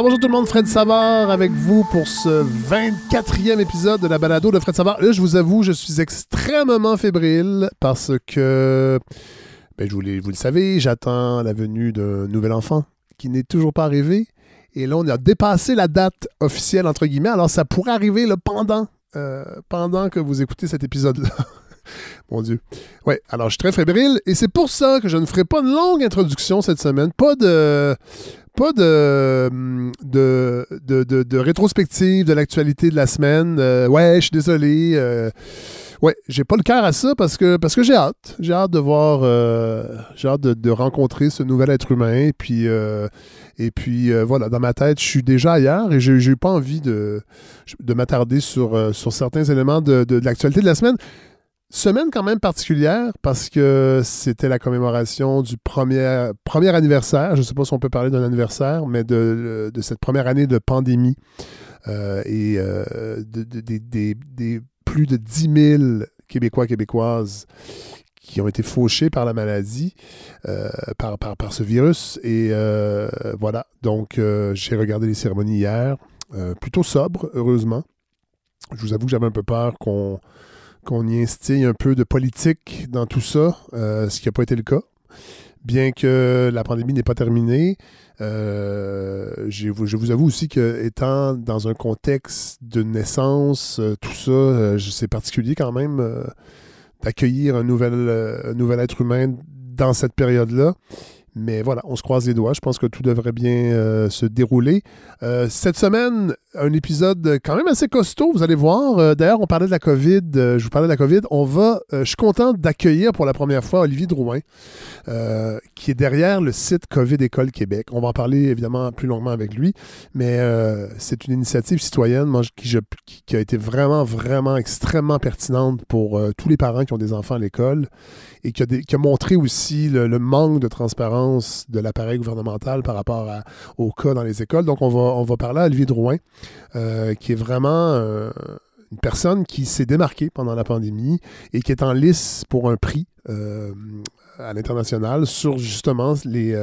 Bonjour tout le monde, Fred Savard avec vous pour ce 24e épisode de la balado de Fred Savard. Là, je vous avoue, je suis extrêmement fébrile parce que, ben, je vous, vous le savez, j'attends la venue d'un nouvel enfant qui n'est toujours pas arrivé. Et là, on a dépassé la date officielle, entre guillemets. Alors, ça pourrait arriver euh, pendant que vous écoutez cet épisode-là. Mon Dieu. Ouais, alors je suis très fébrile et c'est pour ça que je ne ferai pas une longue introduction cette semaine. Pas de, pas de, de, de, de, rétrospective de l'actualité de la semaine. Euh, ouais, je suis désolé. Euh, ouais, j'ai pas le cœur à ça parce que, parce que j'ai hâte. J'ai hâte de voir, euh, j'ai hâte de, rencontrer ce nouvel être humain. Et puis, et puis voilà, dans ma tête, je suis déjà ailleurs et j'ai pas envie de, de m'attarder sur, sur certains éléments de, de l'actualité de la semaine. Semaine quand même particulière parce que c'était la commémoration du premier, premier anniversaire, je ne sais pas si on peut parler d'un anniversaire, mais de, cette première année de pandémie euh, et euh, des plus de 10 000 Québécois, Québécoises qui ont été fauchés par la maladie, euh, par, par, par, ce virus. Et voilà, donc j'ai regardé les cérémonies hier, plutôt sobre, heureusement. Je vous avoue que j'avais un peu peur qu'on qu'on y instille un peu de politique dans tout ça, euh, ce qui n'a pas été le cas. Bien que la pandémie n'est pas terminée, euh, je, vous avoue aussi que étant dans un contexte de naissance, euh, tout ça, c'est particulier quand même d'accueillir un nouvel, être humain dans cette période-là. Mais voilà, on se croise les doigts. Je pense que tout devrait bien se dérouler. Cette semaine, un épisode quand même assez costaud, vous allez voir. Euh, d'ailleurs, on parlait de la COVID. je vous parlais de la COVID. On va, je suis content d'accueillir pour la première fois Olivier Drouin, qui est derrière le site COVID École Québec. On va en parler évidemment plus longuement avec lui, mais c'est une initiative citoyenne qui, a été vraiment, vraiment extrêmement pertinente pour tous les parents qui ont des enfants à l'école et qui a, montré aussi le, manque de transparence de l'appareil gouvernemental par rapport au cas dans les écoles. Donc, on va, on va parler à Olivier Drouin, euh, qui est vraiment euh, une personne qui s'est démarquée pendant la pandémie et qui est en lice pour un prix euh, à l'international sur justement les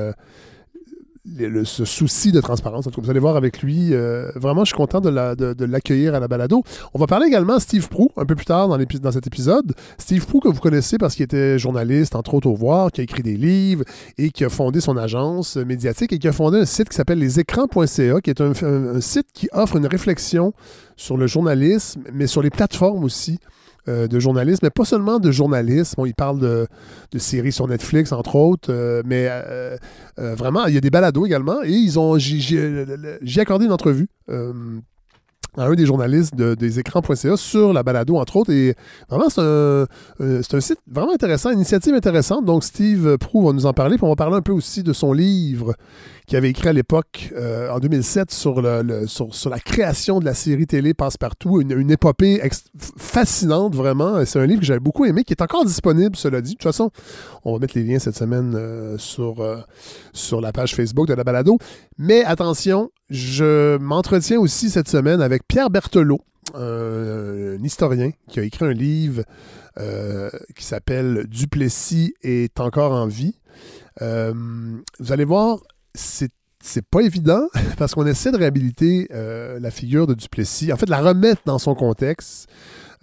ce souci de transparence. vous allez voir avec lui, euh, vraiment, je suis content de, l'accueillir à la balado. On va parler également à Steve Prou un peu plus tard dans, dans cet épisode. Steve Prou, que vous connaissez parce qu'il était journaliste, entre autres au Voir, qui a écrit des livres et qui a fondé son agence médiatique et qui a fondé un site qui s'appelle lesécrans.ca, qui est un site qui offre une réflexion sur le journalisme, mais sur les plateformes aussi. Euh, de journalisme, mais pas seulement de journalisme. il parle de, séries sur Netflix, entre autres, euh, mais euh, vraiment, il y a des balados également. Et ils ont, j'ai accordé une entrevue à un des journalistes de, des écrans.ca sur la balado, entre autres. Et vraiment, c'est un, un, site vraiment intéressant, une initiative intéressante. Donc, Steve Prou va nous en parler. Puis on va parler un peu aussi de son livre qui avait écrit à l'époque, euh, en 2007, sur, le, sur, la création de la série télé Passe-Partout. Une, épopée fascinante, vraiment. C'est un livre que j'avais beaucoup aimé, qui est encore disponible, cela dit. De toute façon, on va mettre les liens cette semaine euh, sur, euh, sur la page Facebook de la balado. Mais attention, je m'entretiens aussi cette semaine avec Pierre Berthelot, un historien qui a écrit un livre qui s'appelle Duplessis est encore en vie. vous allez voir, c'est c'est pas évident parce qu'on essaie de réhabiliter euh, la figure de Duplessis, en fait, la remettre dans son contexte.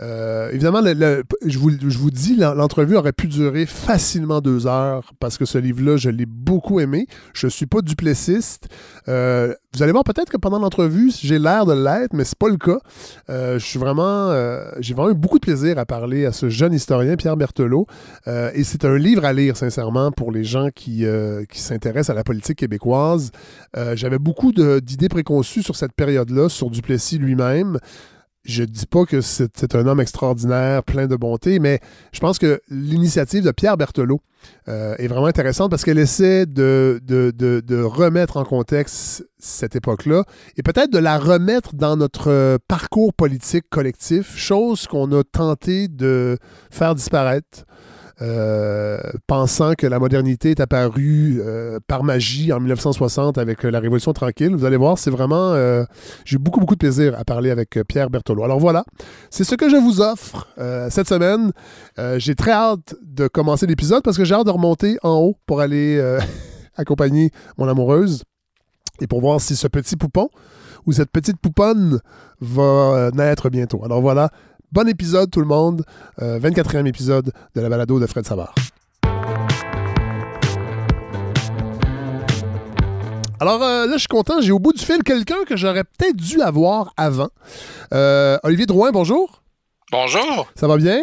Euh, évidemment, je, vous, dis, l'entrevue aurait pu durer facilement deux heures parce que ce livre-là, je l'ai beaucoup aimé. Je ne suis pas duplessiste. Euh, vous allez voir peut-être que pendant l'entrevue, j'ai l'air de l'être, mais c'est pas le cas. Euh, je suis vraiment, j'ai vraiment eu beaucoup de plaisir à parler à ce jeune historien, Pierre Berthelot. et c'est un livre à lire, sincèrement, pour les gens qui s'intéressent à la politique québécoise. J'avais beaucoup d'idées préconçues sur cette période-là, sur Duplessis lui-même je dis pas que c'est un homme extraordinaire, plein de bonté, mais je pense que l'initiative de Pierre Berthelot euh, est vraiment intéressante parce qu'elle essaie de, de, remettre en contexte cette époque-là et peut-être de la remettre dans notre parcours politique collectif, chose qu'on a tenté de faire disparaître. Euh, pensant que la modernité est apparue euh, par magie en 1960 avec la Révolution tranquille. Vous allez voir, c'est vraiment... Euh, j'ai beaucoup, beaucoup de plaisir à parler avec Pierre Berthelot. Alors voilà, c'est ce que je vous offre cette semaine. j'ai très hâte de commencer l'épisode parce que j'ai hâte de remonter en haut pour aller accompagner mon amoureuse et pour voir si ce petit poupon ou cette petite pouponne va euh, naître bientôt. Alors voilà, bon épisode tout le monde, 24e épisode de la balado de Fred Savard. Alors là, je suis content. J'ai au bout du fil quelqu'un que j'aurais peut-être dû avoir avant. Olivier Drouin, bonjour. Bonjour. Ça va bien?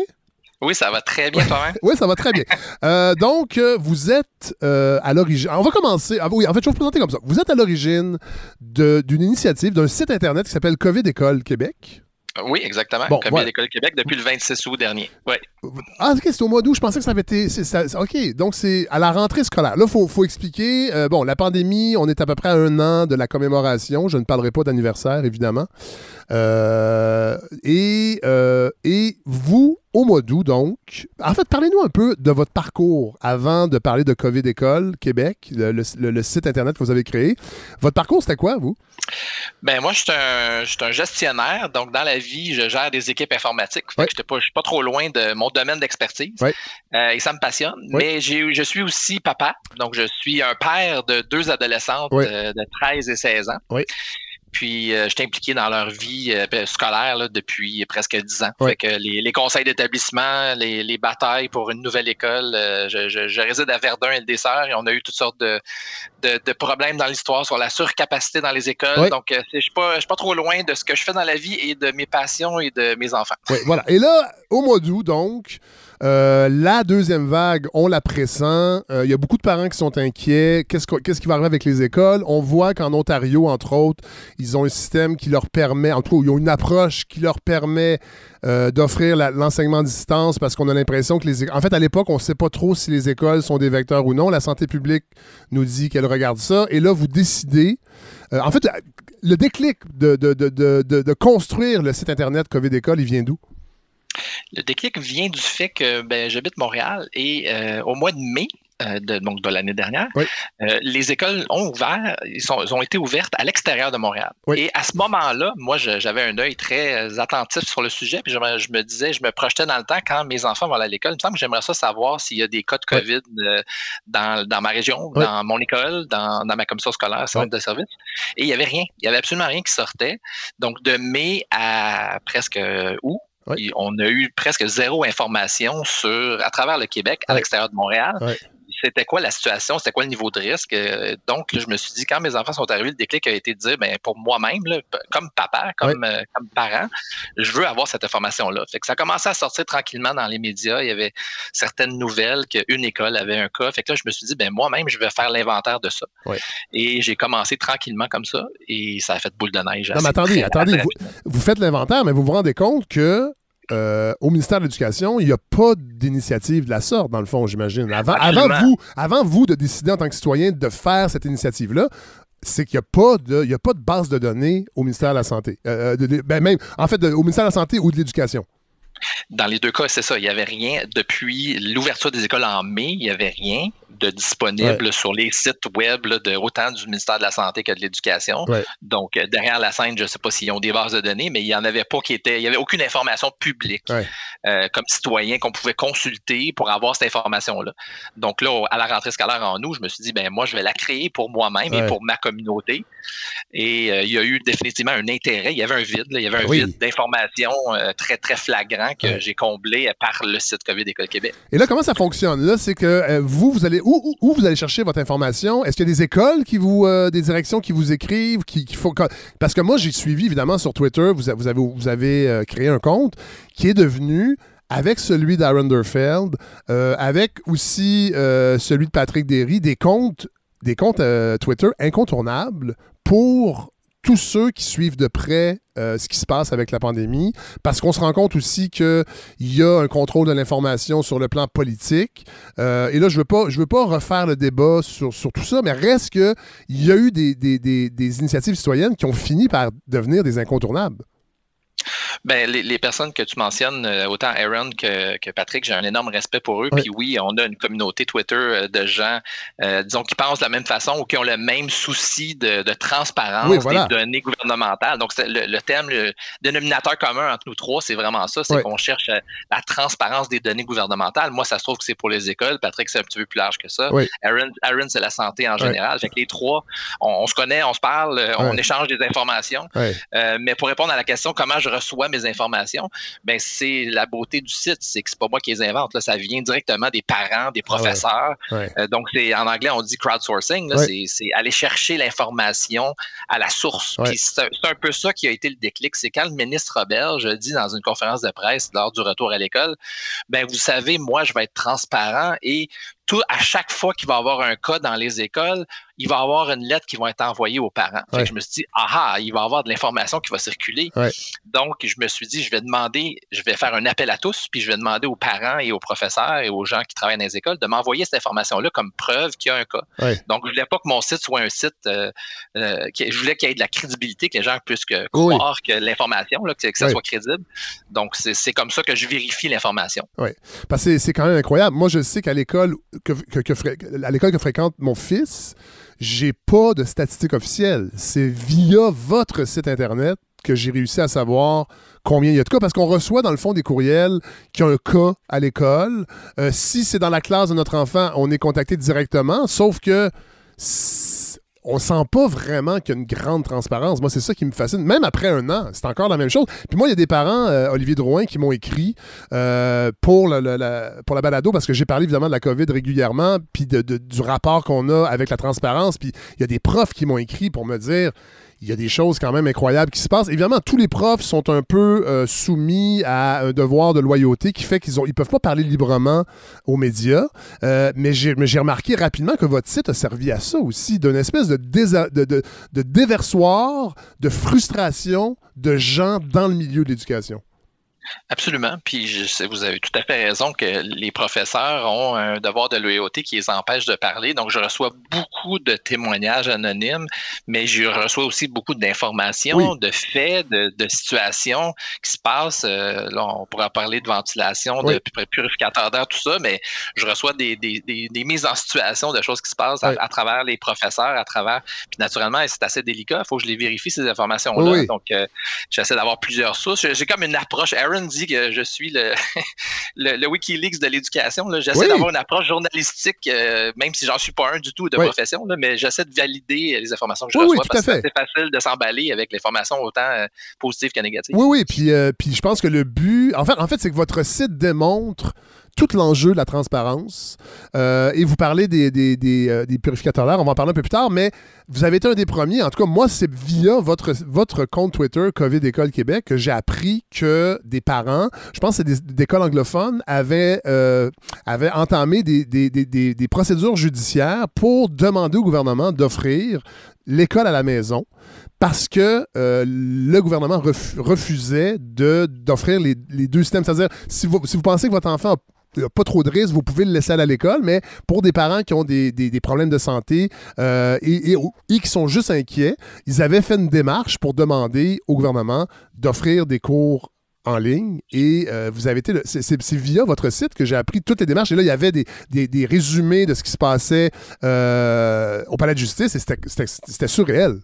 Oui, ça va très bien toi-même. oui, ça va très bien. Euh, donc, euh, vous êtes euh, à l'origine. On va commencer. Ah, oui, en fait, je vais vous présenter comme ça. Vous êtes à l'origine d'une initiative, d'un site Internet qui s'appelle COVID École Québec. Oui, exactement. Bon, COVID École Québec depuis le 26 août dernier. Ah, ok, c'est au mois d'août. Je pensais que ça avait été. ok, donc c'est à la rentrée scolaire. Là, il faut, faut, expliquer. bon, la pandémie, on est à peu près à un an de la commémoration. Je ne parlerai pas d'anniversaire, évidemment. et, et vous, au mois d'août, donc. En fait, parlez-nous un peu de votre parcours avant de parler de COVID École Québec, le, site Internet que vous avez créé. Votre parcours, c'était quoi, vous? Ben moi, je suis un, gestionnaire. Donc, dans la vie, je gère des équipes informatiques. Je ne suis pas trop loin de mon domaine d'expertise. Euh, et ça me passionne. Mais je suis aussi papa. Donc, je suis un père de deux adolescentes de, de 13 et 16 ans. Puis, euh, je suis impliqué dans leur vie euh, scolaire depuis presque dix ans. Fait que les, conseils d'établissement, les, batailles pour une nouvelle école, euh, je, réside à Verdun et le Dessert et on a eu toutes sortes de, problèmes dans l'histoire sur la surcapacité dans les écoles. Donc, je ne suis pas, trop loin de ce que je fais dans la vie et de mes passions et de mes enfants. Voilà. Et là, au mois d'août, donc, euh, la deuxième vague, on la pressent. Il euh, y a beaucoup de parents qui sont inquiets. Qu'est-ce, qui va arriver avec les écoles? On voit qu'en Ontario, entre autres, ils ont un système qui leur permet, en tout cas, ils ont une approche qui leur permet euh, d'offrir l'enseignement à distance parce qu'on a l'impression que les En fait, à l'époque, on ne sait pas trop si les écoles sont des vecteurs ou non. La santé publique nous dit qu'elle regarde ça. Et là, vous décidez. en fait, le déclic de, de, construire le site Internet COVID École, il vient d'où? Le déclic vient du fait que ben, j'habite Montréal et euh, au mois de mai, euh, de, donc de l'année dernière, euh, les écoles ont ouvert, ils, sont, ont été ouvertes à l'extérieur de Montréal. Et à ce moment-là, moi, j'avais un œil très attentif sur le sujet, puis je, me disais, je me projetais dans le temps quand mes enfants vont à l'école. Il me semble que j'aimerais ça savoir s'il y a des cas de COVID dans, dans, ma région, dans mon école, dans, dans ma commission scolaire, centre de service. Et il n'y avait rien. Il n'y avait absolument rien qui sortait. Donc, de mai à presque août, on a eu presque zéro information sur, à travers le Québec, à l'extérieur de Montréal. C'était quoi la situation? C'était quoi le niveau de risque? Euh, donc, je me suis dit, quand mes enfants sont arrivés, le déclic a été de dire, ben, pour moi-même, comme papa, comme, euh, comme, parent, je veux avoir cette information-là. Fait que ça a commencé à sortir tranquillement dans les médias. Il y avait certaines nouvelles qu'une école avait un cas. Fait que là, je me suis dit, ben, moi-même, je vais faire l'inventaire de ça. Et j'ai commencé tranquillement comme ça et ça a fait boule de neige. Non, mais attendez, attendez. vous, faites l'inventaire, mais vous vous rendez compte que euh, au ministère de l'Éducation, il n'y a pas d'initiative de la sorte, dans le fond, j'imagine. Avant, vous, avant vous de décider en tant que citoyen de faire cette initiative-là, c'est qu'il n'y a, pas de, a pas de base de données au ministère de la Santé. Euh, euh, ben même, en fait, au ministère de la Santé ou de l'Éducation. Dans les deux cas, c'est ça. Il n'y avait rien depuis l'ouverture des écoles en mai, il n'y avait rien de disponible sur les sites web de, autant du ministère de la Santé que de l'Éducation. Donc, euh, derrière la scène, je ne sais pas s'ils ont des bases de données, mais il n'y en avait pas qui était, il n'y avait aucune information publique euh, comme citoyen qu'on pouvait consulter pour avoir cette information-là. Donc là, à la rentrée scolaire en nous, je me suis dit, ben moi, je vais la créer pour moi-même et pour ma communauté. Et euh, il y a eu définitivement un intérêt. Il y avait un vide, il y avait un vide d'informations très, très flagrant que j'ai comblé par le site COVID École Québec. Et là, comment ça fonctionne? Là, c'est que vous, vous allez où, vous allez chercher votre information? Est-ce qu'il y a des écoles qui vous, euh, des directions qui vous écrivent, qui, font... Parce que moi, j'ai suivi évidemment sur Twitter, vous, avez, euh, créé un compte qui est devenu avec celui d'Aaron Derfeld, euh, avec aussi celui de Patrick Derry, des comptes, des comptes Twitter incontournables pour tous ceux qui suivent de près euh, ce qui se passe avec la pandémie, parce qu'on se rend compte aussi qu'il y a un contrôle de l'information sur le plan politique. Euh, et là, je ne veux, pas, veux pas refaire le débat sur, tout ça, mais reste qu'il y a eu des initiatives citoyennes qui ont fini par devenir des incontournables. Ben, les, personnes que tu mentionnes, euh, autant Aaron que, que Patrick, j'ai un énorme respect pour eux. Puis oui, on a une communauté Twitter euh, de gens, euh, disons, qui pensent de la même façon ou qui ont le même souci de, transparence des données gouvernementales. Donc, le, le, thème, le dénominateur commun entre nous trois, c'est vraiment ça, c'est qu'on cherche la transparence des données gouvernementales. Moi, ça se trouve que c'est pour les écoles. Patrick, c'est un petit peu plus large que ça. Aaron, Aaron c'est la santé en général. Fait que les trois, on, se connaît, on se parle, on échange des informations. mais pour répondre à la question comment je reçois mes informations, ben c'est la beauté du site, c'est que c'est pas moi qui les invente. Là, ça vient directement des parents, des ah professeurs. Euh, donc c'est en anglais on dit crowdsourcing. C'est aller chercher l'information à la source. c'est un, peu ça qui a été le déclic. C'est quand le ministre Robert, je dis dans une conférence de presse lors du retour à l'école, ben vous savez, moi je vais être transparent et tout, à chaque fois qu'il va y avoir un cas dans les écoles, il va y avoir une lettre qui va être envoyée aux parents. je me suis dit, ah, il va y avoir de l'information qui va circuler. Donc, je me suis dit, je vais demander, je vais faire un appel à tous, puis je vais demander aux parents et aux professeurs et aux gens qui travaillent dans les écoles de m'envoyer cette information-là comme preuve qu'il y a un cas. Donc, je voulais pas que mon site soit un site, euh, euh, je voulais qu'il y ait de la crédibilité, que les gens puissent croire que l'information, que, ça soit crédible. Donc, c'est comme ça que je vérifie l'information. Oui, parce que c'est quand même incroyable. Moi, je sais qu'à l'école, à l'école que fréquente mon fils, j'ai pas de statistiques officielles. C'est via votre site Internet que j'ai réussi à savoir combien il y a de cas, parce qu'on reçoit dans le fond des courriels qui ont un cas à l'école. Euh, si c'est dans la classe de notre enfant, on est contacté directement, sauf que on sent pas vraiment qu'il y a une grande transparence. Moi, c'est ça qui me fascine. Même après un an, c'est encore la même chose. Puis moi, il y a des parents, euh, Olivier Drouin, qui m'ont écrit euh, pour, la, pour la balado, parce que j'ai parlé évidemment de la COVID régulièrement, puis du rapport qu'on a avec la transparence. Puis il y a des profs qui m'ont écrit pour me dire il y a des choses quand même incroyables qui se passent. Évidemment, tous les profs sont un peu euh, soumis à un devoir de loyauté qui fait qu'ils ne ils peuvent pas parler librement aux médias. Euh, mais j'ai remarqué rapidement que votre site a servi à ça aussi, d'une espèce de, de, de, de déversoir, de frustration de gens dans le milieu de l'éducation. Absolument. Puis je vous avez tout à fait raison que les professeurs ont un devoir de loyauté qui les empêche de parler. Donc, je reçois beaucoup de témoignages anonymes, mais je reçois aussi beaucoup d'informations, de faits, de, situations qui se passent. Euh, là, on pourra parler de ventilation, de purificateur d'air, tout ça, mais je reçois des, mises en situation de choses qui se passent à, travers les professeurs, à travers. Puis naturellement, c'est assez délicat. Il faut que je les vérifie, ces informations-là. Donc, euh, j'essaie d'avoir plusieurs sources. J'ai comme une approche. Aaron dit que je suis le, le, Wikileaks de l'éducation. J'essaie d'avoir une approche journalistique, euh, même si j'en suis pas un du tout de profession, mais j'essaie de valider les informations que je reçois parce que c'est facile de s'emballer avec l'information autant euh, positive que négative. Oui, oui, puis, euh, puis je pense que le but, en fait, en fait c'est que votre site démontre tout l'enjeu de la transparence. Euh, et vous parlez des, des, euh, des purificateurs d'air, on va en parler un peu plus tard, mais vous avez été un des premiers. En tout cas, moi, c'est via votre, votre compte Twitter COVID École Québec que j'ai appris que des parents, je pense que c'est des, écoles anglophones, avaient, euh, avaient entamé des, des, procédures judiciaires pour demander au gouvernement d'offrir l'école à la maison parce que le gouvernement refusait d'offrir les, les, deux systèmes. C'est-à-dire, si vous, si vous pensez que votre enfant a il n'y a pas trop de risques, vous pouvez le laisser aller à l'école, mais pour des parents qui ont des, problèmes de santé euh, et, qui sont juste inquiets, ils avaient fait une démarche pour demander au gouvernement d'offrir des cours en ligne et euh, vous avez été c'est via votre site que j'ai appris toutes les démarches et là il y avait des, résumés de ce qui se passait euh, au palais de justice et c'était surréel.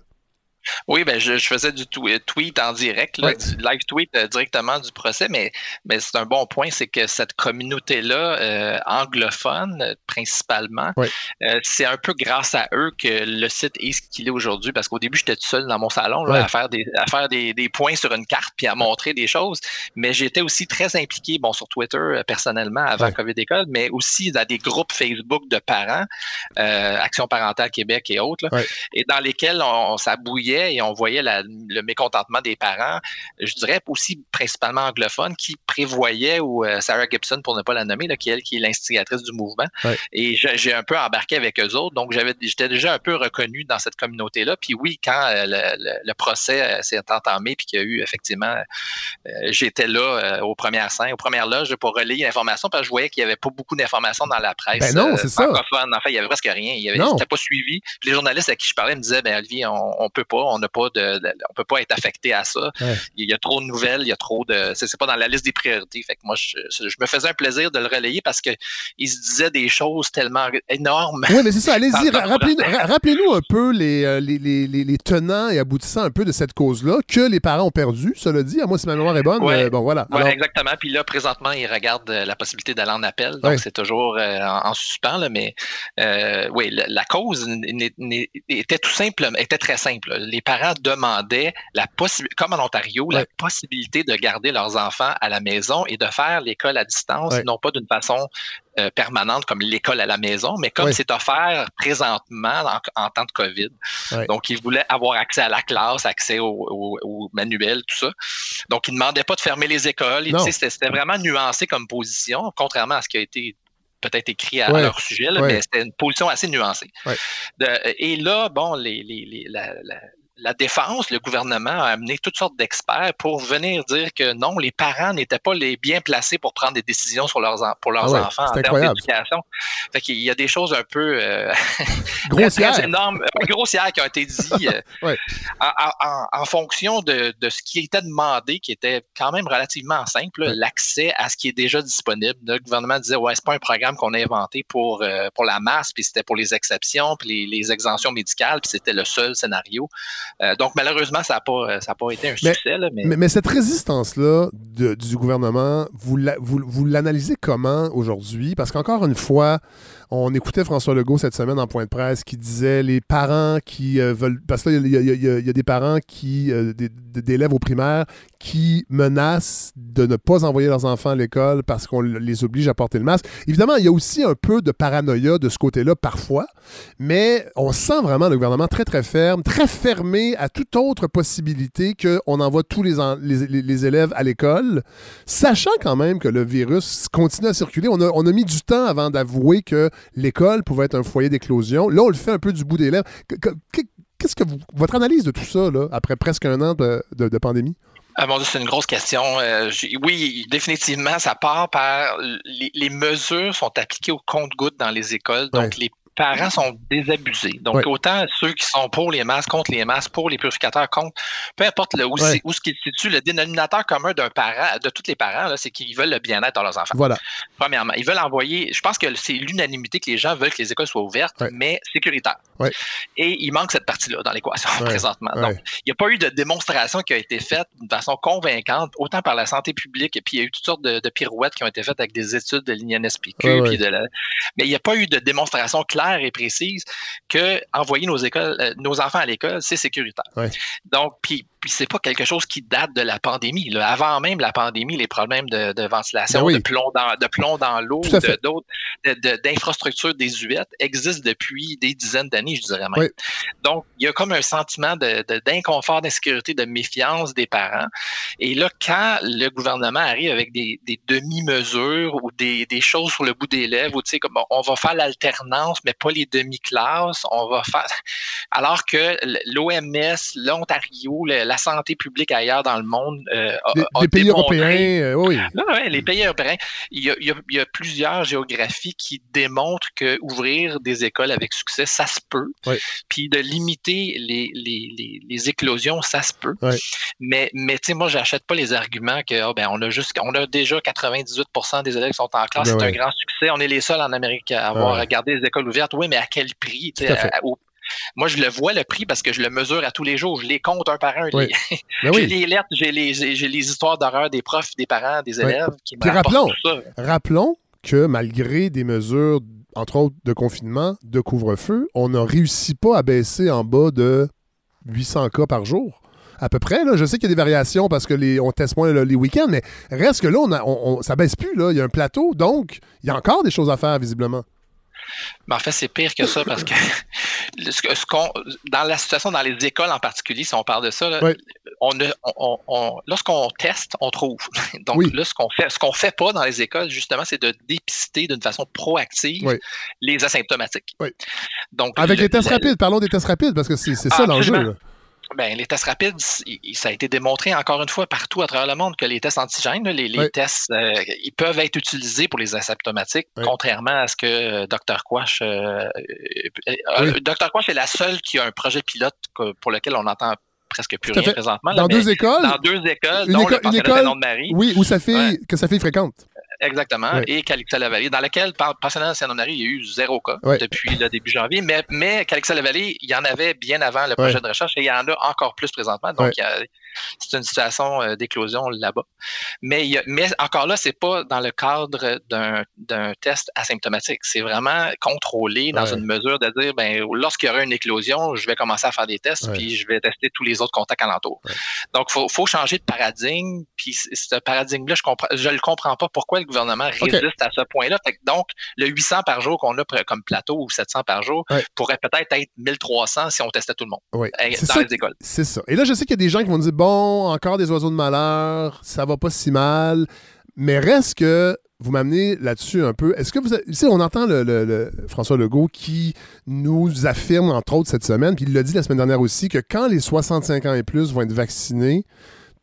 Oui, ben je, faisais du tweet en direct, du live tweet euh, directement du procès, mais, mais c'est un bon point, c'est que cette communauté-là, euh, anglophone principalement, euh, c'est un peu grâce à eux que le site est ce qu'il est aujourd'hui, parce qu'au début, j'étais tout seul dans mon salon à faire, des, à faire des, des, points sur une carte puis à montrer des choses, mais j'étais aussi très impliqué, bon, sur Twitter personnellement avant COVID École, mais aussi dans des groupes Facebook de parents, Action parentale Québec et autres, et dans lesquels on, on s'abouillait et on voyait le mécontentement des parents, je dirais aussi principalement anglophones, qui prévoyaient, ou euh, Sarah Gibson, pour ne pas la nommer, qui, elle, qui est l'instigatrice du mouvement. Et j'ai un peu embarqué avec eux autres. Donc, j'étais déjà un peu reconnu dans cette communauté-là. Puis oui, quand euh, le, procès euh, s'est entamé, puis qu'il y a eu effectivement, j'étais là aux premières scènes, aux premières loges pour relayer l'information, parce que je voyais qu'il n'y avait pas beaucoup d'informations dans la presse ben non, c'est ça. En fait, il n'y avait presque rien. Il n'était pas suivi. les journalistes à qui je parlais me disaient, ben Olivier, on, on peut pas on n'a pas de, on peut pas être affecté à ça. Il y a trop de nouvelles, il y a trop de, c'est pas dans la liste des priorités. Fait que moi, je, me faisais un plaisir de le relayer parce que il se disait des choses tellement énormes. Oui, mais c'est ça. Allez-y, rappelez-nous un peu euh, les, les, les, tenants et aboutissants un peu de cette cause-là que les parents ont perdu. Cela dit, à moi, si ma mémoire est bonne, euh, bon voilà. exactement. Puis là, présentement, ils regardent la possibilité d'aller en appel. Donc, c'est toujours en, suspens, là, mais oui, la, cause était tout simple, était très simple. Les parents demandaient la possibilité, comme en Ontario, la possibilité de garder leurs enfants à la maison et de faire l'école à distance, non pas d'une façon euh, permanente comme l'école à la maison, mais comme c'est offert présentement en, temps de COVID. Donc, ils voulaient avoir accès à la classe, accès au, manuel, tout ça. Donc, ils ne demandaient pas de fermer les écoles. C'était vraiment nuancé comme position, contrairement à ce qui a été peut-être écrit à, leur sujet, mais c'était une position assez nuancée. et là, bon, les, les, la, la défense, le gouvernement a amené toutes sortes d'experts pour venir dire que non, les parents n'étaient pas les bien placés pour prendre des décisions sur leurs, pour leurs ah enfants en termes d'éducation. Fait qu'il y a des choses un peu euh, grossières. énormes, euh, grossières qui ont été dites euh, en, fonction de, ce qui était demandé, qui était quand même relativement simple, l'accès à ce qui est déjà disponible. Le gouvernement disait ouais, c'est pas un programme qu'on a inventé pour, pour la masse, puis c'était pour les exceptions, puis les, les exemptions médicales, puis c'était le seul scénario. Euh, donc, malheureusement, ça n'a pas, euh, pas été un succès. mais... cette résistance-là du gouvernement, vous l'analysez comment aujourd'hui? Parce qu'encore une fois, on écoutait François Legault cette semaine en point de presse qui disait les parents qui euh, veulent. Parce que il y, a des parents qui, d'élèves au primaire, qui menacent de ne pas envoyer leurs enfants à l'école parce qu'on les oblige à porter le masque. Évidemment, il y a aussi un peu de paranoïa de ce côté-là parfois, mais on sent vraiment le gouvernement très, très ferme, très fermé à toute autre possibilité qu'on envoie tous les, les, élèves à l'école, sachant quand même que le virus continue à circuler. On a, on a mis du temps avant d'avouer que l'école pouvait être un foyer d'éclosion. Là, on le fait un peu du bout des lèvres. Qu'est-ce que votre analyse de tout ça, là, après presque un an de, pandémie? Ah bon, c'est une grosse question. Euh, oui, définitivement, ça part par les, mesures sont appliquées au compte-gouttes dans les écoles. Donc, les parents sont désabusés. Donc, autant ceux qui sont pour les masques, contre les masques, pour les purificateurs, contre, peu importe le, où, où ce qui se situe, le dénominateur commun d'un parent, de tous les parents, c'est qu'ils veulent le bien-être de leurs enfants. Voilà. Premièrement, ils veulent envoyer, je pense que c'est l'unanimité que les gens veulent que les écoles soient ouvertes, mais sécuritaires. Et il manque cette partie-là dans l'équation présentement. Donc, il n'y a pas eu de démonstration qui a été faite de façon convaincante, autant par la santé publique, et puis il y a eu toutes sortes de, pirouettes qui ont été faites avec des études de l'INSPQ, puis de la... mais il n'y a pas eu de démonstration claire et précise que envoyer nos écoles, euh, nos enfants à l'école, c'est sécuritaire. Donc, puis puis c'est pas quelque chose qui date de la pandémie. Avant même la pandémie, les problèmes de, ventilation, ben de plomb dans, de plomb dans l'eau, d'autres, d'infrastructures désuètes existent depuis des dizaines d'années, je dirais même. Donc, il y a comme un sentiment d'inconfort, d'insécurité, de méfiance des parents. Et là, quand le gouvernement arrive avec des, demi-mesures ou des, choses sur le bout des lèvres, tu sais, comme on va faire l'alternance, mais pas les demi-classes, on va faire. Alors que l'OMS, l'Ontario, la la santé publique ailleurs dans le monde. Euh, les, pays européens, euh, oui. les pays européens. Il y, a, plusieurs géographies qui démontrent que ouvrir des écoles avec succès, ça se peut. Puis de limiter les, éclosions, ça se peut. Mais, mais tu sais, moi, j'achète pas les arguments que oh, ben, on a juste, on a déjà 98% des élèves qui sont en classe. Ben c'est un grand succès. On est les seuls en Amérique à avoir regardé les écoles ouvertes. Oui, mais à quel prix? Moi, je le vois le prix parce que je le mesure à tous les jours. Je les compte un par un. Ben j'ai les lettres, j'ai les, histoires d'horreur des profs, des parents, des élèves qui Puis rappelons, rappelons que malgré des mesures, entre autres de confinement, de couvre-feu, on n'a réussi pas à baisser en bas de 800 cas par jour à peu près. Là. Je sais qu'il y a des variations parce que les, on teste moins les week-ends, mais reste que là, on, on, ça baisse plus. Là. Il y a un plateau, donc il y a encore des choses à faire, visiblement. Mais en fait, c'est pire que ça parce que ce, qu'on, dans la situation dans les écoles en particulier, si on parle de ça, on, on, lorsqu'on teste, on trouve. Donc là, ce qu'on fait, ce qu'on fait pas dans les écoles, justement, c'est de dépister d'une façon proactive les asymptomatiques. Donc, Avec les tests rapides, parlons des tests rapides parce que c'est, ça l'enjeu. Ben, les tests rapides, ça a été démontré encore une fois partout à travers le monde que les tests antigènes, les, tests, euh, ils peuvent être utilisés pour les asymptomatiques, contrairement à ce que euh, Dr. Quash. Euh, Dr. Quash est la seule qui a un projet pilote pour lequel on entend presque plus rien présentement. Dans deux écoles? Dans deux écoles, dont le une école, de Marie. Oui, où ça fait, que ça fait fréquente. Exactement. Et Calixa-la-Vallée, dans laquelle, personnellement, Saint-Honoré, il y a eu zéro cas depuis le début janvier. Mais, mais Calixa-la-Vallée, il y en avait bien avant le projet de recherche et il y en a encore plus présentement. Donc, c'est une situation euh, d'éclosion là-bas. Mais, mais encore là, c'est pas dans le cadre d'un test asymptomatique. C'est vraiment contrôlé dans une mesure de dire, ben, lorsqu'il y aura une éclosion, je vais commencer à faire des tests, puis je vais tester tous les autres contacts alentour. Donc, il faut, changer de paradigme. Puis ce paradigme-là, je ne le comprends pas pourquoi le gouvernement résiste à ce point-là. Donc, le 800 par jour qu'on a comme plateau ou 700 par jour pourrait peut-être être 1300 si on testait tout le monde eh, dans les écoles. C'est ça. Et là, je sais qu'il y a des gens qui vont dire, bon, encore des oiseaux de malheur, ça va pas si mal, mais reste que vous m'amenez là-dessus un peu. Est-ce que vous. Tu on entend le, François Legault qui nous affirme, entre autres, cette semaine, puis il l'a dit la semaine dernière aussi, que quand les 65 ans et plus vont être vaccinés,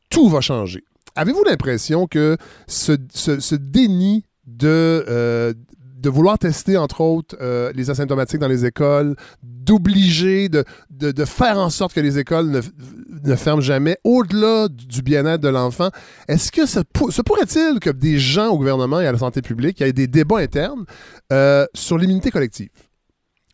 tout va changer. Avez-vous l'impression que ce, déni de, euh, de vouloir tester, entre autres, euh, les asymptomatiques dans les écoles, d'obliger, de, de, faire en sorte que les écoles ne, ne ferment jamais, au-delà du bien-être de l'enfant, est-ce que se, pourrait-il que des gens au gouvernement et à la santé publique, il y des débats internes euh, sur l'immunité collective?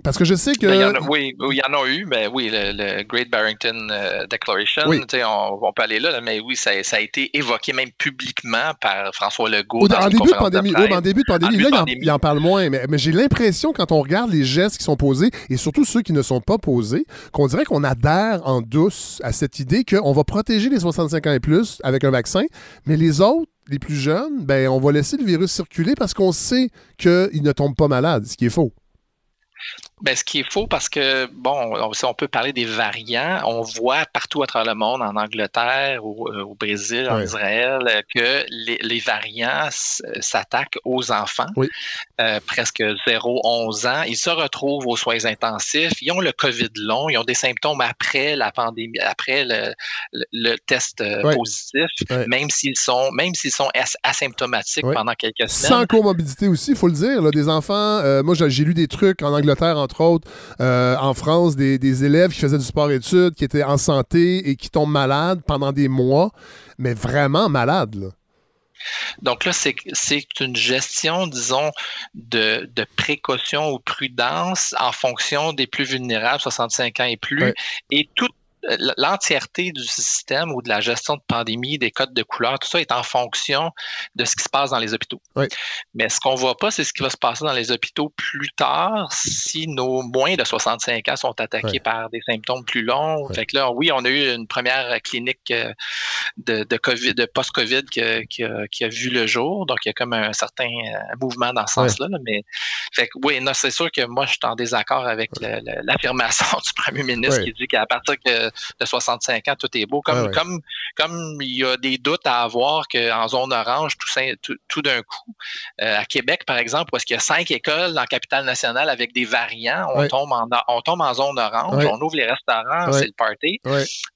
Parce que je sais que. Ben, oui, il y en a eu, mais oui, le, Great Barrington euh, Declaration, on, peut aller là, mais oui, ça, a été évoqué même publiquement par François Legault. en, début de pandémie, en début de pandémie, là, il en, parle moins, mais, mais j'ai l'impression, quand on regarde les gestes qui sont posés, et surtout ceux qui ne sont pas posés, qu'on dirait qu'on adhère en douce à cette idée qu'on va protéger les 65 ans et plus avec un vaccin, mais les autres, les plus jeunes, ben, on va laisser le virus circuler parce qu'on sait qu'ils ne tombent pas malades, ce qui est faux. Ben, ce qui est faux parce que, bon, on, on, peut parler des variants. On voit partout à travers le monde, en Angleterre, au, euh, Brésil, en Israël, que les, variants s'attaquent aux enfants, euh, presque 0-11 ans. Ils se retrouvent aux soins intensifs. Ils ont le COVID long. Ils ont des symptômes après la pandémie, après le, test euh, positif, même s'ils sont, même s'ils sont asymptomatiques pendant quelques semaines. Sans comorbidité aussi, il faut le dire. Là, des enfants, moi j'ai lu des trucs en Angleterre, en entre autres, euh, en France, des, élèves qui faisaient du sport-études, qui étaient en santé et qui tombent malades pendant des mois, mais vraiment malades. Donc là, c'est une gestion, disons, de, précaution ou prudence en fonction des plus vulnérables, 65 ans et plus, et tout l'entièreté du système ou de la gestion de pandémie, des codes de couleur, tout ça est en fonction de ce qui se passe dans les hôpitaux. Mais ce qu'on ne voit pas, c'est ce qui va se passer dans les hôpitaux plus tard si nos moins de 65 ans sont attaqués par des symptômes plus longs. Fait que là, oui, on a eu une première clinique euh, de, de COVID, de post-COVID qui, a, vu le jour. Donc, il y a comme un certain euh, mouvement dans ce sens-là. Mais fait que, oui, c'est sûr que moi, je suis en désaccord avec l'affirmation du premier ministre qui dit qu'à partir que de 65 ans, tout est beau. Comme, comme, comme il y a des doutes à avoir qu'en zone orange, tout, tout, d'un coup, euh, à Québec, par exemple, où est-ce qu'il y a cinq écoles dans la capitale nationale avec des variants, on, tombe, en, on tombe en zone orange, on ouvre les restaurants, c'est le party,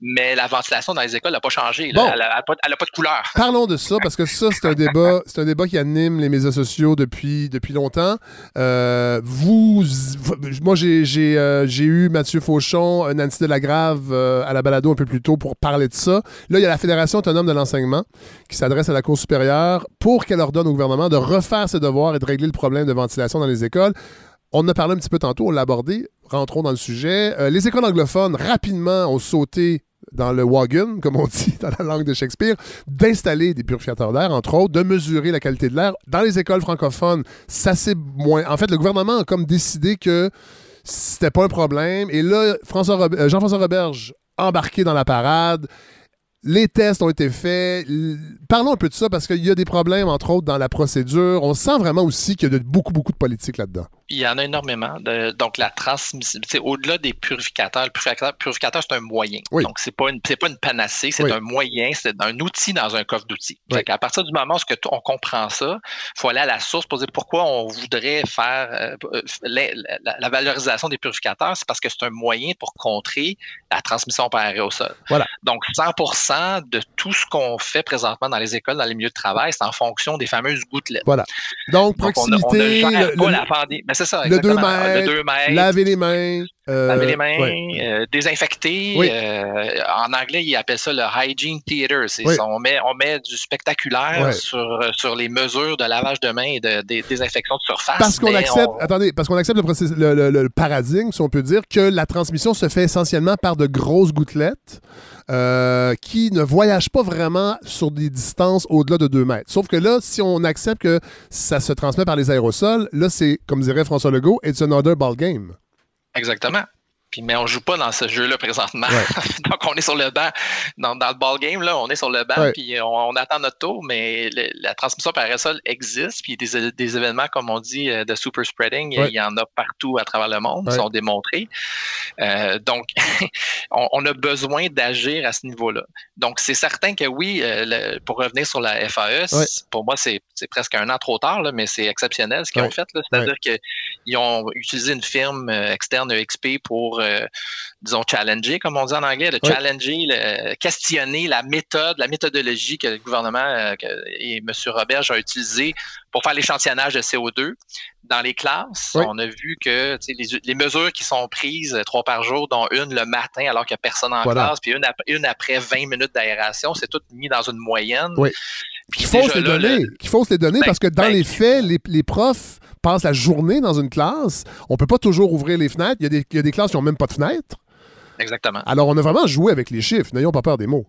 mais la ventilation dans les écoles n'a pas changé. Elle n'a pas, de couleur. Parlons de ça, parce que ça, c'est un débat, c'est un débat qui anime les médias sociaux depuis, depuis longtemps. Euh, vous, moi, j'ai, euh, j'ai eu Mathieu Fauchon, Nancy Delagrave, euh, à la balado un peu plus tôt pour parler de ça. Là, il y a la Fédération autonome de l'enseignement qui s'adresse à la Cour supérieure pour qu'elle ordonne au gouvernement de refaire ses devoirs et de régler le problème de ventilation dans les écoles. On en a parlé un petit peu tantôt, on l'a abordé. Rentrons dans le sujet. Euh, les écoles anglophones, rapidement, ont sauté dans le wagon, comme on dit dans la langue de Shakespeare, d'installer des purificateurs d'air, entre autres, de mesurer la qualité de l'air. Dans les écoles francophones, ça c'est moins. En fait, le gouvernement a comme décidé que c'était pas un problème. Et là, euh, Jean-François Roberge embarqué dans la parade. Les tests ont été faits. Parlons un peu de ça parce qu'il y a des problèmes, entre autres, dans la procédure. On sent vraiment aussi qu'il y a beaucoup, beaucoup de politique là-dedans. Il y en a énormément. donc, la transmission, au-delà des purificateurs, le purificateur, c'est un moyen. Donc, ce n'est pas, une, pas une panacée, c'est un moyen, c'est un outil dans un coffre d'outils. À partir du moment où on comprend ça, il faut aller à la source pour dire pourquoi on voudrait faire euh, euh, la, valorisation des purificateurs. C'est parce que c'est un moyen pour contrer la transmission par aérosol. Voilà. Donc, 100% de tout ce qu'on fait présentement dans les écoles, dans les milieux de travail, c'est en fonction des fameuses gouttelettes. Voilà. Donc, proximité, le, c'est ça, le 2 mètres, laver les mains. Euh, laver les mains, euh, désinfecter. Euh, en anglais, ils appellent ça le hygiene theater. On, met, on met du spectaculaire sur, sur les mesures de lavage de mains et de, désinfection de surface. Parce qu'on accepte, attendez, parce qu'on accepte le, le, paradigme, si on peut dire, que la transmission se fait essentiellement par de grosses gouttelettes. qui ne voyagent pas vraiment sur des distances au-delà de 2 mètres. Sauf que là, si on accepte que ça se transmet par les aérosols, là, c'est, comme dirait François Legault, it's another ball game. Exactement. Puis, mais on joue pas dans ce jeu-là présentement. Donc, on est sur le banc. Dans, le ball game, là, on est sur le banc, puis on, attend notre tour, mais la transmission par aérosol existe. Puis des, des, événements, comme on dit, euh, de super spreading, il y en a partout à travers le monde, ils sont démontrés. Euh, donc, on, a besoin d'agir à ce niveau-là. Donc, c'est certain que oui, euh, pour revenir sur la FAE, pour moi, c'est presque un an trop tard, là, mais c'est exceptionnel ce qu'ils ont fait. C'est-à-dire qu'ils ont utilisé une firme externe EXP pour euh, disons, challenger, comme on dit en anglais, de challenger, questionner la méthode, la méthodologie que le gouvernement euh, et M. Robert ont utilisé pour faire l'échantillonnage de CO2 dans les classes. On a vu que les, mesures qui sont prises euh, trois par jour, dont une le matin alors qu'il n'y a personne en classe, puis une, après 20 minutes d'aération, c'est tout mis dans une moyenne. Oui. Qu'il faut les donner, qu'il faut les donner parce que dans ben, les faits, les profs passe la journée dans une classe. On peut pas toujours ouvrir les fenêtres. Il y a des, il y a des classes qui n'ont même pas de fenêtres. Exactement. Alors, on a vraiment joué avec les chiffres. N'ayons pas peur des mots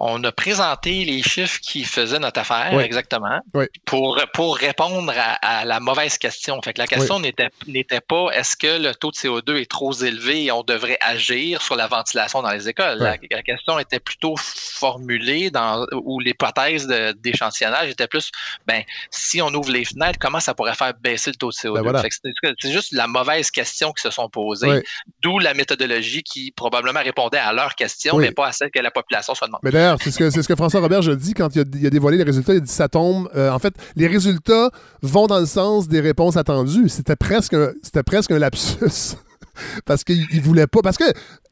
on a présenté les chiffres qui faisaient notre affaire, exactement, pour, pour répondre à, la mauvaise question. Fait que la question n'était, n'était pas est-ce que le taux de CO2 est trop élevé et on devrait agir sur la ventilation dans les écoles? La, question était plutôt formulée dans où l'hypothèse d'échantillonnage était plus ben si on ouvre les fenêtres, comment ça pourrait faire baisser le taux de CO2? Ben c'est, juste la mauvaise question qui se sont posées, d'où la méthodologie qui probablement répondait à leur question, mais pas à celle que la population se demande c'est ce, que, François Robert a dit quand il a, dévoilé les résultats. Il a dit ça tombe. Euh, en fait, les résultats vont dans le sens des réponses attendues. C'était presque, presque un lapsus. parce qu'il voulait pas. Parce que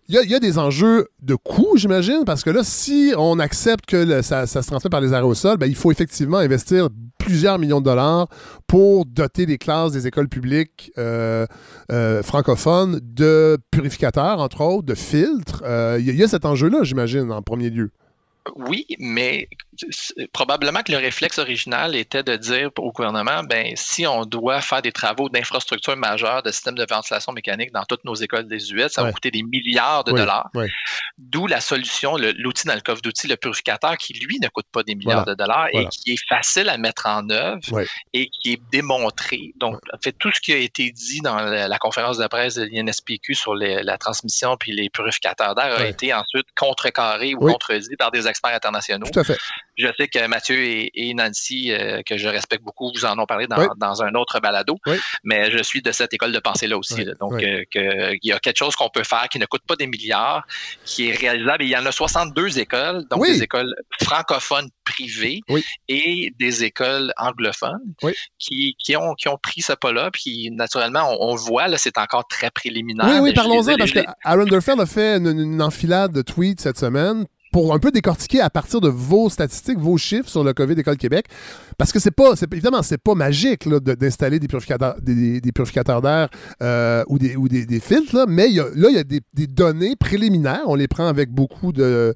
il y, a, des enjeux de coût, j'imagine, parce que là, si on accepte que ça, se transmet par les aérosols, ben, il faut effectivement investir plusieurs millions de dollars pour doter les classes des écoles publiques euh, euh, francophones de purificateurs, entre autres, de filtres. Il y, a cet enjeu-là, j'imagine, en premier lieu. Oui, mais probablement que le réflexe original était de dire au gouvernement, ben si on doit faire des travaux d'infrastructure majeure de système de ventilation mécanique dans toutes nos écoles des US, ça va coûter des milliards de dollars. D'où la solution, l'outil dans le coffre d'outils, le purificateur, qui lui ne coûte pas des milliards de dollars et qui est facile à mettre en œuvre et qui est démontré. Donc, en fait, tout ce qui a été dit dans la, conférence de presse de l'INSPQ sur la transmission puis les purificateurs d'air a été ensuite contrecarré ou contredit par des experts internationaux. Tout à fait. Je sais que Mathieu et, Nancy, euh, que je respecte beaucoup, vous en ont parlé dans, un autre balado, mais je suis de cette école de pensée-là aussi. Donc, euh, il y a quelque chose qu'on peut faire qui ne coûte pas des milliards, qui est réalisable. il y en a 62 écoles, donc des écoles francophones privées et des écoles anglophones qui, ont, qui ont pris ce pas-là. Puis, naturellement, on, voit, là, c'est encore très préliminaire. Oui, oui, parlons-en, parce que Aaron Durfeld a fait une enfilade de tweets cette semaine pour un peu décortiquer à partir de vos statistiques, vos chiffres sur le COVID École Québec. Parce que c'est pas, évidemment, c'est pas magique d'installer des purificateurs, des, purificateurs d'air euh, ou, des, ou des, filtres, mais là, il y a des, données préliminaires. On les prend avec beaucoup de,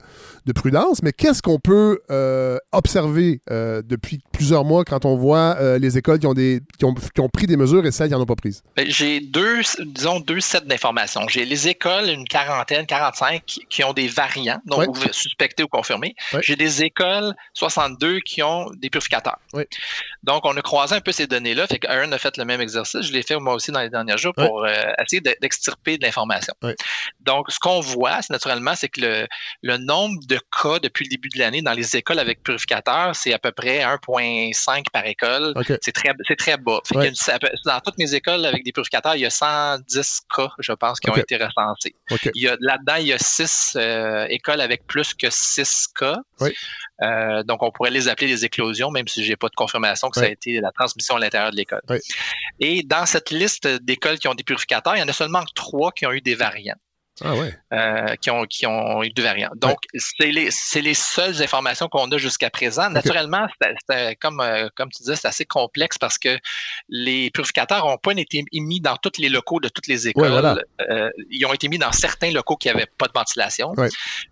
prudence. Mais qu'est-ce qu'on peut euh, observer euh, depuis plusieurs mois quand on voit les écoles qui ont, des, qui ont, pris des mesures et celles qui n'en ont pas prises? Ben, j'ai deux, disons, deux sets d'informations. J'ai les écoles, une quarantaine, 45, qui, ont des variants, donc suspectés ou confirmés. J'ai des écoles, 62, qui ont des purificateurs. Donc, on a croisé un peu ces données-là. Fait qu'Aaron a fait le même exercice. Je l'ai fait moi aussi dans les derniers jours pour euh, essayer d'extirper de l'information. Donc, ce qu'on voit, naturellement, c'est que le, nombre de cas depuis le début de l'année dans les écoles avec purificateurs, c'est à peu près 1,1 85 par école. C'est très, très bas. dans toutes mes écoles avec des purificateurs, il y a 110 cas, je pense, qui ont été recensés. Là-dedans, il y a 6 euh, écoles avec plus que 6 cas. Euh, donc, on pourrait les appeler des éclosions, même si je n'ai pas de confirmation que ça a été la transmission à l'intérieur de l'école. Et dans cette liste d'écoles qui ont des purificateurs, il y en a seulement trois qui ont eu des variants. Ah ouais. Euh, qui, ont, qui ont eu deux variants. Donc, c'est les, les, seules informations qu'on a jusqu'à présent. Naturellement, comme, euh, comme tu disais, c'est assez complexe parce que les purificateurs n'ont pas été émis dans tous les locaux de toutes les écoles. Euh, ils ont été mis dans certains locaux qui n'avaient pas de ventilation.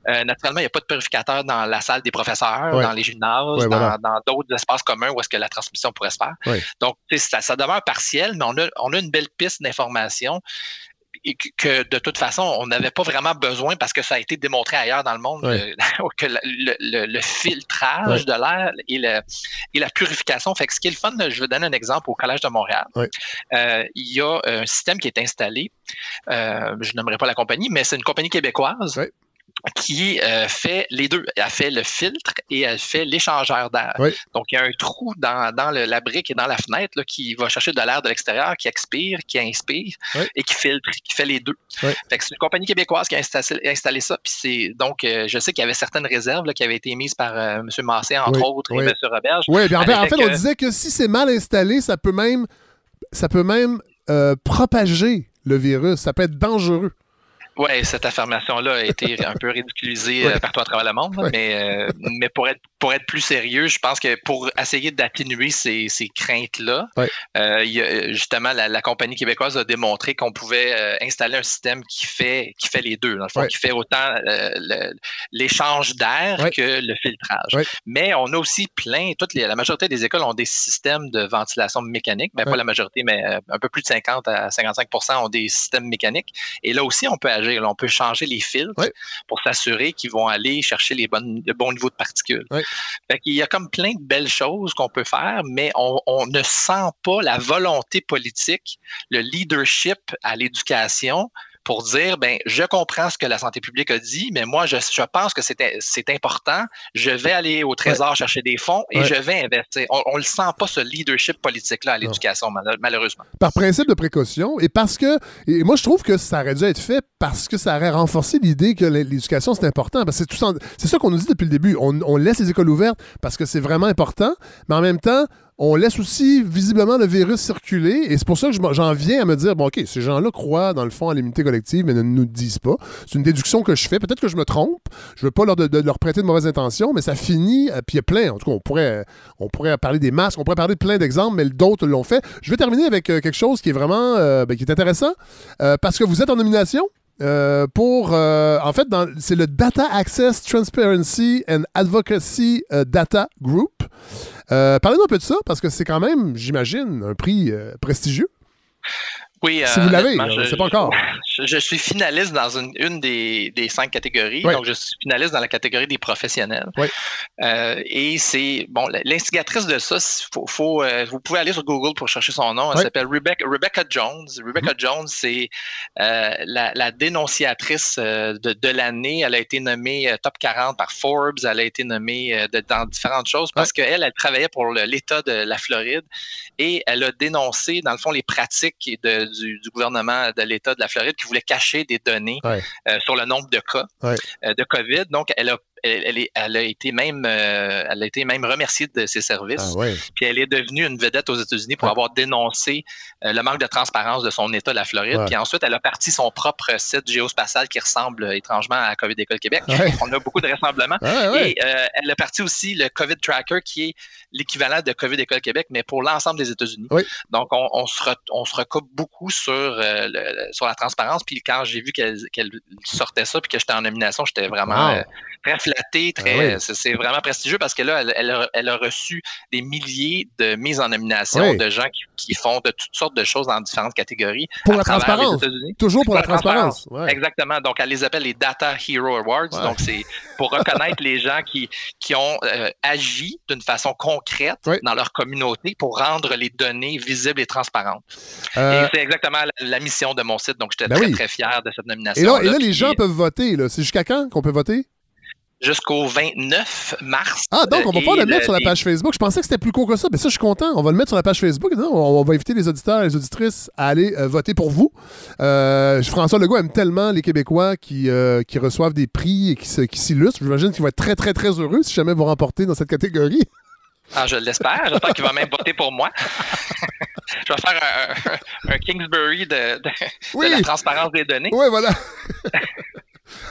naturellement, il n'y a pas de purificateur dans la salle des professeurs, dans les gymnases, dans d'autres espaces communs où est-ce que la transmission pourrait se faire. Donc, ça, ça demeure partiel, mais on a, on a une belle piste d'information que de toute façon, on n'avait pas vraiment besoin parce que ça a été démontré ailleurs dans le monde euh, que le, filtrage de l'air et, la purification. Fait que ce qui est le fun, je vais donner un exemple au Collège de Montréal. Euh, il y a un système qui est installé. Euh, je n'aimerais pas la compagnie, mais c'est une compagnie québécoise qui euh, fait les deux. Elle fait le filtre et elle fait l'échangeur d'air. Donc, il y a un trou dans, dans le, la brique et dans la fenêtre là, qui va chercher de l'air de l'extérieur, qui expire, qui inspire et qui filtre, qui fait les deux. c'est une compagnie québécoise qui a installé, ça. Puis c'est donc, euh, je sais qu'il y avait certaines réserves là, qui avaient été émises par euh, M. Massé, entre autres, et M. Roberge. Oui, bien, en fait, on disait que si c'est mal installé, ça peut même, ça peut même propager le virus. Ça peut être dangereux. Oui, cette affirmation-là a été un peu ridiculisée euh, partout à travers le monde, mais, euh, mais pour être pour être plus sérieux, je pense que pour essayer d'atténuer ces, ces craintes-là, euh, justement, la, compagnie québécoise a démontré qu'on pouvait euh, installer un système qui fait, qui fait les deux, dans le fond, qui fait autant l'échange d'air que le filtrage. Mais on a aussi plein, toutes les, la majorité des écoles ont des systèmes de ventilation mécanique, mais pas la majorité, mais un peu plus de 50 à 55% ont des systèmes mécaniques. Et là aussi, on peut agir. On peut changer les filtres pour s'assurer qu'ils vont aller chercher les bonnes, le bon niveau de particules. Il y a comme plein de belles choses qu'on peut faire, mais on, ne sent pas la volonté politique, le leadership à l'éducation pour dire, ben, je comprends ce que la santé publique a dit, mais moi, je, pense que c'est important. Je vais aller au Trésor chercher des fonds et je vais investir. On ne le sent pas, ce leadership politique-là à l'éducation, malheureusement. Par principe de précaution et parce que, et moi, je trouve que ça aurait dû être fait parce que ça aurait renforcé l'idée que l'éducation, c'est important. c'est ça qu'on nous dit depuis le début. On, on laisse les écoles ouvertes parce que c'est vraiment important, mais en même temps, on laisse aussi visiblement le virus circuler. Et c'est pour ça que j'en viens à me dire, bon, OK, ces gens-là croient dans le fond à l'immunité collective, mais ne nous disent pas. C'est une déduction que je fais. Peut-être que je me trompe. Je veux pas leur, prêter de mauvaises intentions, mais ça finit. Euh, puis il y a plein. En tout cas, on pourrait, on pourrait parler des masques, on pourrait parler de plein d'exemples, mais d'autres l'ont fait. Je vais terminer avec euh, quelque chose qui est vraiment euh, ben, qui est intéressant. parce que vous êtes en nomination. Pour, en fait, c'est le Data Access Transparency and Advocacy Data Group. Euh, parlez-nous un peu de ça, parce que c'est quand même, j'imagine, un prix euh, prestigieux. Oui, si vous l'avez, je ne sais pas encore. Je, suis finaliste dans une, une des, des, cinq catégories. Donc, je suis finaliste dans la catégorie des professionnels. Oui. Euh, et c'est, bon, l'instigatrice de ça, faut, faut euh, vous pouvez aller sur Google pour chercher son nom. Elle s'appelle Rebecca, Rebecca, Jones. Rebecca mm-hmm. Jones, c'est euh, la, la, dénonciatrice de, de l'année. Elle a été nommée top 40 par Forbes. Elle a été nommée de, dans différentes choses parce qu'elle, elle travaillait pour l'État de la Floride et elle a dénoncé, dans le fond, les pratiques de, du, du gouvernement de l'État de la Floride qui voulait cacher des données euh, sur le nombre de cas euh, de COVID. Donc, elle a elle, elle, a été même, euh, elle a été même remerciée de ses services. Ah Puis elle est devenue une vedette aux États-Unis pour avoir dénoncé euh, le manque de transparence de son État, la Floride. Puis ensuite, elle a parti son propre site géospatial qui ressemble étrangement à COVID École Québec. On a beaucoup de ressemblements. Et euh, elle a parti aussi le COVID Tracker, qui est l'équivalent de COVID École Québec, mais pour l'ensemble des États-Unis. Donc, on, se on, se recoupe beaucoup sur, sur la transparence. Puis quand j'ai vu qu'elle sortait ça, puis que j'étais en nomination, j'étais vraiment très ah très, c'est vraiment prestigieux parce que là, elle, a, reçu des milliers de mises en nomination de gens qui, font de toutes sortes de choses dans différentes catégories. Pour la transparence. Toujours pour, la, transparence. Exactement. Donc, elle les appelle les Data Hero Awards. Donc, c'est pour reconnaître les gens qui, qui ont euh, agi d'une façon concrète dans leur communauté pour rendre les données visibles et transparentes. Euh, et c'est exactement la, mission de mon site. Donc, j'étais ben très, très fier de cette nomination. Et là, et là les gens peuvent voter. C'est jusqu'à quand qu'on peut voter? Jusqu'au 29 mars. Ah, donc on va pas le mettre sur la page Facebook. Je pensais que c'était plus court que ça, mais ça, je suis content. On va le mettre sur la page Facebook. on, va inviter les auditeurs et les auditrices à aller euh, voter pour vous. Euh, François Legault aime tellement les Québécois qui, euh, qui reçoivent des prix et qui s'illustrent. J'imagine qu'il va être très, très, très heureux si jamais vous remportez dans cette catégorie. Ah, je l'espère. J'espère qu'il va même voter pour moi. je vais faire un, Kingsbury de, de la transparence des données. Oui, voilà.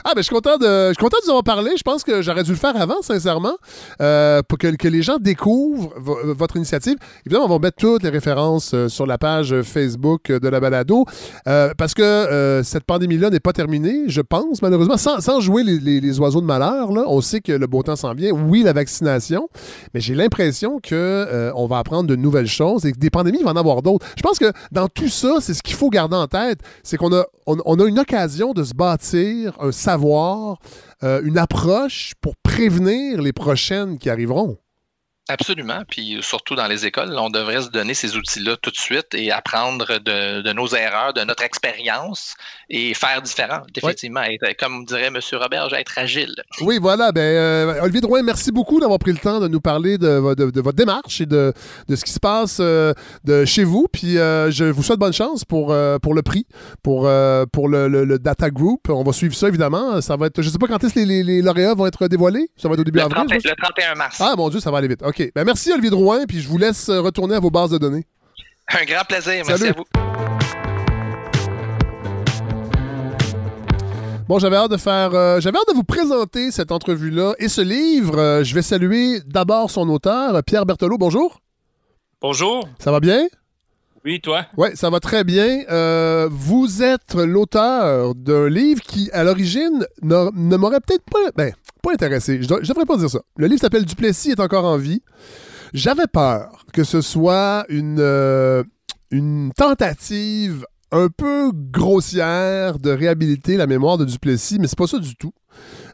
Ah, ben, je suis content de, je suis content de vous avoir parlé. Je pense que j'aurais dû le faire avant, sincèrement, euh, pour que, que, les gens découvrent votre initiative. Évidemment, on va mettre toutes les références euh, sur la page Facebook de la balado, euh, parce que cette pandémie-là n'est pas terminée, je pense, malheureusement. Sans, jouer les, les, oiseaux de malheur, là, on sait que le beau temps s'en vient. Oui, la vaccination, mais j'ai l'impression qu'on on va apprendre de nouvelles choses et que des pandémies, il va en avoir d'autres. Je pense que dans tout ça, c'est ce qu'il faut garder en tête, c'est qu'on a, on, a une occasion de se bâtir un savoir, euh, une approche pour prévenir les prochaines qui arriveront. Absolument. Puis surtout dans les écoles, on devrait se donner ces outils-là tout de suite et apprendre de, nos erreurs, de notre expérience et faire différent, effectivement. comme dirait M. Robert, être agile. Oui, voilà. Ben, euh, Olivier Drouin, merci beaucoup d'avoir pris le temps de nous parler de, votre démarche et de, ce qui se passe euh, de chez vous. Puis euh, je vous souhaite bonne chance pour, pour le prix, pour, pour le, Data Group. On va suivre ça, évidemment. Ça va être, je ne sais pas quand est-ce que les, lauréats vont être dévoilés. Ça va être au début avril. le 31 mars. Ah, mon Dieu, ça va aller vite. OK. Ben, merci, Olivier Drouin, puis je vous laisse euh, retourner à vos bases de données. Un grand plaisir. Merci à vous. Bon, j'avais hâte de faire, euh, j'avais hâte de vous présenter cette entrevue-là et ce livre. Euh, je vais saluer d'abord son auteur, Pierre Berthelot. Bonjour. Bonjour. Ça va bien? Oui, toi? Oui, ça va très bien. vous êtes l'auteur d'un livre qui, à l'origine, ne, m'aurait peut-être pas. Ben, pas intéressé. Je, devrais pas dire ça. Le livre s'appelle Duplessis est encore en vie. J'avais peur que ce soit une, euh, une tentative un peu grossière de réhabiliter la mémoire de Duplessis, mais c'est pas ça du tout.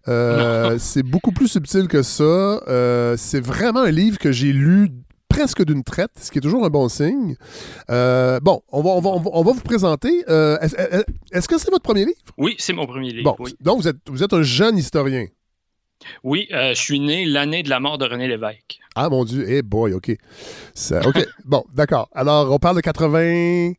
Euh, c'est beaucoup plus subtil que ça. Euh, c'est vraiment un livre que j'ai lu presque d'une traite, ce qui est toujours un bon signe. bon, on va, on va, vous présenter. Est-ce que c'est votre premier livre? Oui, c'est mon premier livre. Bon, donc vous êtes, vous êtes un jeune historien. Oui, euh, je suis né l'année de la mort de René Lévesque. Ah, mon Dieu. Eh boy, OK. OK. bon, d'accord. Alors, on parle de 80...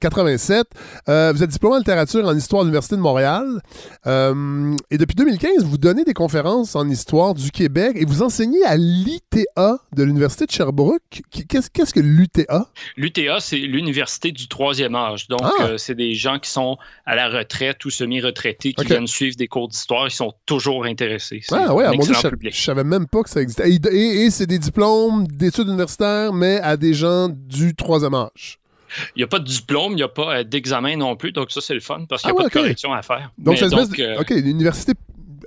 87. Euh, vous êtes diplômé en littérature en histoire de l'Université de Montréal. Euh, et depuis 2015, vous donnez des conférences en histoire du Québec et vous enseignez à l'ITA de l'Université de Sherbrooke. Qu'est-ce que l'UTA? L'UTA, c'est l'Université du troisième âge. Donc, ah! euh, c'est des gens qui sont à la retraite ou semi-retraités qui viennent suivre des cours d'histoire. Ils sont toujours intéressés. Ah oui, à mon Dieu, je, ne savais même pas que ça existait. et c'est des diplômes d'études universitaires, mais à des gens du troisième âge. Il n'y a pas de diplôme, il n'y a pas euh, d'examen non plus, donc ça, c'est le fun parce qu'il n'y a ah pas de correction à faire. Donc, c'est euh, OK, une université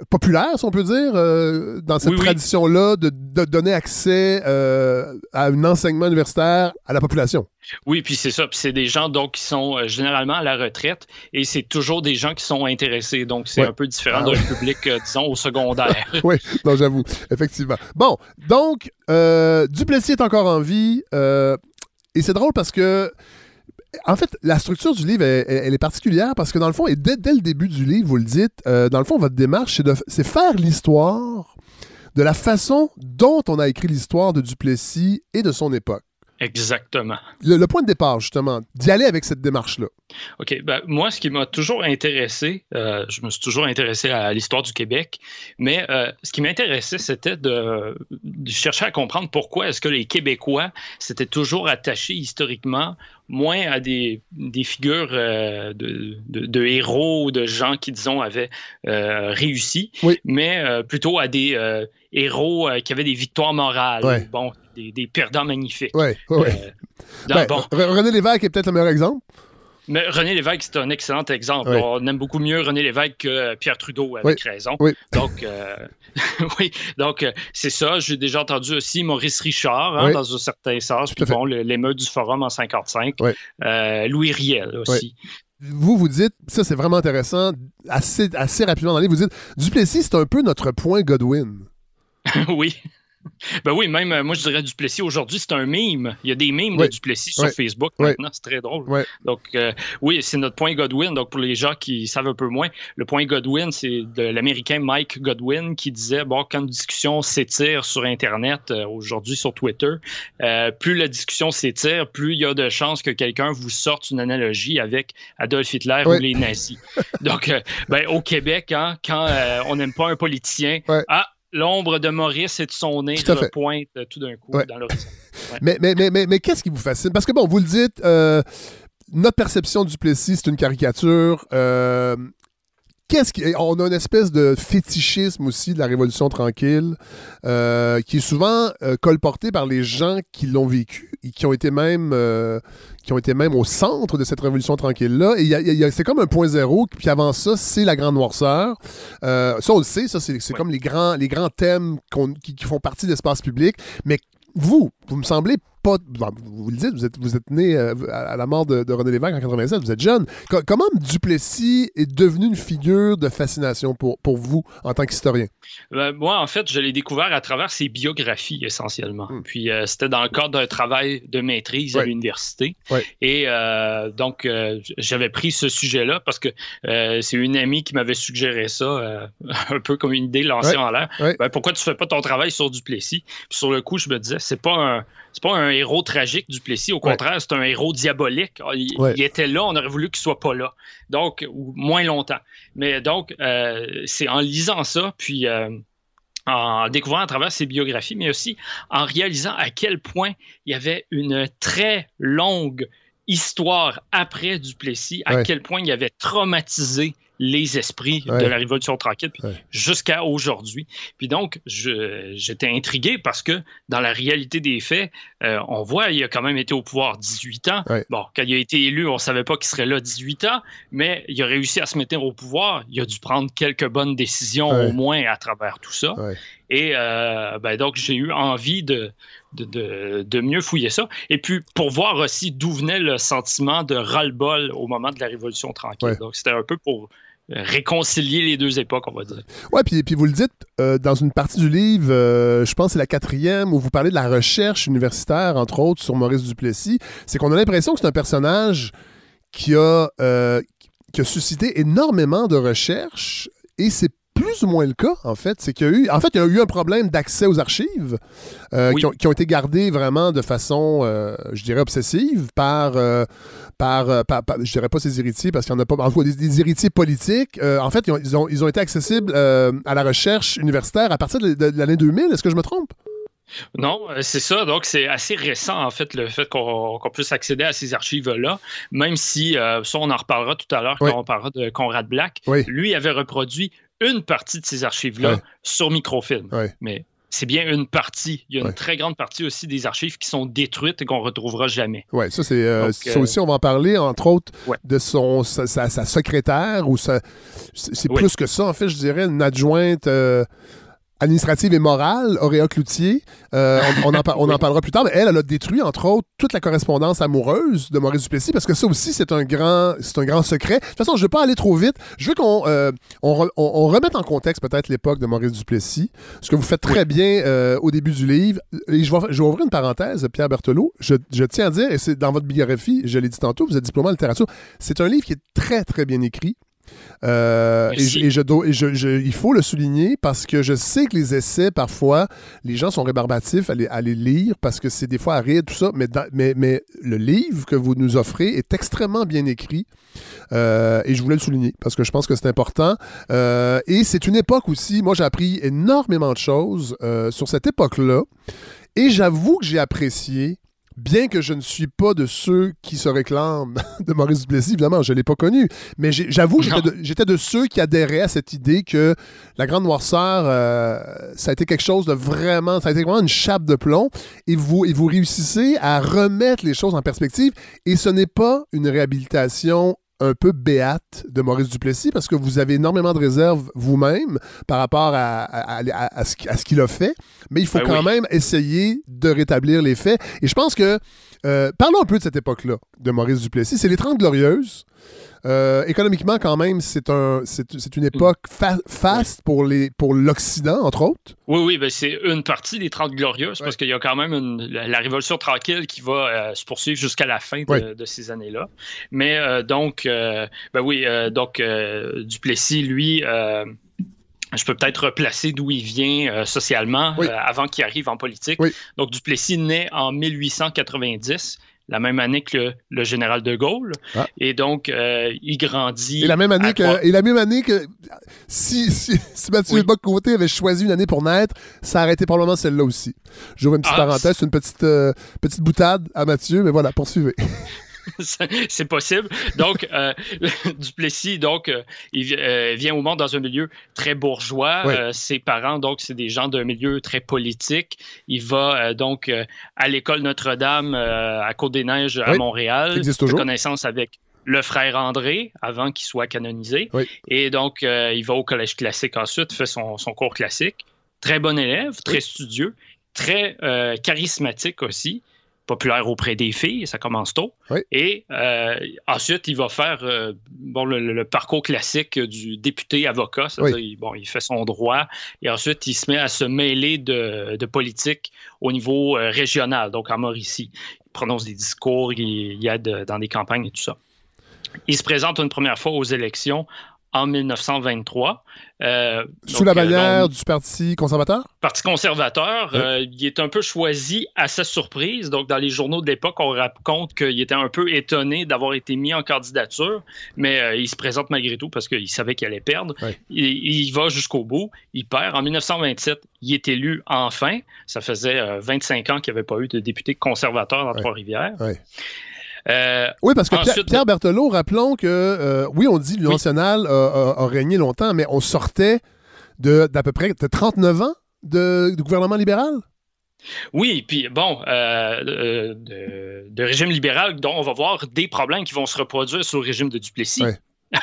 populaire, si on peut dire, euh, dans cette tradition-là de, donner accès à un enseignement universitaire à la population. Oui, puis c'est ça. Puis c'est des gens donc qui sont généralement à la retraite et c'est toujours des gens qui sont intéressés. Donc c'est un peu différent ah d'un public, disons, au secondaire. oui, non, j'avoue, effectivement. Bon, donc, Duplessis est encore en vie. Et c'est drôle parce que en fait, la structure du livre, elle, est particulière parce que dans le fond, et dès, le début du livre, vous le dites, euh, dans le fond, votre démarche, c'est faire l'histoire de la façon dont on a écrit l'histoire de Duplessis et de son époque. Exactement. Le, point de départ, justement, d'y aller avec cette démarche-là. OK. Ben, moi, ce qui m'a toujours intéressé, euh, je me suis toujours intéressé à l'histoire du Québec, mais euh, ce qui m'intéressait, c'était de, chercher à comprendre pourquoi est-ce que les Québécois s'étaient toujours attachés historiquement moins à des, figures euh, de, héros, de gens qui, disons, avaient réussi, mais plutôt à des héros qui avaient des victoires morales. Bon, des, perdants magnifiques. Oui, oui. Ben, René Lévesque est peut-être le meilleur exemple. Mais René Lévesque, c'est un excellent exemple. On aime beaucoup mieux René Lévesque que Pierre Trudeau, avec raison. Donc, euh, oui, donc euh, c'est ça. J'ai déjà entendu aussi Maurice Richard, hein, dans un certain sens, puis bon, l'émeute du Forum en 55. Euh, Louis Riel aussi. Vous, vous dites, ça c'est vraiment intéressant, assez, assez rapidement dans le livre, vous dites, Duplessis, c'est un peu notre point Godwin. oui. Ben oui, même euh, moi je dirais Duplessis aujourd'hui, c'est un mime. Il y a des mimes de Duplessis sur Facebook maintenant, c'est très drôle. Donc euh, oui, c'est notre point Godwin. Donc pour les gens qui savent un peu moins, le point Godwin, c'est de l'américain Mike Godwin qui disait bon, quand une discussion s'étire sur Internet, euh, aujourd'hui sur Twitter, plus la discussion s'étire, plus il y a de chances que quelqu'un vous sorte une analogie avec Adolf Hitler ou les nazis. Donc ben, au Québec, hein, quand on n'aime pas un politicien, ah l'ombre de Maurice et de son nez se pointe euh, tout d'un coup dans l'horizon. mais, mais, mais, mais, qu'est-ce qui vous fascine? Parce que bon, vous le dites, euh, notre perception du Plessis, c'est une caricature. Euh, qu'est-ce qui, on a une espèce de fétichisme aussi de la Révolution tranquille euh, qui est souvent euh, colporté par les gens qui l'ont vécu et qui ont été même euh, qui ont été même au centre de cette Révolution tranquille là. Et c'est comme un point zéro. Puis avant ça, c'est la grande noirceur. ça on le sait, ça c'est comme les grands les grands thèmes qui, qui, font partie de l'espace public. Mais vous, vous me semblez vous le dites, vous êtes, vous êtes né euh, à la mort de, René Lévesque en 87, vous êtes jeune. comment Duplessis est devenu une figure de fascination pour, pour vous en tant qu'historien? Ben, moi, en fait, je l'ai découvert à travers ses biographies essentiellement. Hmm. Puis euh, c'était dans le cadre d'un travail de maîtrise à l'université. Et euh, donc, j'avais pris ce sujet-là parce que c'est une amie qui m'avait suggéré ça, un peu comme une idée lancée en l'air. Ben, pourquoi tu fais pas ton travail sur Duplessis? Puis sur le coup, je me disais, c'est pas un c'est pas un héros tragique du Plessis. Au contraire, c'est un héros diabolique. Ah, il, était là, on aurait voulu qu'il soit pas là. Donc, ou moins longtemps. Mais donc, euh, c'est en lisant ça, puis euh, en découvrant à travers ses biographies, mais aussi en réalisant à quel point il y avait une très longue histoire après Duplessis, à quel point il avait traumatisé les esprits de la Révolution tranquille jusqu'à aujourd'hui. Puis donc, j'étais intrigué parce que dans la réalité des faits, euh, on voit, il a quand même été au pouvoir 18 ans. Bon, quand il a été élu, on ne savait pas qu'il serait là 18 ans, mais il a réussi à se mettre au pouvoir. Il a dû prendre quelques bonnes décisions au moins à travers tout ça. Et euh, ben donc, j'ai eu envie de, de, mieux fouiller ça. Et puis, pour voir aussi d'où venait le sentiment de ras-le-bol au moment de la Révolution tranquille. Donc, c'était un peu pour réconcilier les deux époques, on va dire. Oui, puis, puis vous le dites euh, dans une partie du livre, euh, je pense c'est la quatrième, où vous parlez de la recherche universitaire, entre autres, sur Maurice Duplessis. C'est qu'on a l'impression que c'est un personnage qui a, euh, qui a suscité énormément de recherches et c'est plus ou moins le cas, en fait. C'est qu'il y a eu, en fait, il y a eu un problème d'accès aux archives euh, qui, ont, été gardées vraiment de façon, euh, je dirais, obsessive par, euh, par, je dirais pas ses héritiers parce qu'il n'y en a pas, en tout cas, des, héritiers politiques. en fait, ils ont, ils ont, été accessibles à la recherche universitaire à partir de, l'année 2000. Est-ce que je me trompe? Non, c'est ça. Donc, c'est assez récent, en fait, le fait qu'on puisse accéder à ces archives-là, même si, ça, on en reparlera tout à l'heure quand on parlera de Conrad Black. Lui avait reproduit une partie de ces archives-là sur microfilm. Mais c'est bien une partie. Il y a une très grande partie aussi des archives qui sont détruites et qu'on ne retrouvera jamais. Oui, ça, c'est euh, ça aussi, on va en parler, entre autres, de son, sa, secrétaire, ou c'est plus que ça, en fait, je dirais, une adjointe. Euh, administrative et morale, Auréa Cloutier. Euh, on, en, on en parlera plus tard, mais elle, elle a détruit, entre autres, toute la correspondance amoureuse de Maurice Duplessis, parce que ça aussi, c'est un grand c'est un grand secret. De toute façon, je ne vais pas aller trop vite. Je veux qu'on euh, on, on, remette en contexte peut-être l'époque de Maurice Duplessis, ce que vous faites très bien euh, au début du livre. Et je vais, je vais ouvrir une parenthèse, Pierre Berthelot. Je, je tiens à dire, et c'est dans votre biographie, je l'ai dit tantôt, vous êtes diplômé en littérature, c'est un livre qui est très, très bien écrit. Euh, et, je, il faut le souligner parce que je sais que les essais, parfois, les gens sont rébarbatifs à les, lire parce que c'est des fois aride, tout ça, mais, mais, mais, le livre que vous nous offrez est extrêmement bien écrit. Euh, et je voulais le souligner parce que je pense que c'est important. Euh, et c'est une époque aussi, moi j'ai appris énormément de choses sur cette époque-là. Et j'avoue que j'ai apprécié bien que je ne suis pas de ceux qui se réclament de Maurice Duplessis, évidemment, je ne l'ai pas connu, mais j'avoue, j'étais de, ceux qui adhéraient à cette idée que la Grande Noirceur, euh, ça a été quelque chose de vraiment, ça a été vraiment une chape de plomb, et vous, et vous réussissez à remettre les choses en perspective, et ce n'est pas une réhabilitation un peu béate de Maurice Duplessis parce que vous avez énormément de réserves vous-même par rapport à, à, ce, qu'il a fait, mais il faut ben quand même essayer de rétablir les faits. Et je pense que, euh, parlons un peu de cette époque-là de Maurice Duplessis. C'est les Trente Glorieuses. Euh, économiquement, quand même, c'est un, c'est, une époque faste pour, les, pour l'Occident, entre autres. Oui, oui, ben c'est une partie des 30 Glorieuses, parce qu'il y a quand même la, Révolution tranquille qui va euh, se poursuivre jusqu'à la fin de, ces années-là. Mais euh, donc, ben oui, donc Duplessis, lui, je peux peut-être replacer d'où il vient socialement avant qu'il arrive en politique. Donc, Duplessis naît en 1890 la même année que le, général de Gaulle. Ah. Et donc, euh, il grandit. Et la même année que. Et la même année que. Si, si, si Mathieu oui. côté avait choisi une année pour naître, ça aurait été probablement celle-là aussi. J'ouvre une petite ah, parenthèse, une petite, euh, petite boutade à Mathieu, mais voilà, poursuivez. c'est possible. Donc, euh, Duplessis, donc, euh, il euh, vient au monde dans un milieu très bourgeois. ses parents, donc, c'est des gens d'un milieu très politique. Il va donc à l'école Notre-Dame à Côte-des-Neiges à Montréal. Existe toujours. connaissance avec le frère André avant qu'il soit canonisé. Et donc, il va au collège classique ensuite, fait son, son cours classique. Très bon élève, très studieux, très charismatique aussi populaire auprès des filles, ça commence tôt. Et euh, ensuite, il va faire euh, bon, le, parcours classique du député avocat, c'est-à-dire il, bon, il fait son droit, et ensuite il se met à se mêler de, politique au niveau euh, régional, donc en Mauricie. Il prononce des discours, il, y a dans des campagnes et tout ça. Il se présente une première fois aux élections en 1923. Euh, Sous la euh, bannière du Parti conservateur? Parti conservateur. Euh, il est un peu choisi à sa surprise. Donc, dans les journaux de l'époque, on raconte qu'il était un peu étonné d'avoir été mis en candidature, mais il se présente malgré tout parce qu'il savait qu'il allait perdre. Il, va jusqu'au bout. Il perd. En 1927, il est élu enfin. Ça faisait 25 ans qu'il n'y avait pas eu de député conservateur dans Trois-Rivières. Euh, oui, parce que Pierre, Berthelot, rappelons que, euh, oui, on dit l'Union nationale a, régné longtemps, mais on sortait d'à peu près de 39 ans de, gouvernement libéral? Oui, puis bon, euh, de, régime libéral dont on va voir des problèmes qui vont se reproduire sous le régime de Duplessis.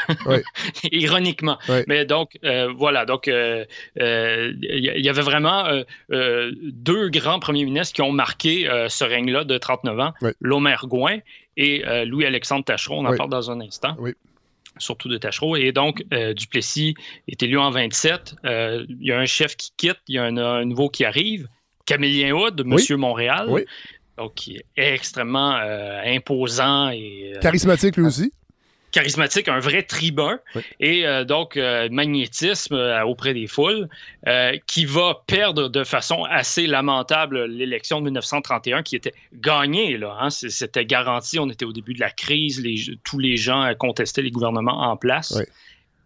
Ironiquement. Mais donc, euh, voilà. Donc, il euh, euh, y, avait vraiment deux grands premiers ministres qui ont marqué ce règne-là de 39 ans Lomer Gouin et Louis-Alexandre Tachereau. On en parle dans un instant. Surtout de Tachereau. Et donc, Duplessis est élu en 27. Il y a un chef qui quitte, il y a un, nouveau qui arrive. Camillien Hood, Monsieur Montréal. Donc, qui est extrêmement imposant et. Charismatique lui aussi charismatique, un vrai tribun, et euh, donc euh, magnétisme euh, auprès des foules, qui va perdre de façon assez lamentable l'élection de 1931 qui était gagnée. Là, hein. C'était garanti, on était au début de la crise, tous les gens contestaient les gouvernements en place.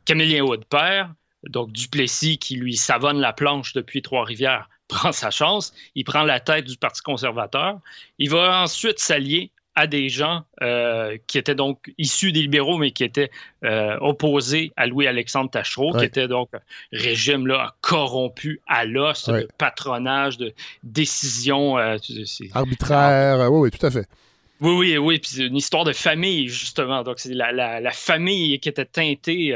Camillien Wood perd, donc Duplessis qui lui savonne la planche depuis Trois-Rivières prend sa chance, il prend la tête du Parti conservateur, il va ensuite s'allier à des gens euh, qui étaient donc issus des libéraux, mais qui étaient euh, opposés à Louis-Alexandre Tachereau, qui était donc un régime là, corrompu à l'os, de patronage, de décision. Euh, Arbitraire, oui, oui, tout à fait. Oui, oui, oui. Puis c'est une histoire de famille, justement. Donc, c'est la, famille qui était teintée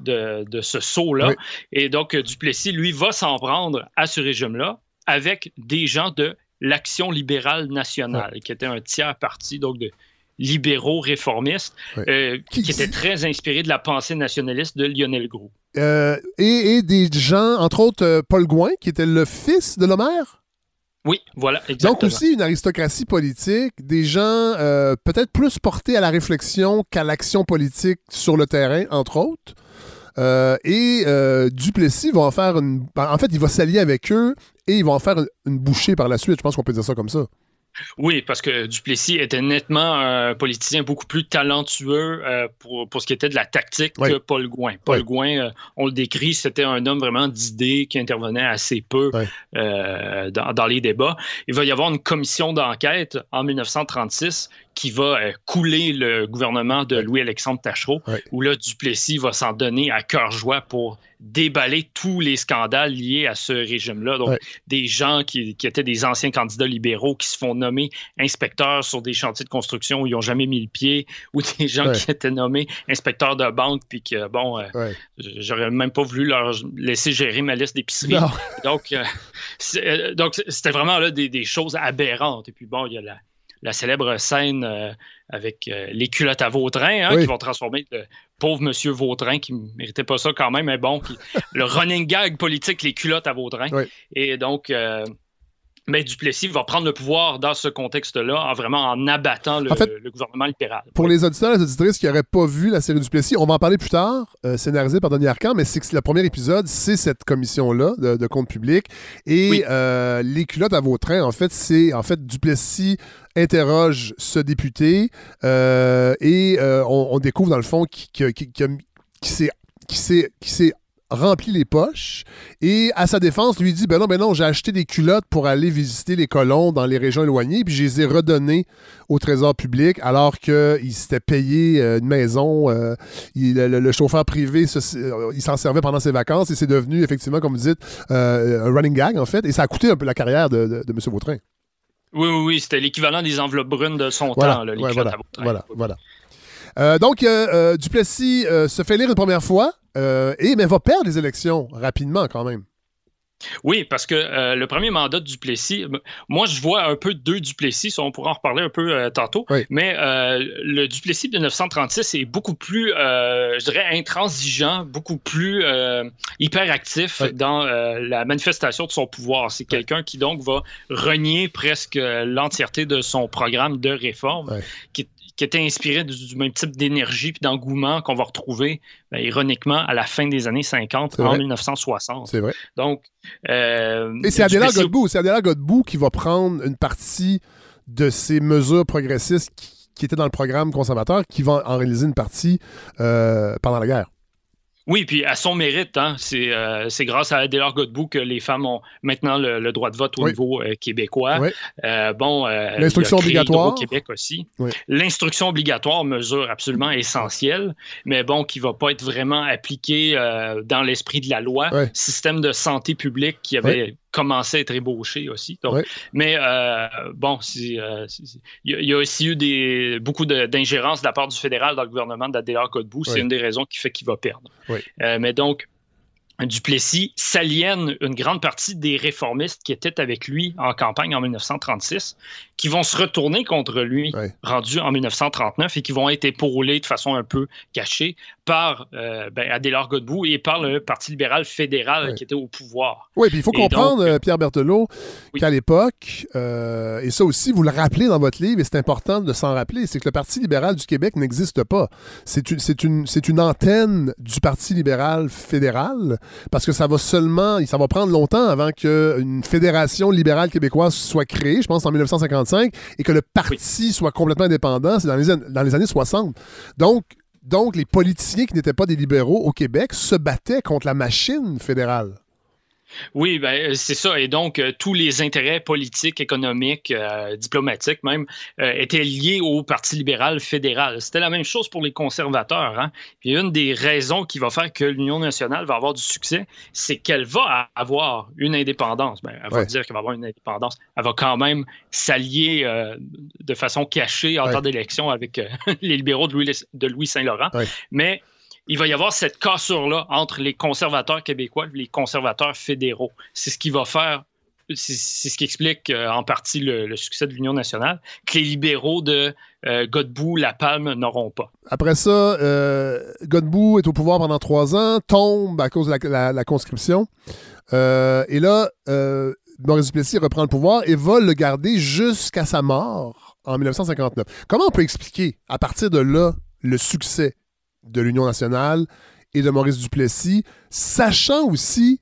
de, de, ce saut-là. Et donc, Duplessis, lui, va s'en prendre à ce régime-là avec des gens de l'Action libérale nationale, qui était un tiers parti, donc de libéraux réformistes, euh, qui, était très inspiré de la pensée nationaliste de Lionel Groux. Euh, et, des gens, entre autres, euh, Paul Gouin, qui était le fils de l'Homère. Oui, voilà, exactement. Donc aussi une aristocratie politique, des gens peut-être plus portés à la réflexion qu'à l'action politique sur le terrain, entre autres. Et Duplessis va en faire une. En fait, il va s'allier avec eux et ils vont en faire une, bouchée par la suite. Je pense qu'on peut dire ça comme ça. Oui, parce que Duplessis était nettement un politicien beaucoup plus talentueux euh, pour, pour, ce qui était de la tactique que Paul Gouin. Paul Gouin, euh, on le décrit, c'était un homme vraiment d'idées qui intervenait assez peu euh, dans, dans, les débats. Il va y avoir une commission d'enquête en 1936 qui va couler le gouvernement de Louis-Alexandre Tachereau, où là, Duplessis va s'en donner à cœur joie pour déballer tous les scandales liés à ce régime-là. Donc, des gens qui, étaient des anciens candidats libéraux qui se font nommer inspecteurs sur des chantiers de construction où ils n'ont jamais mis le pied, ou des gens qui étaient nommés inspecteurs de banque, puis que, bon, euh, j'aurais même pas voulu leur laisser gérer ma liste d'épicerie. Donc, euh, euh, donc c'était vraiment là, des, des, choses aberrantes. Et puis, bon, il y a la la célèbre scène avec les culottes à Vautrin, hein, qui vont transformer le pauvre monsieur Vautrin, qui ne méritait pas ça quand même, mais bon, le running gag politique, les culottes à Vautrin. Et donc, mais Duplessis va prendre le pouvoir dans ce contexte-là, en vraiment en abattant le, gouvernement libéral. Pour les auditeurs et les auditrices qui n'auraient pas vu la série Duplessis, on va en parler plus tard, euh, scénarisé par Denis Arcand, mais c'est que le premier épisode, c'est cette commission-là de, de, compte public. Et euh, les culottes à Vautrin, en fait, c'est en fait Duplessis interroge ce député euh, et on, découvre dans le fond qu'il qui, s'est remplit les poches et à sa défense lui dit ben non ben non j'ai acheté des culottes pour aller visiter les colons dans les régions éloignées puis je les ai redonnées au trésor public alors qu'il s'était payé euh, une maison euh, le, chauffeur privé euh, il s'en servait pendant ses vacances et c'est devenu effectivement comme vous dites un running gag en fait et ça a coûté un peu la carrière de, M. Vautrin oui oui oui c'était l'équivalent des enveloppes brunes de son temps les voilà, voilà, voilà. donc, Duplessis se fait lire une première fois. Euh, et mais va perdre les élections rapidement quand même. Oui, parce que euh, le premier mandat de Duplessis, moi je vois un peu deux Duplessis, on pourra en reparler un peu euh, tantôt, mais le Duplessis de 1936 est beaucoup plus, je dirais, intransigeant, beaucoup plus hyperactif dans la manifestation de son pouvoir. C'est quelqu'un qui donc va renier presque l'entièreté de son programme de réforme, qui est qui était inspiré du, même type d'énergie et d'engouement qu'on va retrouver, ben, ironiquement, à la fin des années 50, en 1960. C'est vrai. Donc, euh, et c'est Adela Godbout, c'est Adela Godbout qui va prendre une partie de ces mesures progressistes qui, étaient dans le programme conservateur, qui va en réaliser une partie euh, pendant la guerre. Oui, puis à son mérite, hein, euh, c'est grâce à Adélard Godbout que les femmes ont maintenant le, droit de vote au niveau euh, québécois. Euh, bon, l'instruction obligatoire. Au Québec aussi. L'instruction obligatoire, mesure absolument essentielle, mais bon, qui va pas être vraiment appliquée dans l'esprit de la loi. Système de santé publique qui avait commencé à être ébauché aussi. Mais euh, bon, euh, il y, a aussi eu des, beaucoup d'ingérence de, la part du fédéral dans le gouvernement d'Adélard Godbout. C'est une des raisons qui fait qu'il va perdre. Euh, mais donc, Duplessis s'aliène une grande partie des réformistes qui étaient avec lui en campagne en 1936, qui vont se retourner contre lui, rendu en 1939, et qui vont être épaulés de façon un peu cachée par euh, ben, Adélard Godbout et par le Parti libéral fédéral qui était au pouvoir. Oui, puis il faut comprendre, euh, Pierre Berthelot, qu'à l'époque, euh, et ça aussi, vous le rappelez dans votre livre, et c'est important de s'en rappeler, c'est que le Parti libéral du Québec n'existe pas. C'est une, une, une antenne du Parti libéral fédéral, parce que ça va seulement, ça va prendre longtemps avant qu'une fédération libérale québécoise soit créée, je pense en 1955, et que le parti soit complètement indépendant, c'est dans les, dans les années 60. Donc, donc, les politiciens qui n'étaient pas des libéraux au Québec se battaient contre la machine fédérale. Oui, ben, euh, c'est ça. Et donc, euh, tous les intérêts politiques, économiques, euh, diplomatiques même, étaient liés au Parti libéral fédéral. C'était la même chose pour les conservateurs. Hein? Puis une des raisons qui va faire que l'Union nationale va avoir du succès, c'est qu'elle va avoir une indépendance. Ben, elle va dire qu'elle va avoir une indépendance. Elle va quand même s'allier de façon cachée en temps d'élection avec les libéraux de Louis, de Louis Saint-Laurent. Mais il va y avoir cette cassure-là entre les conservateurs québécois et les conservateurs fédéraux. C'est ce qui va faire, c'est ce qui explique euh, en partie le, succès de l'Union nationale, que les libéraux de euh, Godbout, La Palme n'auront pas. Après ça, euh, Godbout est au pouvoir pendant trois ans, tombe à cause de la, conscription. et là, Maurice Duplessis reprend le pouvoir et va le garder jusqu'à sa mort en 1959. Comment on peut expliquer, à partir de là, le succès de l'Union nationale et de Maurice Duplessis, sachant aussi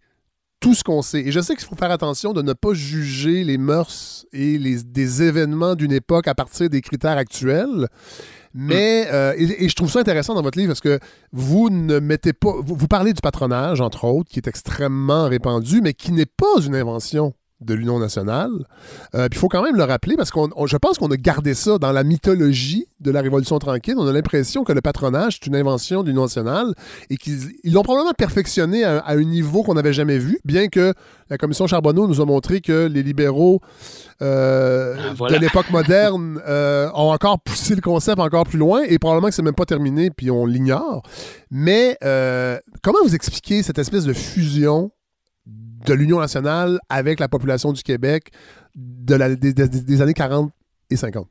tout ce qu'on sait. Et je sais qu'il faut faire attention de ne pas juger les mœurs et les, des événements d'une époque à partir des critères actuels. Mais, mm. euh, et, je trouve ça intéressant dans votre livre parce que vous ne mettez pas. vous parlez du patronage, entre autres, qui est extrêmement répandu, mais qui n'est pas une invention de l'Union nationale. Euh, il faut quand même le rappeler parce que je pense qu'on a gardé ça dans la mythologie de la Révolution tranquille. On a l'impression que le patronage est une invention de l'Union nationale et qu'ils l'ont probablement perfectionné à, un niveau qu'on n'avait jamais vu, bien que la commission Charbonneau nous a montré que les libéraux euh, ah, de l'époque moderne euh, ont encore poussé le concept encore plus loin et probablement que c'est même pas terminé puis on l'ignore. Mais comment vous expliquez cette espèce de fusion de l'Union nationale avec la population du Québec de des, années 40 et 50?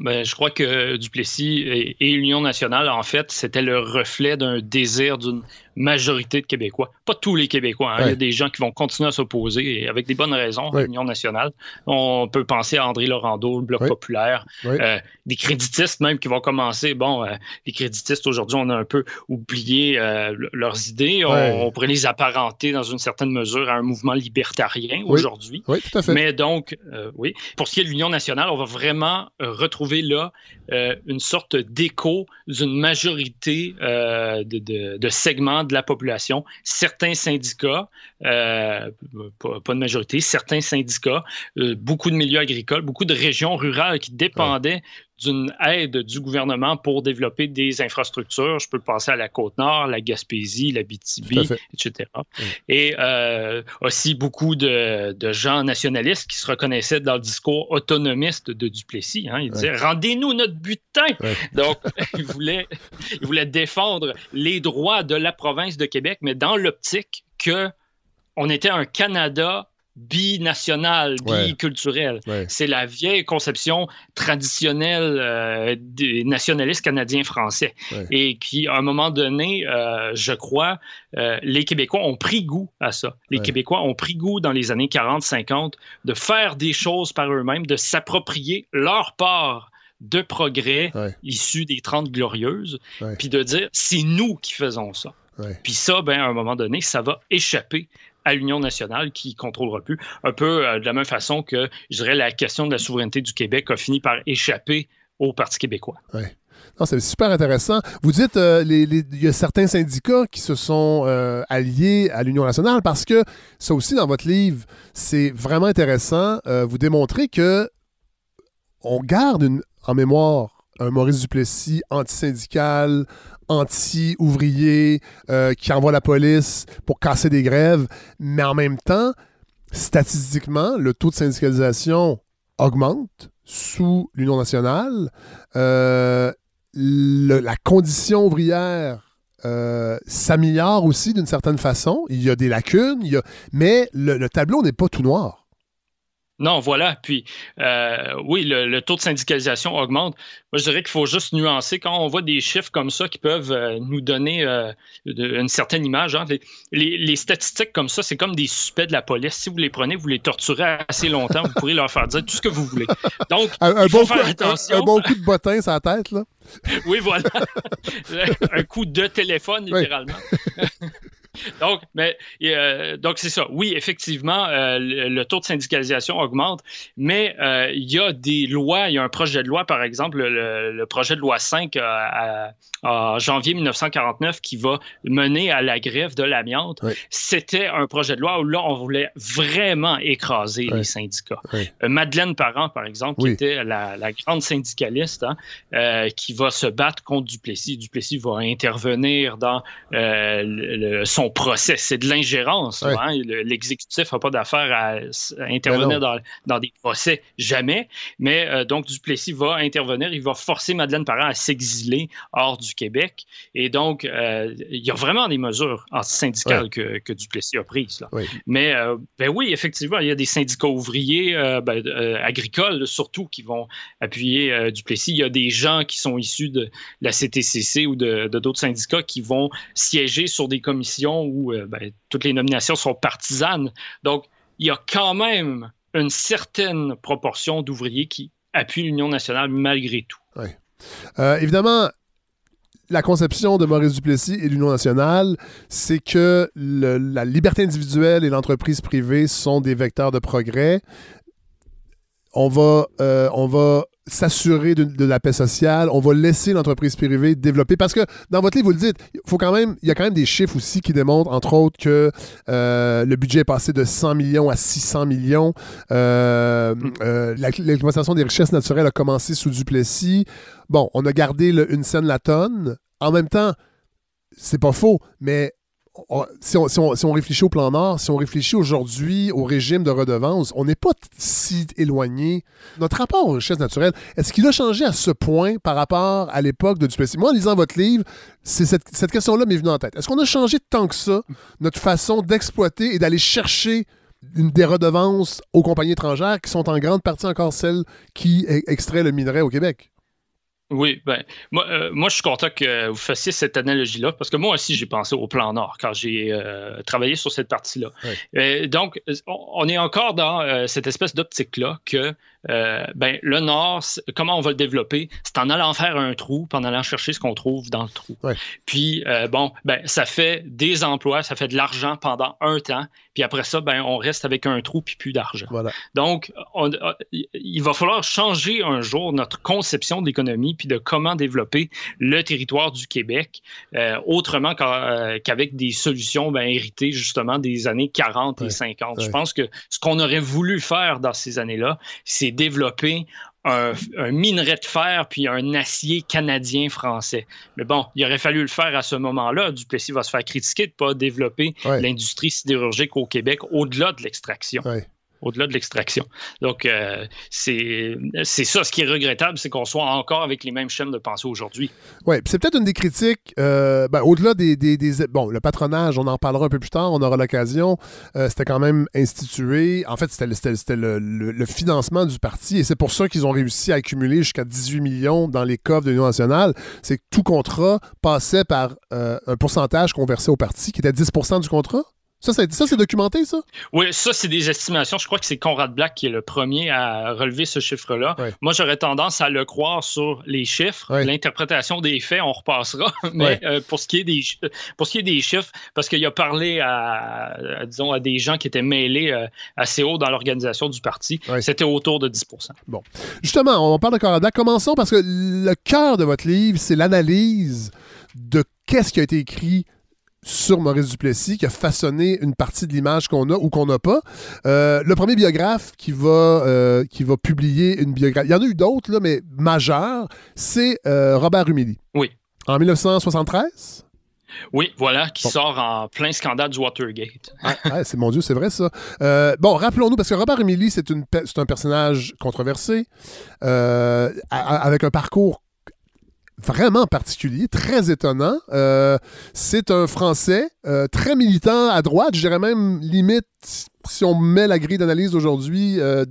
Ben, je crois que Duplessis et, et l'Union nationale, en fait, c'était le reflet d'un désir d'une majorité de Québécois. Pas tous les Québécois. Hein. Il y a des gens qui vont continuer à s'opposer et avec des bonnes raisons à l'Union nationale. On peut penser à André Laurando, le Bloc populaire, euh, des créditistes même qui vont commencer. Bon, euh, les créditistes aujourd'hui, on a un peu oublié euh, leurs idées. On, pourrait les apparenter dans une certaine mesure à un mouvement libertarien aujourd'hui. Oui, tout à fait. Mais donc, oui, pour ce qui est de l'Union nationale, on va vraiment retrouver là une sorte d'écho d'une majorité de, de segments de la population, certains syndicats, euh, pas, de majorité, certains syndicats, euh, beaucoup de milieux agricoles, beaucoup de régions rurales qui dépendaient d'une aide du gouvernement pour développer des infrastructures. Je peux penser à la Côte-Nord, la Gaspésie, la BTB, etc. Et euh, aussi beaucoup de, gens nationalistes qui se reconnaissaient dans le discours autonomiste de Duplessis. Hein. Il disait Rendez-nous notre butin Donc, il voulait, il voulait défendre les droits de la province de Québec, mais dans l'optique que on était un Canada binational, biculturel. C'est la vieille conception traditionnelle euh, des nationalistes canadiens-français. Et qui, à un moment donné, euh, je crois, euh, les Québécois ont pris goût à ça. Les Québécois ont pris goût dans les années 40-50 de faire des choses par eux-mêmes, de s'approprier leur part de progrès issus des Trente Glorieuses, puis de dire, c'est nous qui faisons ça. Puis ça, ben, à un moment donné, ça va échapper à l'Union nationale qui ne contrôlera plus. Un peu euh, de la même façon que, je dirais, la question de la souveraineté du Québec a fini par échapper au Parti québécois. Oui. C'est super intéressant. Vous dites euh, il y a certains syndicats qui se sont euh, alliés à l'Union nationale parce que ça aussi dans votre livre, c'est vraiment intéressant. vous démontrez que on garde en mémoire un Maurice Duplessis antisyndical, anti-ouvriers euh, qui envoient la police pour casser des grèves, mais en même temps, statistiquement, le taux de syndicalisation augmente sous l'Union nationale. Euh, la condition ouvrière euh, s'améliore aussi d'une certaine façon. Il y a des lacunes, mais le tableau n'est pas tout noir. Non, voilà. Puis, euh, oui, le, taux de syndicalisation augmente. Moi, je dirais qu'il faut juste nuancer. Quand on voit des chiffres comme ça qui peuvent euh, nous donner euh, une certaine image, hein, les, statistiques comme ça, c'est comme des suspects de la police. Si vous les prenez, vous les torturez assez longtemps, vous pourrez leur faire dire tout ce que vous voulez. Donc, un, bon, coup, un, bon coup de bottin sur la tête, là. oui, voilà. un coup de téléphone, littéralement. donc, mais euh, donc c'est ça. Oui, effectivement, euh, le, taux de syndicalisation augmente, mais euh, il y a des lois. Il y a un projet de loi, par exemple, le, projet de loi 5 en janvier 1949 qui va mener à la grève de l'amiante. C'était un projet de loi où là, on voulait vraiment écraser les syndicats. Madeleine Parent, par exemple, qui était la, grande syndicaliste, hein, qui va se battre contre Duplessis. Duplessis va intervenir dans le, son procès. C'est de l'ingérence. Hein. L'exécutif n'a pas d'affaire à, intervenir ben dans, des procès, jamais. Mais euh, donc, Duplessis va intervenir. Il va forcer Madeleine Parent à s'exiler hors du Québec. Et donc, euh, il y a vraiment des mesures antisyndicales que, que, Duplessis a prises. Mais euh, ben oui, effectivement, il y a des syndicats ouvriers, ben, agricoles surtout, qui vont appuyer Duplessis. Il y a des gens qui sont issus de la CTCC ou de d'autres syndicats qui vont siéger sur des commissions où euh, ben, toutes les nominations sont partisanes. Donc, il y a quand même une certaine proportion d'ouvriers qui appuient l'Union nationale malgré tout. Euh, évidemment, la conception de Maurice Duplessis et l'Union nationale, c'est que la liberté individuelle et l'entreprise privée sont des vecteurs de progrès. On va, euh, on va s'assurer de, la paix sociale, on va laisser l'entreprise privée développer. Parce que dans votre livre, vous le dites, il faut quand même, il y a quand même des chiffres aussi qui démontrent, entre autres, que euh, le budget est passé de 100 millions à 600 millions. Euh, mm. euh, l'exploitation des richesses naturelles a commencé sous Duplessis. Bon, on a gardé une scène la tonne. En même temps, c'est pas faux, mais si, on, réfléchit au plan Nord, si on réfléchit aujourd'hui au régime de redevance, on n'est pas si éloigné. Notre rapport aux richesses naturelles, est-ce qu'il a changé à ce point par rapport à l'époque de Duplessis? Moi, en lisant votre livre, cette, cette question-là m'est venue en tête. Est-ce qu'on a changé tant que ça notre façon d'exploiter et d'aller chercher des redevances aux compagnies étrangères qui sont en grande partie encore celles qui e-, extraient le minerai au Québec? Oui, ben, moi, euh, moi, je suis content que vous fassiez cette analogie-là, parce que moi aussi, j'ai pensé au plan Nord quand j'ai euh, travaillé sur cette partie-là. Euh, donc, on est encore dans cette espèce d'optique-là que ben, le Nord, comment on va le développer? C'est en allant faire un trou, puis en allant chercher ce qu'on trouve dans le trou. Puis, bon, ben, ça fait des emplois, ça fait de l'argent pendant un temps, puis après ça, ben, on reste avec un trou, puis plus d'argent. Donc, il va falloir changer un jour notre conception de l'économie puis de comment développer le territoire du Québec euh, autrement euh, qu'avec des solutions ben, héritées justement des années 40 et 50. Je pense que ce qu'on aurait voulu faire dans ces années-là, c'est développer un, minerai de fer puis un acier canadien-français. Mais bon, il aurait fallu le faire à ce moment-là. Duplessis va se faire critiquer de ne pas développer l'industrie sidérurgique au Québec au-delà de l'extraction au-delà de l'extraction. Donc, euh, c'est ça. Ce qui est regrettable, c'est qu'on soit encore avec les mêmes chaînes de pensée aujourd'hui. Oui, c'est peut-être une des critiques, euh, ben, au-delà des, Bon, le patronage, on en parlera un peu plus tard, on aura l'occasion. Euh, c'était quand même institué. En fait, c'était le, le, financement du parti et c'est pour ça qu'ils ont réussi à accumuler jusqu'à 18 millions dans les coffres de l'Union nationale. C'est que tout contrat passait par un pourcentage qu'on versait au parti, qui était 10% du contrat? Ça, c'est documenté, ça? Oui, ça, c'est des estimations. Je crois que c'est Conrad Black qui est le premier à relever ce chiffre-là. Moi, j'aurais tendance à le croire sur les chiffres. L'interprétation des faits, on repassera. Mais euh, pour, ce qui est des, pour ce qui est des chiffres, parce qu'il a parlé à, disons, à des gens qui étaient mêlés euh, assez haut dans l'organisation du parti, c'était autour de 10% Bon. Justement, on parle de Conrad Black. Commençons parce que le cœur de votre livre, c'est l'analyse de qu'est-ce qui a été écrit sur Maurice Duplessis qui a façonné une partie de l'image qu'on a ou qu'on n'a pas. Euh, le premier biographe qui va, euh, qui va publier une biographie, il y en a eu d'autres, là, mais majeurs, c'est euh, Robert Rumilly. Oui. En 1973. Oui, voilà, qui sort en plein scandale du Watergate. ah, c'est mon Dieu, c'est vrai ça. bon, rappelons-nous, parce que Robert Rumilly, c'est un personnage controversé, avec un parcours vraiment particulier, très étonnant. Euh, c'est un Français euh, très militant à droite, je dirais même limite, si on met la grille d'analyse aujourd'hui, euh,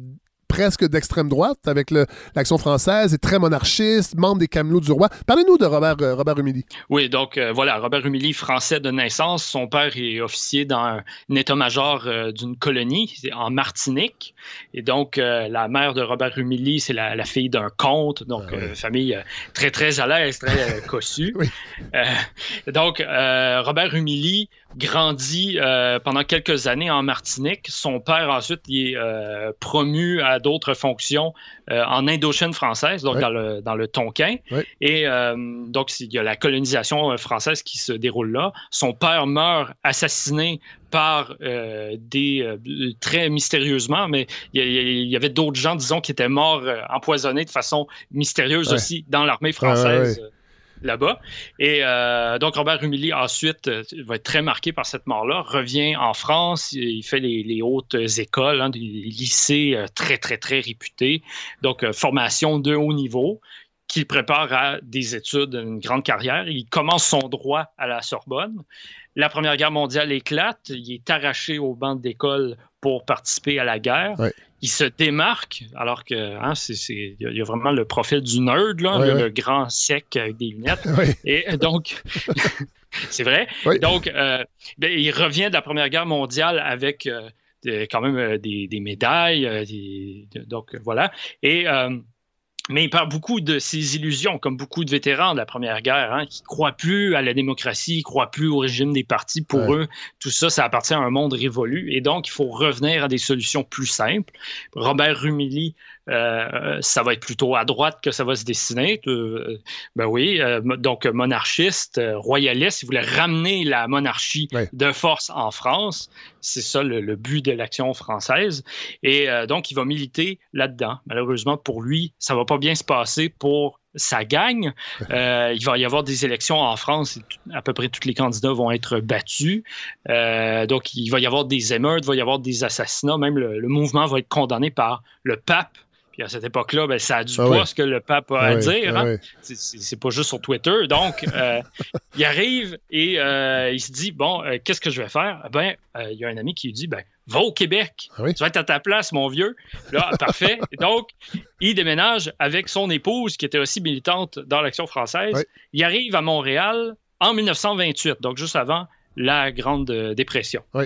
presque d'extrême droite avec l'Action française, est très monarchiste, membre des Camelots du roi. Parlez-nous de Robert, euh, Robert Humilly. Oui, donc euh, voilà, Robert Humilly, français de naissance. Son père est officier dans un, état-major euh, d'une colonie en Martinique. Et donc, la mère de Robert Humilly, c'est la, fille d'un comte, donc ah famille très, très à l'aise, très cossue. donc, Robert Humilly grandit pendant quelques années en Martinique. Son père, ensuite, il est promu à d'autres fonctions euh, en Indochine française, donc dans, le, dans le Tonkin. Et euh, donc, il y a la colonisation euh, française qui se déroule là. Son père meurt assassiné par des très mystérieusement, mais il y, avait d'autres gens, disons, qui étaient morts empoisonnés de façon mystérieuse aussi dans l'armée française là-bas. Et euh, donc, Robert Rumilly, ensuite, euh, va être très marqué par cette mort-là, revient en France, il fait les, hautes écoles, hein, des lycées euh, très, très, très réputés. Donc, formation de haut niveau qu'il prépare à des études, une grande carrière. Il commence son droit à la Sorbonne. La Première Guerre mondiale éclate. Il est arraché au banc d'école pour participer à la guerre il se démarque, alors que hein, c'est, il y a vraiment le profil du nerd, là, le, grand sec avec des lunettes. Et donc, c'est vrai. Donc, euh, ben, il revient de la Première Guerre mondiale avec euh, quand même euh, des, médailles. donc, voilà. Et mais il perd beaucoup de ses illusions, comme beaucoup de vétérans de la Première Guerre, hein, qui croient plus à la démocratie, qui croient plus au régime des partis. Pour eux, tout ça, ça appartient à un monde révolu. Et donc, il faut revenir à des solutions plus simples. Robert Rumilly euh, ça va être plutôt à droite que ça va se dessiner. Euh, ben oui, euh, donc monarchiste, royaliste, il voulait ramener la monarchie de force en France. C'est ça le, but de l'action française. Et donc, il va militer là-dedans. Malheureusement, pour lui, ça va pas bien se passer pour sa gagne. il va y avoir des élections en France. À peu près tous les candidats vont être battus. donc, il va y avoir des émeutes, il va y avoir des assassinats. Même le mouvement va être condamné par le pape puis à cette époque-là, ben, ça a du ah poids ce que le pape a à dire. Hein. C'est pas juste sur Twitter. Donc, euh, il arrive et euh, il se dit Bon, euh, qu'est-ce que je vais faire? Ben, il y a un ami qui lui dit ben, va au Québec. Ah tu vas être à ta place, mon vieux. Là, parfait. Donc, il déménage avec son épouse, qui était aussi militante dans l'Action française. Il arrive à Montréal en 1928, donc juste avant la Grande Dépression. Oui.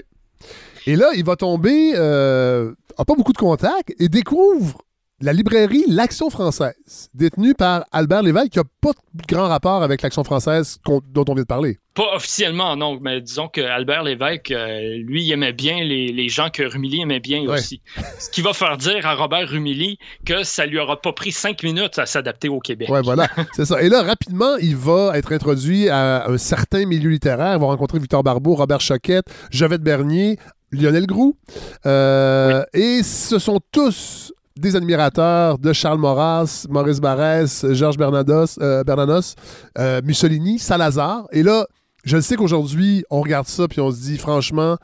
Et là, il va tomber, euh, a pas beaucoup de contacts, et découvre la librairie L'Action française, détenue par Albert Lévesque, qui n'a pas de grand rapport avec l'Action française dont on vient de parler. Pas officiellement, non, mais disons que Albert Lévesque, euh, lui, il aimait bien les, gens que Rumilly aimait bien aussi. Ce qui va faire dire à Robert Rumilly que ça lui aura pas pris cinq minutes à s'adapter au Québec. Ouais, voilà, c'est ça. Et là, rapidement, il va être introduit à un certain milieu littéraire. Il va rencontrer Victor Barbeau, Robert Choquette, Jovette Bernier, Lionel Groux. Euh, et ce sont tous des admirateurs de Charles Maurras, Maurice Barrès, Georges Bernanos, euh, Bernanos euh, Mussolini, Salazar. Et là, je sais qu'aujourd'hui, on regarde ça puis on se dit, franchement,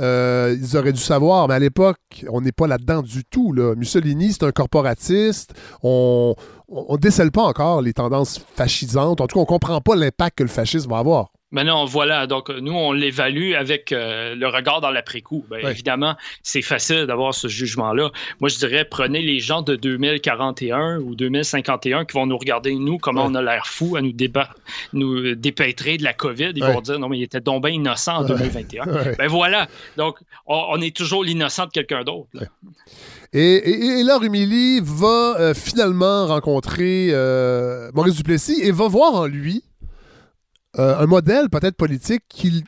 euh, ils auraient dû savoir, mais à l'époque, on n'est pas là-dedans du tout. Là. Mussolini, c'est un corporatiste. On ne décèle pas encore les tendances fascisantes. En tout cas, on ne comprend pas l'impact que le fascisme va avoir. Mais non, voilà. Donc, nous, on l'évalue avec euh, le regard dans l'après-coup. Ben, évidemment, c'est facile d'avoir ce jugement-là. Moi, je dirais, prenez les gens de 2041 ou 2051 qui vont nous regarder, nous, comment on a l'air fou à nous, nous dépêtrer de la COVID. Ils vont dire, non, mais il était donc bien innocent en 2021. Ben voilà. Donc, on, est toujours l'innocent de quelqu'un d'autre. Et, et, là, Rumilly va euh, finalement rencontrer euh, Maurice Duplessis et va voir en lui euh, un modèle peut-être politique qu'il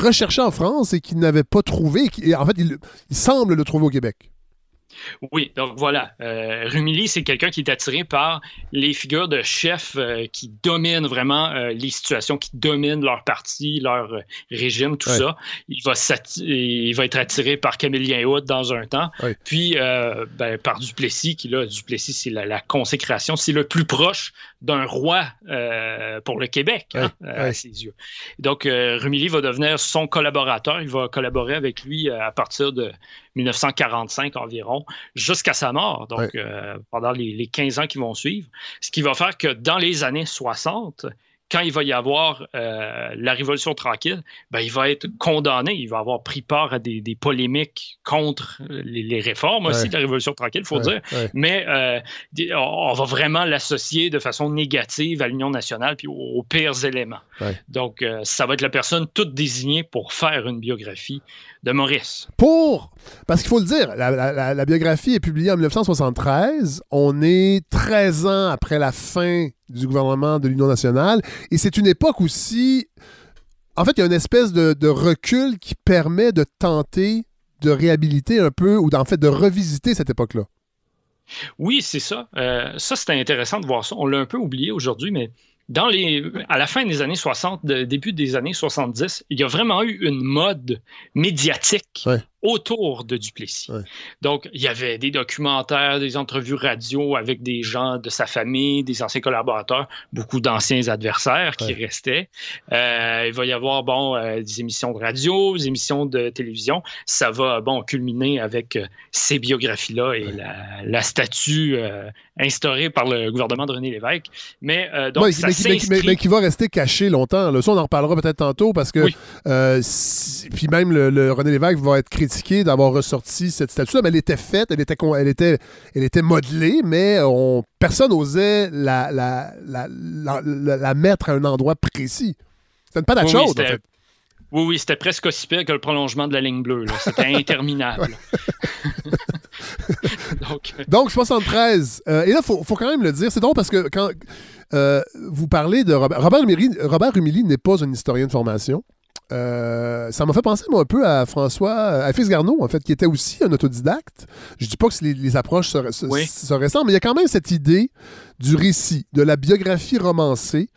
recherchait en France et qu'il n'avait pas trouvé. Et, en fait, il, semble le trouver au Québec. Oui, donc voilà. Euh, Rumilly, c'est quelqu'un qui est attiré par les figures de chefs euh, qui dominent vraiment euh, les situations, qui dominent leur parti, leur régime, tout ça. Il va, il va être attiré par Camillien Hood dans un temps, puis ben, par Duplessis, qui là, Duplessis, c'est la, consécration, c'est le plus proche d'un roi pour le Québec, hein, à ses yeux. Donc, Rumilly va devenir son collaborateur. Il va collaborer avec lui à partir de 1945 environ, jusqu'à sa mort, donc euh, pendant les, les, 15 ans qui vont suivre. Ce qui va faire que dans les années 60, quand il va y avoir euh, la Révolution tranquille, ben, il va être condamné, il va avoir pris part à des, polémiques contre les, réformes aussi de la Révolution tranquille, il faut dire. Mais euh, on va vraiment l'associer de façon négative à l'Union nationale puis aux, pires éléments. Donc, euh, ça va être la personne toute désignée pour faire une biographie de Maurice. Pour, parce qu'il faut le dire, la, la biographie est publiée en 1973. On est 13 ans après la fin du gouvernement de l'Union nationale. Et c'est une époque aussi... En fait, il y a une espèce de, recul qui permet de tenter de réhabiliter un peu ou en fait de revisiter cette époque-là. Oui, c'est ça. Euh, ça, c'était intéressant de voir ça. On l'a un peu oublié aujourd'hui, mais dans les, à la fin des années 60, début des années 70, il y a vraiment eu une mode médiatique autour de Duplessis. Donc, il y avait des documentaires, des entrevues radio avec des gens de sa famille, des anciens collaborateurs, beaucoup d'anciens adversaires qui restaient. Euh, il va y avoir, bon, euh, des émissions de radio, des émissions de télévision. Ça va, bon, culminer avec euh, ces biographies-là et la, statue instaurée par le gouvernement de René Lévesque. Mais, donc, ça mais, qui va rester caché longtemps. Ça, on en reparlera peut-être tantôt parce que, puis même le, René Lévesque va être critiqué d'avoir ressorti cette statue-là, mais elle était faite, elle était, elle était, elle était modelée, mais on, personne n'osait la, la, la, mettre à un endroit précis. C'était une patate chaude, en fait. Oui, oui, c'était presque aussi pire que le prolongement de la ligne bleue. C'était interminable. Donc, 73. Euh, et là, il faut, faut, quand même le dire. C'est drôle parce que quand euh, vous parlez de Robert, Robert Robert Humilly n'est pas un historien de formation. Euh, ça m'a fait penser moi un peu à François, à Fils Garneau, en fait, qui était aussi un autodidacte. Je dis pas que les, approches seraient, mais il y a quand même cette idée du récit, de la biographie romancée.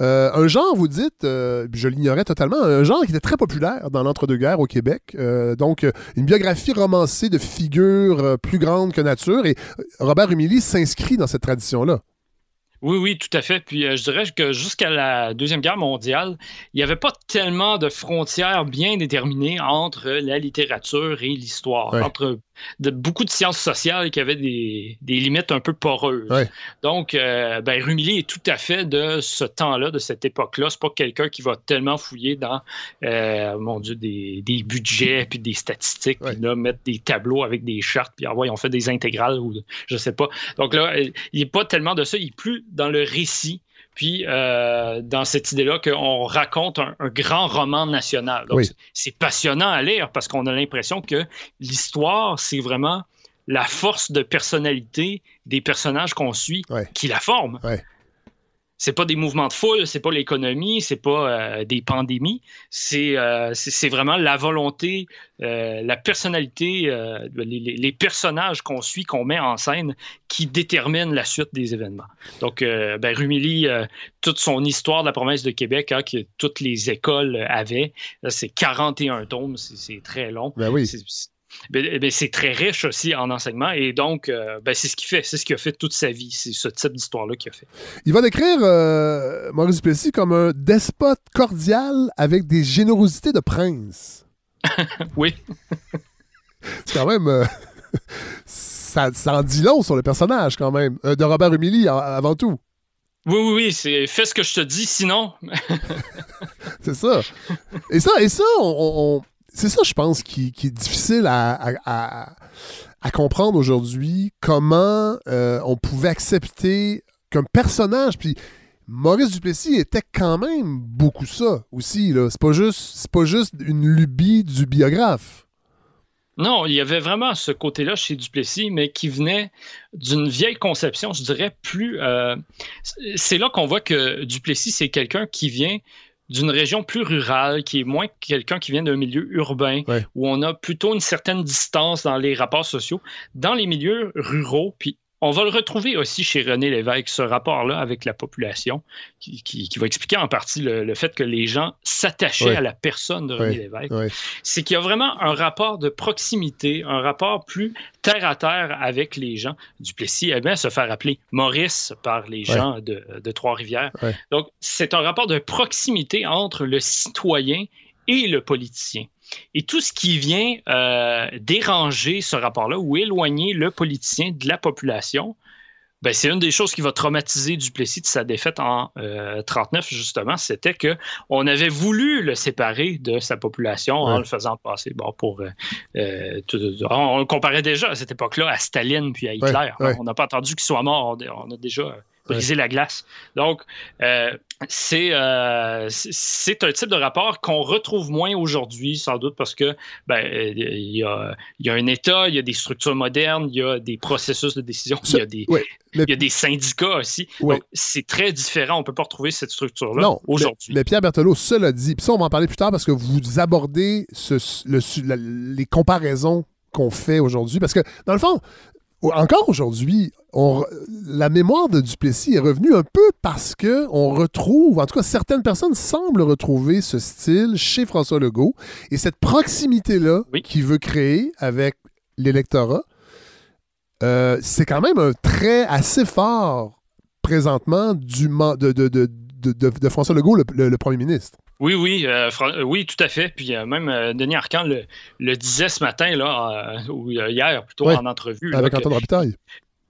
Euh, un genre, vous dites, euh, je l'ignorais totalement, un genre qui était très populaire dans l'entre-deux-guerres au Québec. donc, une biographie romancée de figures plus grandes que nature. Et Robert Humilly s'inscrit dans cette tradition-là. Oui, oui, tout à fait. Puis euh, je dirais que jusqu'à la Deuxième Guerre mondiale, il n'y avait pas tellement de frontières bien déterminées entre la littérature et l'histoire, entre de, beaucoup de sciences sociales qui avaient des, limites un peu poreuses. Donc, euh, ben, Rumilly est tout à fait de ce temps-là, de cette époque-là. C'est pas quelqu'un qui va tellement fouiller dans, euh, mon Dieu, des, budgets, puis des statistiques, puis là, mettre des tableaux avec des chartes, puis ah, on fait des intégrales, ou je sais pas. Donc là, il n'est pas tellement de ça, il est plus dans le récit, puis euh, dans cette idée-là qu'on raconte un, grand roman national. Donc, c'est passionnant à lire parce qu'on a l'impression que l'histoire, c'est vraiment la force de personnalité des personnages qu'on suit qui la forment c'est pas des mouvements de foule, c'est pas l'économie, c'est pas euh, des pandémies, c'est euh, vraiment la volonté, euh, la personnalité, les, personnages qu'on suit, qu'on met en scène, qui déterminent la suite des événements. Donc, ben, Rumilly, toute son histoire de la province de Québec, hein, que toutes les écoles avaient, c'est 41 tomes, c'est très long. Ben oui. Ben, ben, c'est très riche aussi en enseignement et donc euh, ben, c'est ce qu'il fait, c'est ce qu'il a fait toute sa vie, c'est ce type d'histoire-là qu'il a fait. Il va décrire euh, Maurice Duplessis comme un despote cordial avec des générosités de prince. oui. c'est quand même... Euh, ça, en dit long sur le personnage quand même, de Robert Humilly avant tout. Oui, oui, oui, c'est fais ce que je te dis, sinon. c'est ça. Et ça, et ça on c'est ça, je pense, qui, est difficile à, comprendre aujourd'hui. Comment euh, on pouvait accepter qu'un personnage, puis Maurice Duplessis était quand même beaucoup ça aussi. C'est pas juste, pas juste une lubie du biographe. Non, il y avait vraiment ce côté-là chez Duplessis, mais qui venait d'une vieille conception, je dirais plus. Euh, c'est là qu'on voit que Duplessis, c'est quelqu'un qui vient d'une région plus rurale, qui est moins quelqu'un qui vient d'un milieu urbain, où on a plutôt une certaine distance dans les rapports sociaux. Dans les milieux ruraux, puis on va le retrouver aussi chez René Lévesque, ce rapport-là avec la population, qui, va expliquer en partie le, fait que les gens s'attachaient à la personne de René Lévesque. C'est qu'il y a vraiment un rapport de proximité, un rapport plus terre à terre avec les gens. Duplessis aime bien se faire appeler Maurice par les gens de, Trois-Rivières. Donc, c'est un rapport de proximité entre le citoyen et le politicien. Et tout ce qui vient euh, déranger ce rapport-là ou éloigner le politicien de la population, ben, c'est une des choses qui va traumatiser Duplessis de sa défaite en 1939, euh, justement, c'était qu'on avait voulu le séparer de sa population en le faisant passer. Bon, pour... Euh, on, le comparait déjà à cette époque-là à Staline puis à Hitler. On n'a pas attendu qu'il soit mort, on a déjà briser la glace. Donc, euh, euh, c'est un type de rapport qu'on retrouve moins aujourd'hui, sans doute parce que ben, il, y a, un État, il y a des structures modernes, il y a des processus de décision, il, y a des, il y a des syndicats aussi. Donc, c'est très différent. On ne peut pas retrouver cette structure-là aujourd'hui. Mais, Pierre Berthelot, cela dit, puis ça, on va en parler plus tard parce que vous abordez ce, les comparaisons qu'on fait aujourd'hui. Parce que, dans le fond, encore aujourd'hui, la mémoire de Duplessis est revenue un peu parce que on retrouve, en tout cas certaines personnes semblent retrouver ce style chez François Legault et cette proximité-là qu'il veut créer avec l'électorat, euh, c'est quand même un trait assez fort présentement du de, de, François Legault, le premier ministre. Oui, oui, euh, euh, oui, tout à fait. Puis euh, même Denis Arcand le, disait ce matin, là, ou hier plutôt, en entrevue. Avec Antoine Robitaille.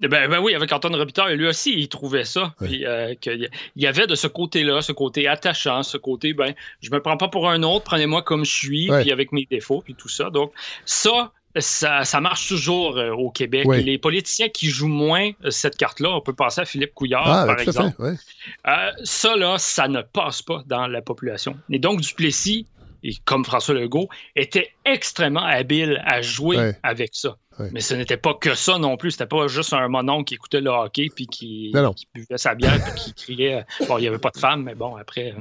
Eh ben, ben, oui, avec Antoine Robitaille, lui aussi, il trouvait ça. Puis qu'il y avait de ce côté-là, ce côté attachant, ce côté, ben, je me prends pas pour un autre, prenez-moi comme je suis, puis avec mes défauts, puis tout ça. Donc, ça, ça, marche toujours euh, au Québec. Les politiciens qui jouent moins euh, cette carte-là, on peut penser à Philippe Couillard, ah, par exemple. Euh, ça, là, ça ne passe pas dans la population. Et donc, Duplessis, et comme François Legault, était extrêmement habile à jouer avec ça. Mais ce n'était pas que ça non plus. C'était pas juste un monon qui écoutait le hockey puis qui, buvait sa bière puis qui criait. Bon, il n'y avait pas de femme, mais bon, après.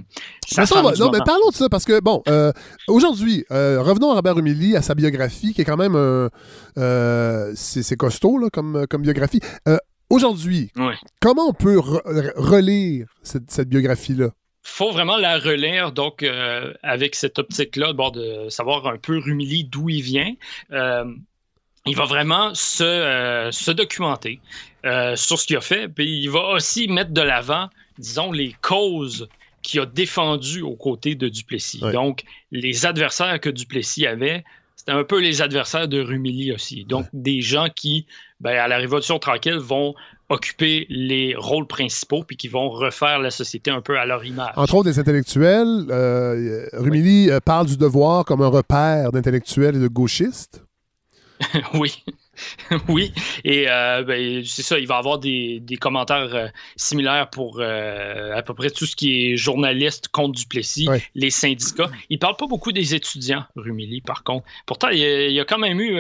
Ça non, mais parlons de ça parce que, bon, euh, aujourd'hui, euh, revenons à Robert Humilly, à sa biographie, qui est quand même. Euh, c'est costaud là, comme, comme biographie. aujourd'hui, comment on peut relire cette, cette biographie-là? faut vraiment la relire, donc, avec cette optique-là, de savoir un peu Rumilly d'où il vient il va vraiment se, euh, se documenter. sur ce qu'il a fait. Puis il va aussi mettre de l'avant, disons, les causes qu'il a défendues aux côtés de Duplessis. Donc, les adversaires que Duplessis avait, c'était un peu les adversaires de Rumilly aussi. Donc, des gens qui, ben, à la Révolution tranquille, vont occuper les rôles principaux puis qui vont refaire la société un peu à leur image. Entre autres, des intellectuels. Euh, Rumilly euh, parle du devoir comme un repère d'intellectuels et de gauchistes. oui. oui, et euh, ben, c'est ça, il va avoir des, commentaires euh, similaires pour euh, à peu près tout ce qui est journaliste contre Duplessis, les syndicats. Il parle pas beaucoup des étudiants, Rumilly, par contre. Pourtant, il y a, quand même eu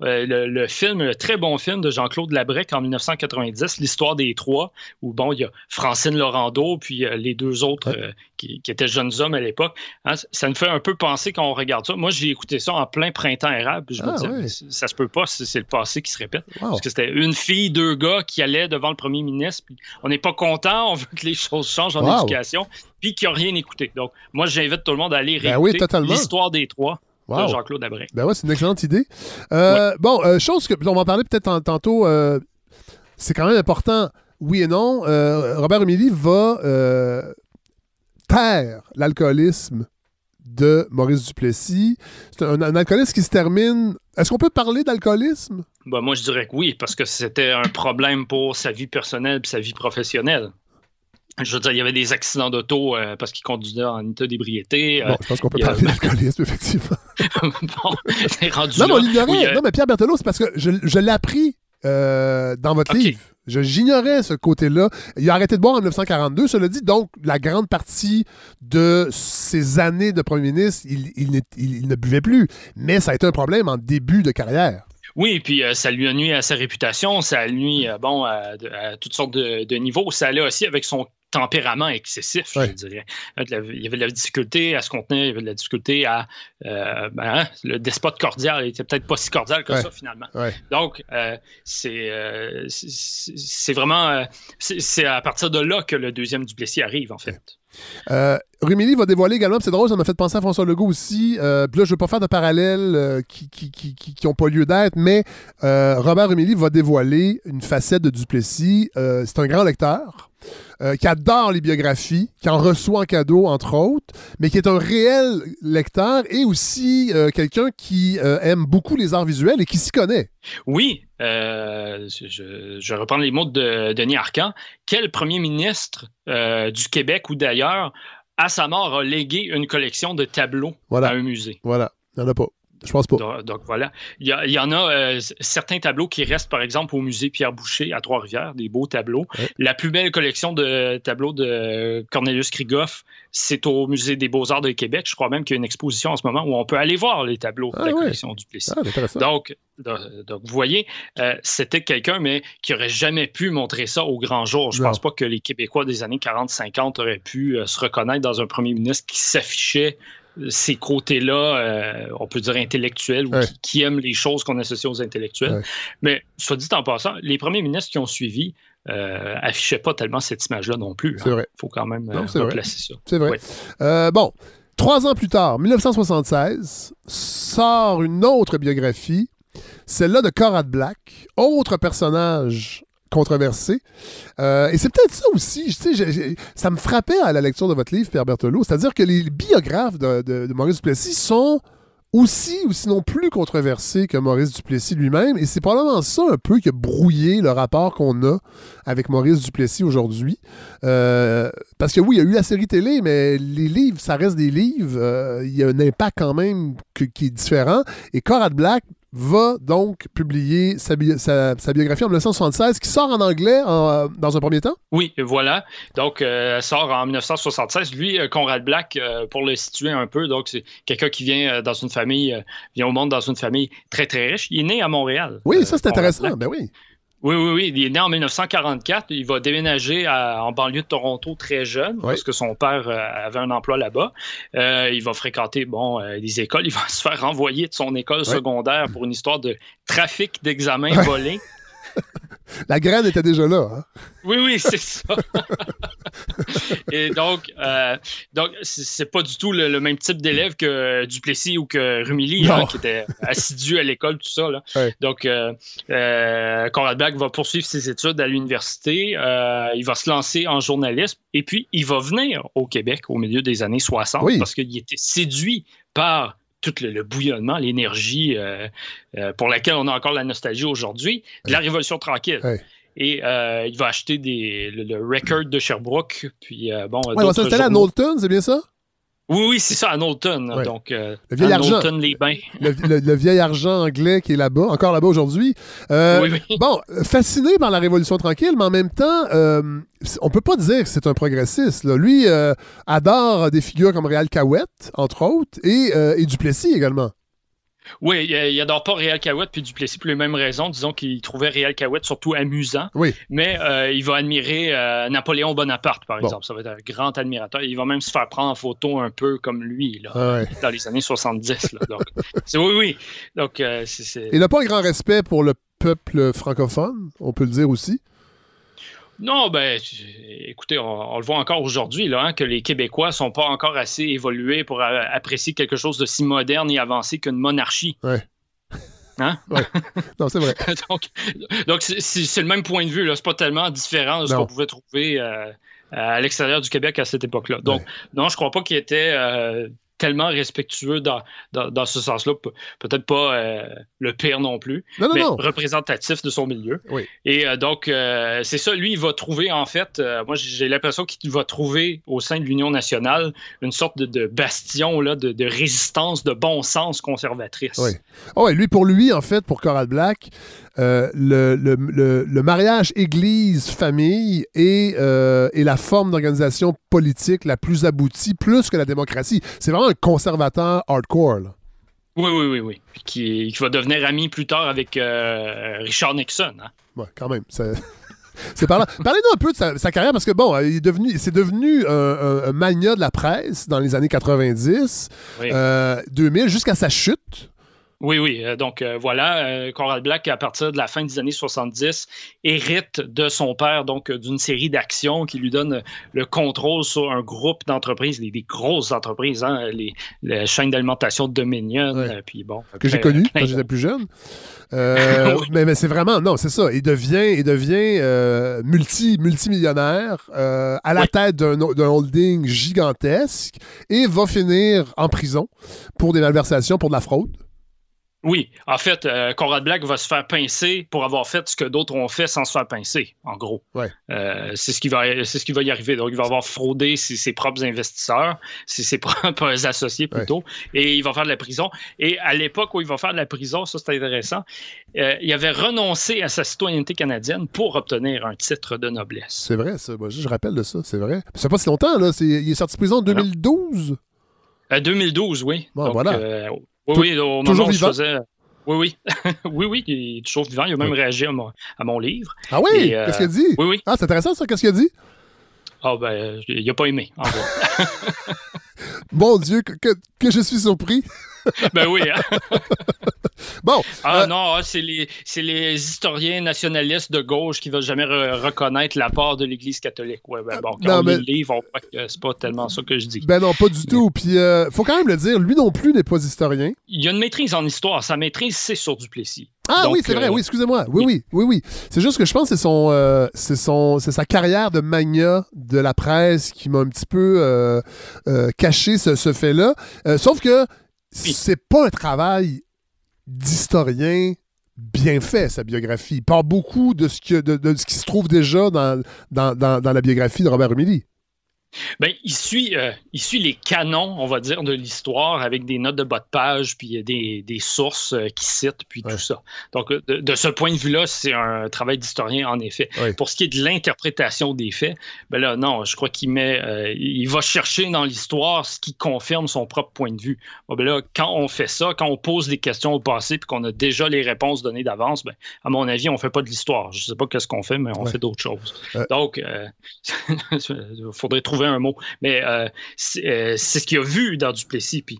le, film, le très bon film de Jean-Claude Labrec en 1990, L'histoire des trois, où bon, il y a Francine Laurando, puis les deux autres qui, étaient jeunes hommes à l'époque. Hein, ça me fait un peu penser quand on regarde ça. Moi, j'ai écouté ça en plein printemps érable. Je me ah, dis, ça se peut pas, c'est le passé qui se répète. Parce que c'était une fille, deux gars qui allaient devant le premier ministre. Puis on n'est pas content, on veut que les choses changent en éducation, puis qui n'ont rien écouté. Donc, moi, j'invite tout le monde à aller ben réécouter l'histoire des trois. De Jean-Claude. Ben ouais, c'est une excellente idée. Euh, bon, euh, chose que on va en parler peut-être tantôt. Euh, c'est quand même important, oui et non. Robert Emily va taire l'alcoolisme de Maurice Duplessis. C'est un, alcoolisme qui se termine. Est-ce qu'on peut parler d'alcoolisme? Ben, moi, je dirais que oui, parce que c'était un problème pour sa vie personnelle et sa vie professionnelle. Je veux dire, il y avait des accidents d'auto euh, parce qu'il conduisait en état d'ébriété. Euh, bon, je pense qu'on peut parler d'alcoolisme, effectivement. bon, c'est rendu non, là. Mais non, mais Pierre Berthelot, c'est parce que je, je l'ai appris euh, dans votre livre. J'ignorais ce côté-là. Il a arrêté de boire en 1942, cela dit. Donc, la grande partie de ses années de premier ministre, il, ne buvait plus. Mais ça a été un problème en début de carrière. Oui, et puis euh, ça lui a nuit à sa réputation, ça a nuit euh, bon, à, toutes sortes de, de, niveaux. Ça allait aussi avec son tempérament excessif, je dirais. Il y avait de la difficulté à se contenir, il y avait de la difficulté à. Euh, ben, hein, le despote cordial il était peut-être pas si cordial que ça, finalement. Donc, euh, euh, c'est vraiment. c'est à partir de là que le deuxième Duplessis arrive, en fait. Euh, Rumilly va dévoiler également, c'est drôle, ça m'a fait penser à François Legault aussi. Euh, là, je ne veux pas faire de parallèles euh, qui n'ont pas lieu d'être, mais Robert Rumilly va dévoiler une facette de Duplessis. c'est un grand lecteur. qui adore les biographies, qui en reçoit en cadeau, entre autres, mais qui est un réel lecteur et aussi quelqu'un qui aime beaucoup les arts visuels et qui s'y connaît. Oui, je, je, reprends les mots de Denis Arcan. Quel premier ministre du Québec ou d'ailleurs à sa mort, a légué une collection de tableaux à un musée. Voilà, il n'y en a pas. Je pense pas. Donc, voilà. Il y, en a euh, certains tableaux qui restent, par exemple, au musée Pierre Boucher à Trois-Rivières, des beaux tableaux. La plus belle collection de tableaux de Cornelius Krigoff, c'est au musée des Beaux-Arts de Québec. Je crois même qu'il y a une exposition en ce moment où on peut aller voir les tableaux de la ah collection du Plessis. Ah, donc, donc, vous voyez, euh, c'était quelqu'un, mais qui aurait jamais pu montrer ça au grand jour. Je ne pense pas que les Québécois des années 40-50 auraient pu euh, se reconnaître dans un premier ministre qui s'affichait ces côtés-là, euh, on peut dire intellectuels, ou qui, aiment les choses qu'on associe aux intellectuels. Mais soit dit en passant, les premiers ministres qui ont suivi euh, affichaient pas tellement cette image-là non plus. C'est vrai. Il faut quand même euh, replacer ça. C'est vrai. Bon, trois ans plus tard, 1976, sort une autre biographie, celle-là de Conrad Black, autre personnage controversé. Euh, et c'est peut-être ça aussi, ça me frappait à la lecture de votre livre, Pierre Berthelot, c'est-à-dire que les biographes de, Maurice Duplessis sont aussi ou sinon plus controversés que Maurice Duplessis lui-même. Et c'est probablement ça un peu qui a brouillé le rapport qu'on a avec Maurice Duplessis aujourd'hui. Euh, parce que oui, il y a eu la série télé, mais les livres, ça reste des livres. Euh, il y a un impact quand même qui est différent. Et Conrad Black, va donc publier sa, biographie en 1976 qui sort en anglais euh, dans un premier temps? Oui, voilà. Donc, euh, elle sort en 1976. Lui, euh, Conrad Black, pour le situer un peu, donc c'est quelqu'un qui vient dans une famille, vient au monde dans une famille très, très riche. Il est né à Montréal. Oui, ça c'est intéressant. Ben oui. Oui, oui, oui. Il est né en 1944. Il va déménager en banlieue de Toronto très jeune parce que son père euh, avait un emploi là-bas. Euh, il va fréquenter bon, euh, les écoles. Il va se faire renvoyer de son école secondaire pour une histoire de trafic d'examens volés. La graine était déjà là. Hein? Oui, oui, c'est ça. Et donc, euh, donc c'est pas du tout le, même type d'élève que Duplessis ou que Rumilly, hein, qui était assidu à l'école, tout ça. Là. Donc, euh, euh, Conrad Black va poursuivre ses études à l'université. Euh, il va se lancer en journalisme et puis il va venir au Québec au milieu des années 60 parce qu'il était séduit par tout le, bouillonnement, l'énergie euh, euh, pour laquelle on a encore la nostalgie aujourd'hui, de la Révolution tranquille. Et euh, il va acheter des, le, record de Sherbrooke. Puis, bon, ouais, on va s'installer à Knowlton, c'est bien ça? Oui, oui, c'est ça, à Knowlton. Donc, le vieil argent. les bains. Le, vieil argent anglais qui est là-bas, encore là-bas aujourd'hui. oui, oui. Bon, fasciné par la Révolution tranquille, mais en même temps, on peut pas dire que c'est un progressiste. Lui euh, adore des figures comme Réal Cahouette, entre autres, et, euh, Duplessis également. Oui, il n'adore pas Réal Cahouette puis Duplessis pour les mêmes raisons. Disons qu'il trouvait Réal Cahouette surtout amusant. Oui. Mais euh, il va admirer Napoléon Bonaparte, par exemple. Ça va être un grand admirateur. Il va même se faire prendre en photo un peu comme lui, ah dans les années 70. oui, oui. Donc, Il n'a pas un grand respect pour le peuple francophone, on peut le dire aussi. Non, ben, écoutez, on, le voit encore aujourd'hui, là, hein, que les Québécois sont pas encore assez évolués pour apprécier quelque chose de si moderne et avancé qu'une monarchie. Ouais. Hein? Ouais. Non, c'est vrai. donc, c'est le même point de vue. C'est pas tellement différent de ce qu'on pouvait trouver euh, à l'extérieur du Québec à cette époque-là. Donc, non, je crois pas qu'il était euh, tellement respectueux dans, dans, ce sens-là. Peut-être pas euh, le pire non plus, mais représentatif de son milieu. Et euh, donc, euh, c'est ça, lui, il va trouver, en fait, moi j'ai l'impression qu'il va trouver au sein de l'Union nationale une sorte de, bastion là, de, résistance, de bon sens conservatrice. Oui. Oh, lui, pour lui, en fait, pour Coral Black, le, le, le, mariage église-famille est, est la forme d'organisation politique la plus aboutie, plus que la démocratie. C'est vraiment un conservateur hardcore. Là. Oui, oui, oui, oui. Qui, qui, va devenir ami plus tard avec euh, Richard Nixon. Hein? Ouais, quand même. C'est parlant. Parlez-nous un peu de sa, carrière parce que bon, il est devenu, c'est devenu un, mania de la presse dans les années 90, 2000 euh, jusqu'à sa chute. Oui, oui. Euh, donc euh, voilà, euh, Conrad Black, à partir de la fin des années 70, hérite de son père, donc d'une série d'actions qui lui donne le contrôle sur un groupe d'entreprises, des, grosses entreprises, hein, les, chaînes d'alimentation de Dominion, puis bon. Que j'ai connu quand j'étais plus jeune. mais, c'est vraiment, non, c'est ça. Il devient, il devient multi, multimillionnaire à la tête d'un holding gigantesque et va finir en prison pour des malversations, pour de la fraude. Oui, en fait, euh, Conrad Black va se faire pincer pour avoir fait ce que d'autres ont fait sans se faire pincer, en gros. Euh, c'est ce qui va, c'est ce qui va y arriver. Donc, il va avoir fraudé ses, propres investisseurs, ses, propres associés plutôt, et il va faire de la prison. Et à l'époque où il va faire de la prison, ça c'est intéressant, euh, il avait renoncé à sa citoyenneté canadienne pour obtenir un titre de noblesse. C'est vrai, ça. Moi, je rappelle de ça, c'est vrai. Ça pas si longtemps là. il est sorti de prison en 2012. 2012, oui. Bon, voilà. Oui, oui, au toujours vivant? Oui, oui. oui, oui, il est toujours vivant. Il a même réagi à mon, livre. Ah oui? Euh, Qu'est-ce qu'il a dit? Oui, oui. Ah, c'est intéressant ça. Qu'est-ce qu'il a dit? Ah, oh, ben, il n'a pas aimé, en gros. Mon Dieu, que, que, je suis surpris. ben oui. Hein? bon. Ah euh, non, ah, c'est les, les, historiens nationalistes de gauche qui ne veulent jamais reconnaître l'apport de l'Église catholique. Ouais, ben bon, quand on lit le livre, on voit que c'est pas tellement ça que je dis. Ben non, pas du tout. Puis, il euh, faut quand même le dire, lui non plus n'est pas historien. Il y a une maîtrise en histoire. Sa maîtrise, c'est sur Duplessis. Ah oui, c'est vrai, euh, oui, excusez-moi. Oui, oui, oui, oui. C'est juste que je pense que c'est son, c'est son, c'est sa carrière de mania de la presse qui m'a un petit peu caché ce, ce fait-là. sauf que c'est pas un travail d'historien bien fait, sa biographie. Il parle beaucoup de ce, de, ce qui se trouve déjà dans, dans, la biographie de Robert Humilly. Ben, il, suit, euh, il suit les canons, on va dire, de l'histoire avec des notes de bas de page, puis des, des sources euh, qui citent, puis tout ça. Donc, de, ce point de vue-là, c'est un travail d'historien, en effet. Pour ce qui est de l'interprétation des faits, ben là, non, je crois qu'il met, euh, il va chercher dans l'histoire ce qui confirme son propre point de vue. ben là, quand on fait ça, quand on pose des questions au passé, puis qu'on a déjà les réponses données d'avance, ben, à mon avis, on fait pas de l'histoire. Je sais pas qu'est-ce qu'on fait, mais on fait d'autres choses. Donc, il faudrait trouver un mot, mais euh, euh, c'est ce qu'il a vu dans Duplessis. Puis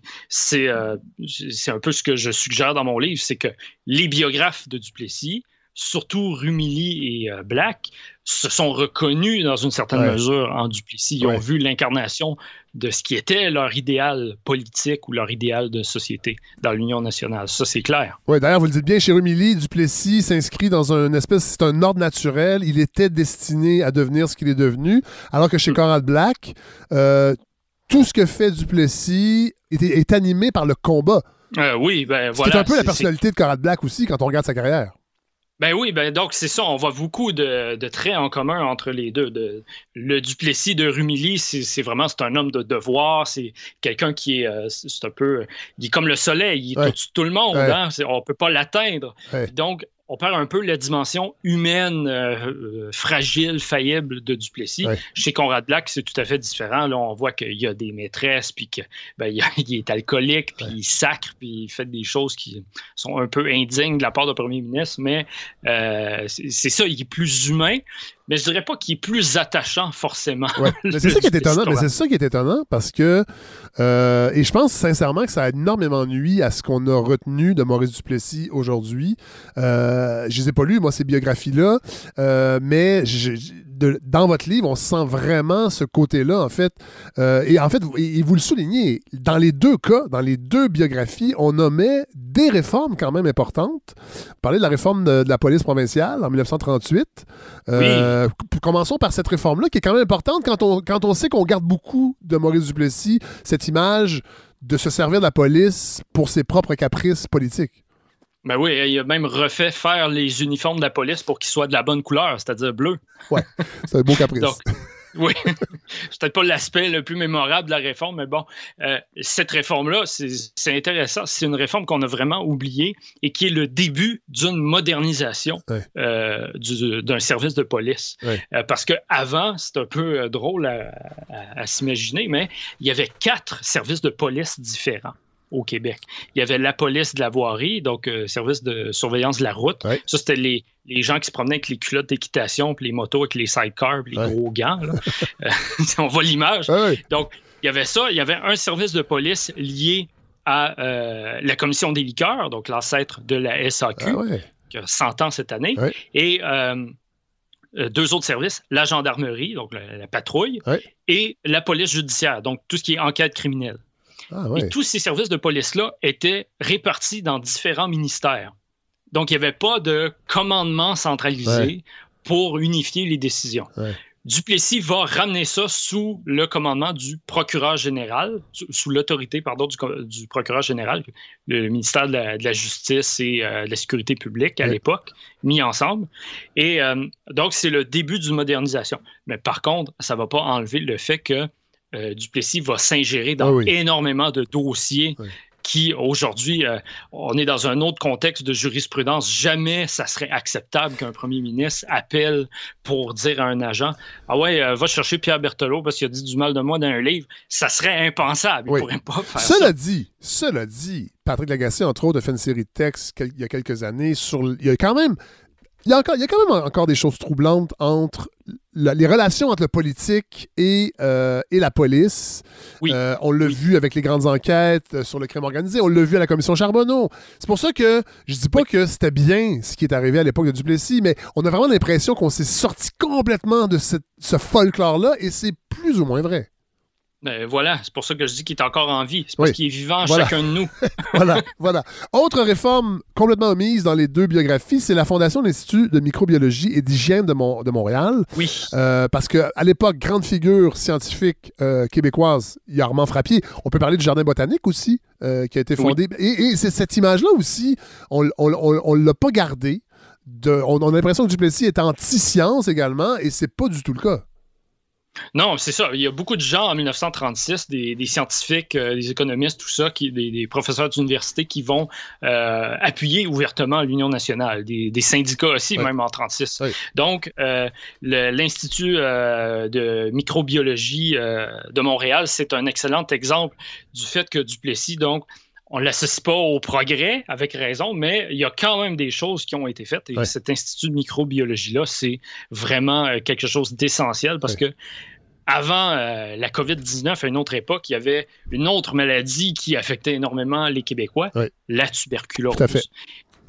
euh, c'est un peu ce que je suggère dans mon livre, c'est que les biographes de Duplessis surtout Rumilly et Black, se sont reconnus dans une certaine mesure en Duplessis. Ils ont vu l'incarnation de ce qui était leur idéal politique ou leur idéal de société dans l'Union nationale. Ça, c'est clair. Oui, d'ailleurs, vous le dites bien, chez Rumilly, Duplessis s'inscrit dans un espèce, c'est un ordre naturel. Il était destiné à devenir ce qu'il est devenu, alors que chez mm. Conrad Black, euh, tout ce que fait Duplessis est, est animé par le combat. Euh, oui, ben voilà. C'est un peu la personnalité de Conrad Black aussi quand on regarde sa carrière. Ben oui, ben donc c'est ça, on voit beaucoup de, traits en commun entre les deux. De, le Duplessis de Rumilly, c'est vraiment c'est un homme de devoir, c'est quelqu'un qui est, euh, c'est un peu, il est comme le soleil, il est tout, le monde, hein, on peut pas l'atteindre. Donc on perd un peu la dimension humaine, euh, euh, fragile, faillible de Duplessis. Chez Conrad Black, c'est tout à fait différent. Là, on voit qu'il y a des maîtresses, puis qu'il ben, est alcoolique, puis il sacre, puis il fait des choses qui sont un peu indignes de la part du premier ministre, mais euh, c'est ça, il est plus humain mais je dirais pas qu'il est plus attachant forcément. c'est ça qui est étonnant. Mais c'est ça qui est étonnant parce que euh, et je pense sincèrement que ça a énormément nuit à ce qu'on a retenu de Maurice Duplessis aujourd'hui. Euh, je les ai pas lus moi ces biographies là, euh, mais je, dans votre livre, on sent vraiment ce côté-là, en fait. Euh, et en fait, et, vous le soulignez, dans les deux cas, dans les deux biographies, on nommait des réformes quand même importantes. Vous parlez de la réforme de, la police provinciale en 1938. Euh, commençons par cette réforme-là, qui est quand même importante quand on, quand on sait qu'on garde beaucoup de Maurice Duplessis, cette image de se servir de la police pour ses propres caprices politiques. Ben oui, il a même refait faire les uniformes de la police pour qu'ils soient de la bonne couleur, c'est-à-dire bleu. Ouais, c'est un beau caprice. oui, c'est peut-être pas l'aspect le plus mémorable de la réforme, mais bon, euh, cette réforme-là, c'est intéressant. C'est une réforme qu'on a vraiment oubliée et qui est le début d'une modernisation euh, d'un service de police. Euh, parce qu'avant, c'est un peu drôle à s'imaginer, mais il y avait quatre services de police différents au Québec. Il y avait la police de la voirie, donc euh, service de surveillance de la route. Ça, c'était les, gens qui se promenaient avec les culottes d'équitation, puis les motos avec les sidecars, puis les gros gants. Euh, on voit l'image. Donc, il y avait ça. Il y avait un service de police lié à euh, la commission des liqueurs, donc l'ancêtre de la SAQ, ah qui a 100 ans cette année. Et deux autres services, la gendarmerie, donc la patrouille, et la police judiciaire, donc tout ce qui est enquête criminelle. Ah, Et tous ces services de police-là étaient répartis dans différents ministères. Donc, il n'y avait pas de commandement centralisé pour unifier les décisions. Duplessis va ramener ça sous le commandement du procureur général, sous, l'autorité pardon du, procureur général, le ministère de la, Justice et euh, de la Sécurité publique à l'époque, mis ensemble. Et euh, donc, c'est le début d'une modernisation. Mais par contre, ça ne va pas enlever le fait que euh, Duplessis va s'ingérer dans ah énormément de dossiers qui, aujourd'hui, euh, on est dans un autre contexte de jurisprudence. Jamais ça serait acceptable qu'un premier ministre appelle pour dire à un agent Ah ouais, euh, va chercher Pierre Berthelot parce qu'il a dit du mal de moi dans un livre. Ça serait impensable. Il pourrait pas faire cela ça. dit, cela dit, Patrick Lagacé, entre autres, a fait une série de textes il y a quelques années sur. Il y a quand même il y, a il y, a quand même encore des choses troublantes entre les relations entre le politique et, euh, et la police. Oui. Euh, on l'a vu avec les grandes enquêtes euh, sur le crime organisé. On l'a vu à la commission Charbonneau. C'est pour ça que je dis pas que c'était bien ce qui est arrivé à l'époque de Duplessis, mais on a vraiment l'impression qu'on s'est sorti complètement de ce folklore-là et c'est plus ou moins vrai. Ben voilà, c'est pour ça que je dis qu'il est encore en vie. C'est parce qu'il est vivant chacun de nous. voilà, voilà. Autre réforme complètement omise dans les deux biographies, c'est la fondation de l'Institut de microbiologie et d'hygiène de, de, Montréal. Oui. Euh, parce qu'à l'époque, grande figure scientifique euh, québécoise, il y a Armand Frappier. On peut parler du Jardin botanique aussi, euh, qui a été fondé. Et, c'est cette image-là aussi, on ne l'a pas gardée. on, on a l'impression que Duplessis est anti-science également, et c'est pas du tout le cas. Non, c'est ça. Il y a beaucoup de gens en 1936, des, scientifiques, euh, des économistes, tout ça, qui, des, professeurs d'université qui vont euh, appuyer ouvertement l'Union nationale, des, syndicats aussi, même en 36. Donc, euh, l'Institut de microbiologie de Montréal, c'est un excellent exemple du fait que Duplessis, donc, on ne l'associe pas au progrès, avec raison, mais il y a quand même des choses qui ont été faites. Et cet institut de microbiologie-là, c'est vraiment euh, quelque chose d'essentiel parce que avant euh, la COVID-19, à une autre époque, il y avait une autre maladie qui affectait énormément les Québécois, la tuberculose.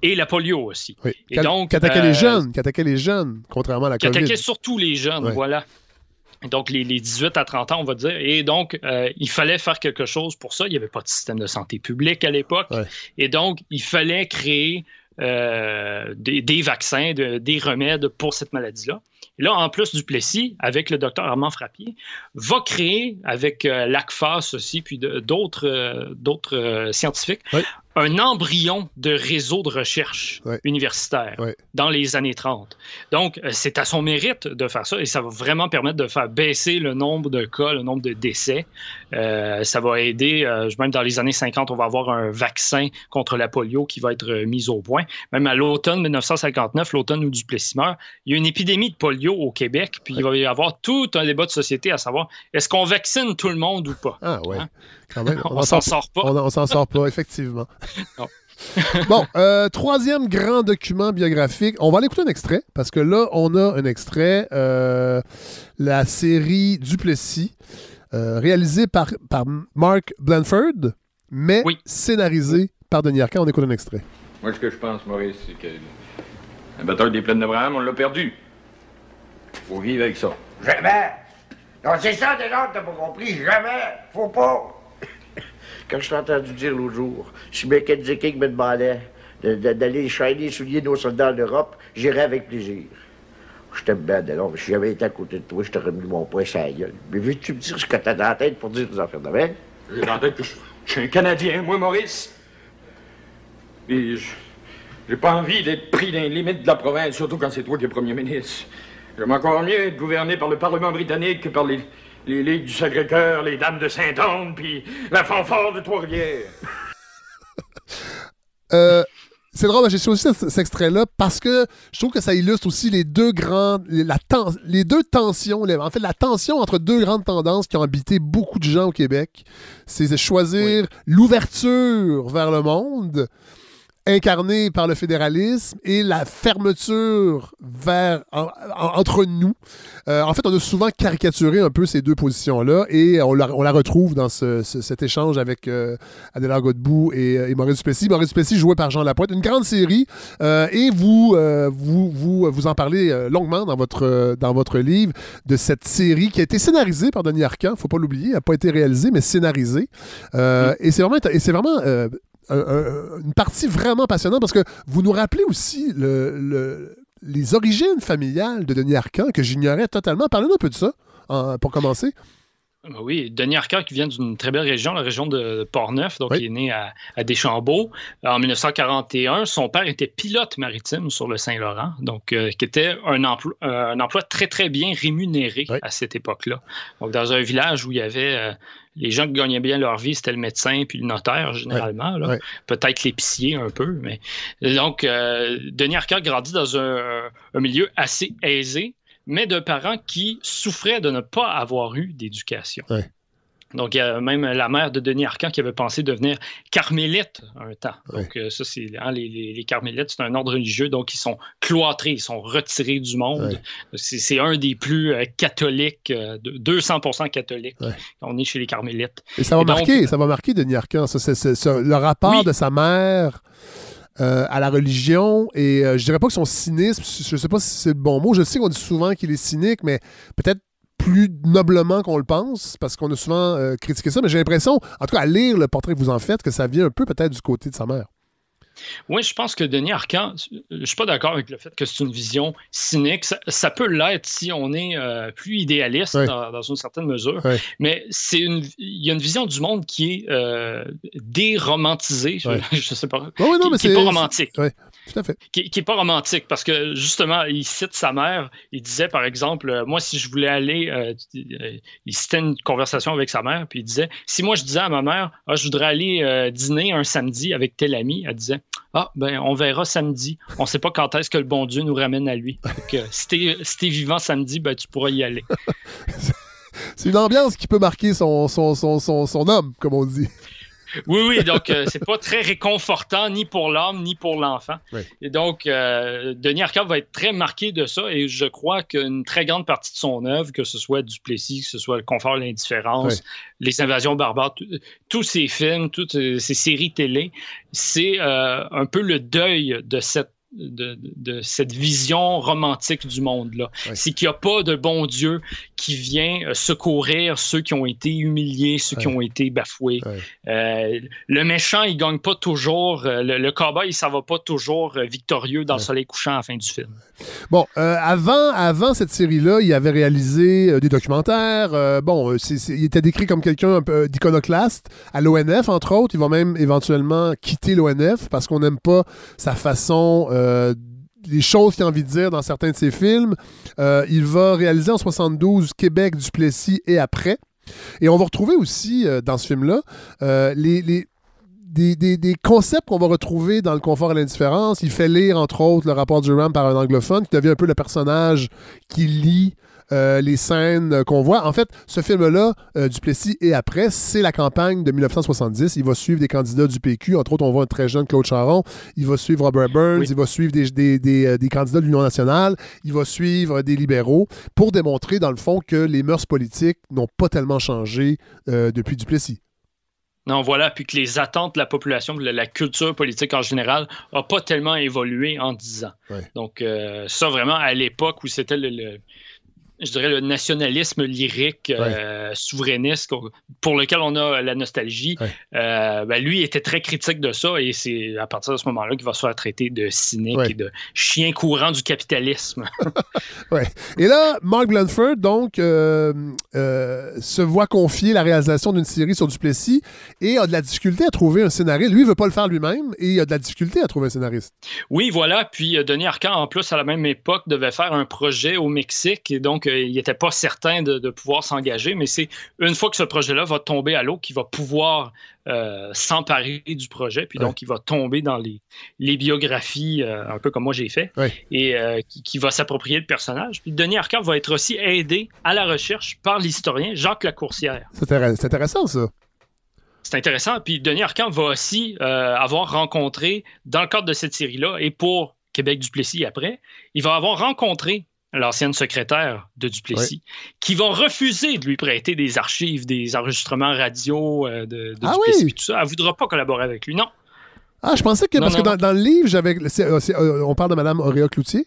et la polio aussi. Oui. Et donc, qui attaquait les jeunes, qui attaquait les jeunes, contrairement à la COVID. Qui attaquait surtout les jeunes, voilà. Donc, les, 18 à 30 ans, on va dire. Et donc, il fallait faire quelque chose pour ça. Il n'y avait pas de système de santé publique à l'époque. Et donc, il fallait créer des, des, vaccins, des remèdes pour cette maladie-là. Là, en plus, du Plessis, avec le docteur Armand Frappier, va créer, avec euh, l'ACFAS aussi, puis d'autres euh, euh, scientifiques, un embryon de réseau de recherche universitaire dans les années 30. Donc, euh, c'est à son mérite de faire ça et ça va vraiment permettre de faire baisser le nombre de cas, le nombre de décès. Euh, ça va aider, euh, même dans les années 50, on va avoir un vaccin contre la polio qui va être mis au point. Même à l'automne 1959, l'automne où Duplessis meurt, il y a une épidémie de polio au Québec, puis il va y avoir tout un débat de société à savoir est-ce qu'on vaccine tout le monde ou pas? Ah ouais. Hein? On, s'en sort pas. On, s'en sort pas, effectivement. bon, euh, troisième grand document biographique. On va aller écouter un extrait, parce que là, on a un extrait. Euh, la série Duplessis, euh, réalisée par, par Mark Blanford, mais scénarisée par Denis Arcand. On écoute un extrait. Moi, ce que je pense, Maurice, c'est que la bataille des plaines d'Abraham, on l'a perdu. Faut vivre avec ça. Jamais! Non, c'est ça, déjà, t'as pas compris. Jamais! Faut pas! Quand je t'ai entendu dire l'autre jour, si McKenzie me demandait d'aller shiner les souliers de nos soldats en Europe, j'irais avec plaisir. Je t'aime bien, alors, si j'avais été à côté de toi, je t'aurais mis mon poing sur la gueule. Mais veux-tu me dire ce que t'as dans la tête pour dire des affaires de? J'ai dans la tête que je, suis un Canadien, moi, Maurice. Et j'ai pas envie d'être pris dans les limites de la province, surtout quand c'est toi qui es premier ministre. J'aime encore mieux être gouverné par le Parlement britannique que par les, les Ligues du Sacré-Cœur, les Dames de Saint-Anne, puis la fanfare de Trois-Rivières. euh, c'est drôle, j'ai choisi cet, extrait-là parce que je trouve que ça illustre aussi les deux grandes, la les deux tensions, en fait la tension entre deux grandes tendances qui ont habité beaucoup de gens au Québec. C'est choisir l'ouverture vers le monde incarné par le fédéralisme et la fermeture vers entre nous. Euh, en fait, on a souvent caricaturé un peu ces deux positions-là et on la, on la retrouve dans ce, cet échange avec euh, Adélard Godbout et, et, Maurice Duplessis. Maurice Duplessis joué par Jean Lapointe. Une grande série euh, et vous, euh, vous, vous, vous en parlez euh, longuement dans votre, dans votre livre de cette série qui a été scénarisée par Denis Arcand, faut pas l'oublier, n'a pas été réalisée, mais scénarisée. Et c'est vraiment, et c'est une partie vraiment passionnante parce que vous nous rappelez aussi le, les origines familiales de Denis Arcand que j'ignorais totalement. Parlez-nous un peu de ça pour commencer. Ah oui, Denis Arcand qui vient d'une très belle région, la région de Portneuf, donc il est né à, Deschambault. En 1941, son père était pilote maritime sur le Saint-Laurent, donc euh, qui était un emploi, euh, un emploi très très bien rémunéré à cette époque-là. Donc dans un village où il y avait euh, les gens qui gagnaient bien leur vie, c'était le médecin puis le notaire, généralement. Peut-être l'épicier un peu. Mais... Donc, Denis Arcand grandit dans un, milieu assez aisé, mais de parents qui souffraient de ne pas avoir eu d'éducation. Donc, il y a même la mère de Denis Arcand qui avait pensé devenir carmélite un temps. Donc, euh, ça, c'est hein, les, carmélites, c'est un ordre religieux, donc ils sont cloîtrés, ils sont retirés du monde. C'est un des plus euh, catholiques, 200% euh, catholiques. On est chez les carmélites. Et ça va marquer, ça va marquer Denis Arcand. le rapport de sa mère euh, à la religion. Et euh, je dirais pas que son cynisme, je sais pas si c'est le bon mot. Je sais qu'on dit souvent qu'il est cynique, mais peut-être plus noblement qu'on le pense, parce qu'on a souvent euh, critiqué ça. Mais j'ai l'impression, en tout cas, à lire le portrait que vous en faites, que ça vient un peu peut-être du côté de sa mère. Oui, je pense que Denis Arcand, je ne suis pas d'accord avec le fait que c'est une vision cynique. Ça, peut l'être si on est euh, plus idéaliste dans, une certaine mesure, mais c'est une, il y a une vision du monde qui est euh, déromantisée. Je ne sais pas. qui n'est pas romantique. Tout à fait. Qui n'est pas romantique parce que justement, il cite sa mère. Il disait, par exemple, euh, moi, si je voulais aller, euh, il citait une conversation avec sa mère, puis il disait, si moi je disais à ma mère, ah, je voudrais aller euh, dîner un samedi avec tel ami, elle disait, ah, ben, on verra samedi. On ne sait pas quand est-ce que le bon Dieu nous ramène à lui. Donc, si tu es, vivant samedi, ben, tu pourras y aller. C'est une ambiance qui peut marquer son, son, son, son, son homme, comme on dit. Oui, oui, donc euh, c'est pas très réconfortant ni pour l'homme ni pour l'enfant. Et donc, euh, Denis Arcand va être très marqué de ça et je crois qu'une très grande partie de son œuvre, que ce soit Duplessis, que ce soit Le confort l'indifférence, Les invasions barbares, tous ces films, toutes ces séries télé, c'est un peu le deuil de cette de, cette vision romantique du monde-là. C'est qu'il n'y a pas de bon Dieu qui vient euh, secourir ceux qui ont été humiliés, ceux qui ont été bafoués. Euh, le méchant, il gagne pas toujours, euh, le, le cowboy, ça va pas toujours victorieux dans le soleil couchant à la fin du film. Bon, avant, avant cette série-là, il avait réalisé des documentaires. bon, il était décrit comme quelqu'un un peu d'iconoclaste à l'ONF, entre autres. Il va même éventuellement quitter l'ONF parce qu'on n'aime pas sa façon les choses qu'il a envie de dire dans certains de ses films. Euh, il va réaliser en 72 Québec, Duplessis et après. Et on va retrouver aussi euh, dans ce film-là des, concepts qu'on va retrouver dans le confort et l'indifférence. Il fait lire, entre autres, le rapport du Ram par un anglophone qui devient un peu le personnage qui lit euh, les scènes qu'on voit. En fait, ce film-là, euh, Duplessis et après, c'est la campagne de 1970. Il va suivre des candidats du PQ. Entre autres, on voit un très jeune Claude Charon. Il va suivre Robert Burns. Il va suivre des, euh, des, candidats de l'Union nationale. Il va suivre des libéraux pour démontrer, dans le fond, que les mœurs politiques n'ont pas tellement changé depuis Duplessis. Non, voilà, puis que les attentes de la population, la, culture politique en général, n'a pas tellement évolué en dix ans. Donc, ça, vraiment, à l'époque où c'était le, je dirais, le nationalisme lyrique euh, souverainiste pour lequel on a la nostalgie, euh, ben, lui était très critique de ça et c'est à partir de ce moment-là qu'il va se faire traiter de cynique et de chien courant du capitalisme. ouais. Et là, Mark Blanford, donc, euh, se voit confier la réalisation d'une série sur Duplessis et a de la difficulté à trouver un scénariste. Lui, il veut pas le faire lui-même et il a de la difficulté à trouver un scénariste. Oui, voilà. Puis Denis Arcand, en plus, à la même époque, devait faire un projet au Mexique et donc il n'était pas certain de, pouvoir s'engager, mais c'est une fois que ce projet-là va tomber à l'eau qu'il va pouvoir euh, s'emparer du projet, puis donc il va tomber dans les, biographies, euh, un peu comme moi j'ai fait, et euh, qui, va s'approprier le personnage. Puis Denis Arcand va être aussi aidé à la recherche par l'historien Jacques Lacourcière. C'est intéressant ça. C'est intéressant. Puis Denis Arcand va aussi avoir rencontré, dans le cadre de cette série-là, et pour Québec Duplessis après, il va avoir rencontré l'ancienne secrétaire de Duplessis, qui va refuser de lui prêter des archives, des enregistrements radio euh, de, ah Duplessis tout ça. Elle ne voudra pas collaborer avec lui, non. Ah, je pensais que, parce que dans, le livre, j'avais, euh, euh, on parle de Mme Auréa Cloutier?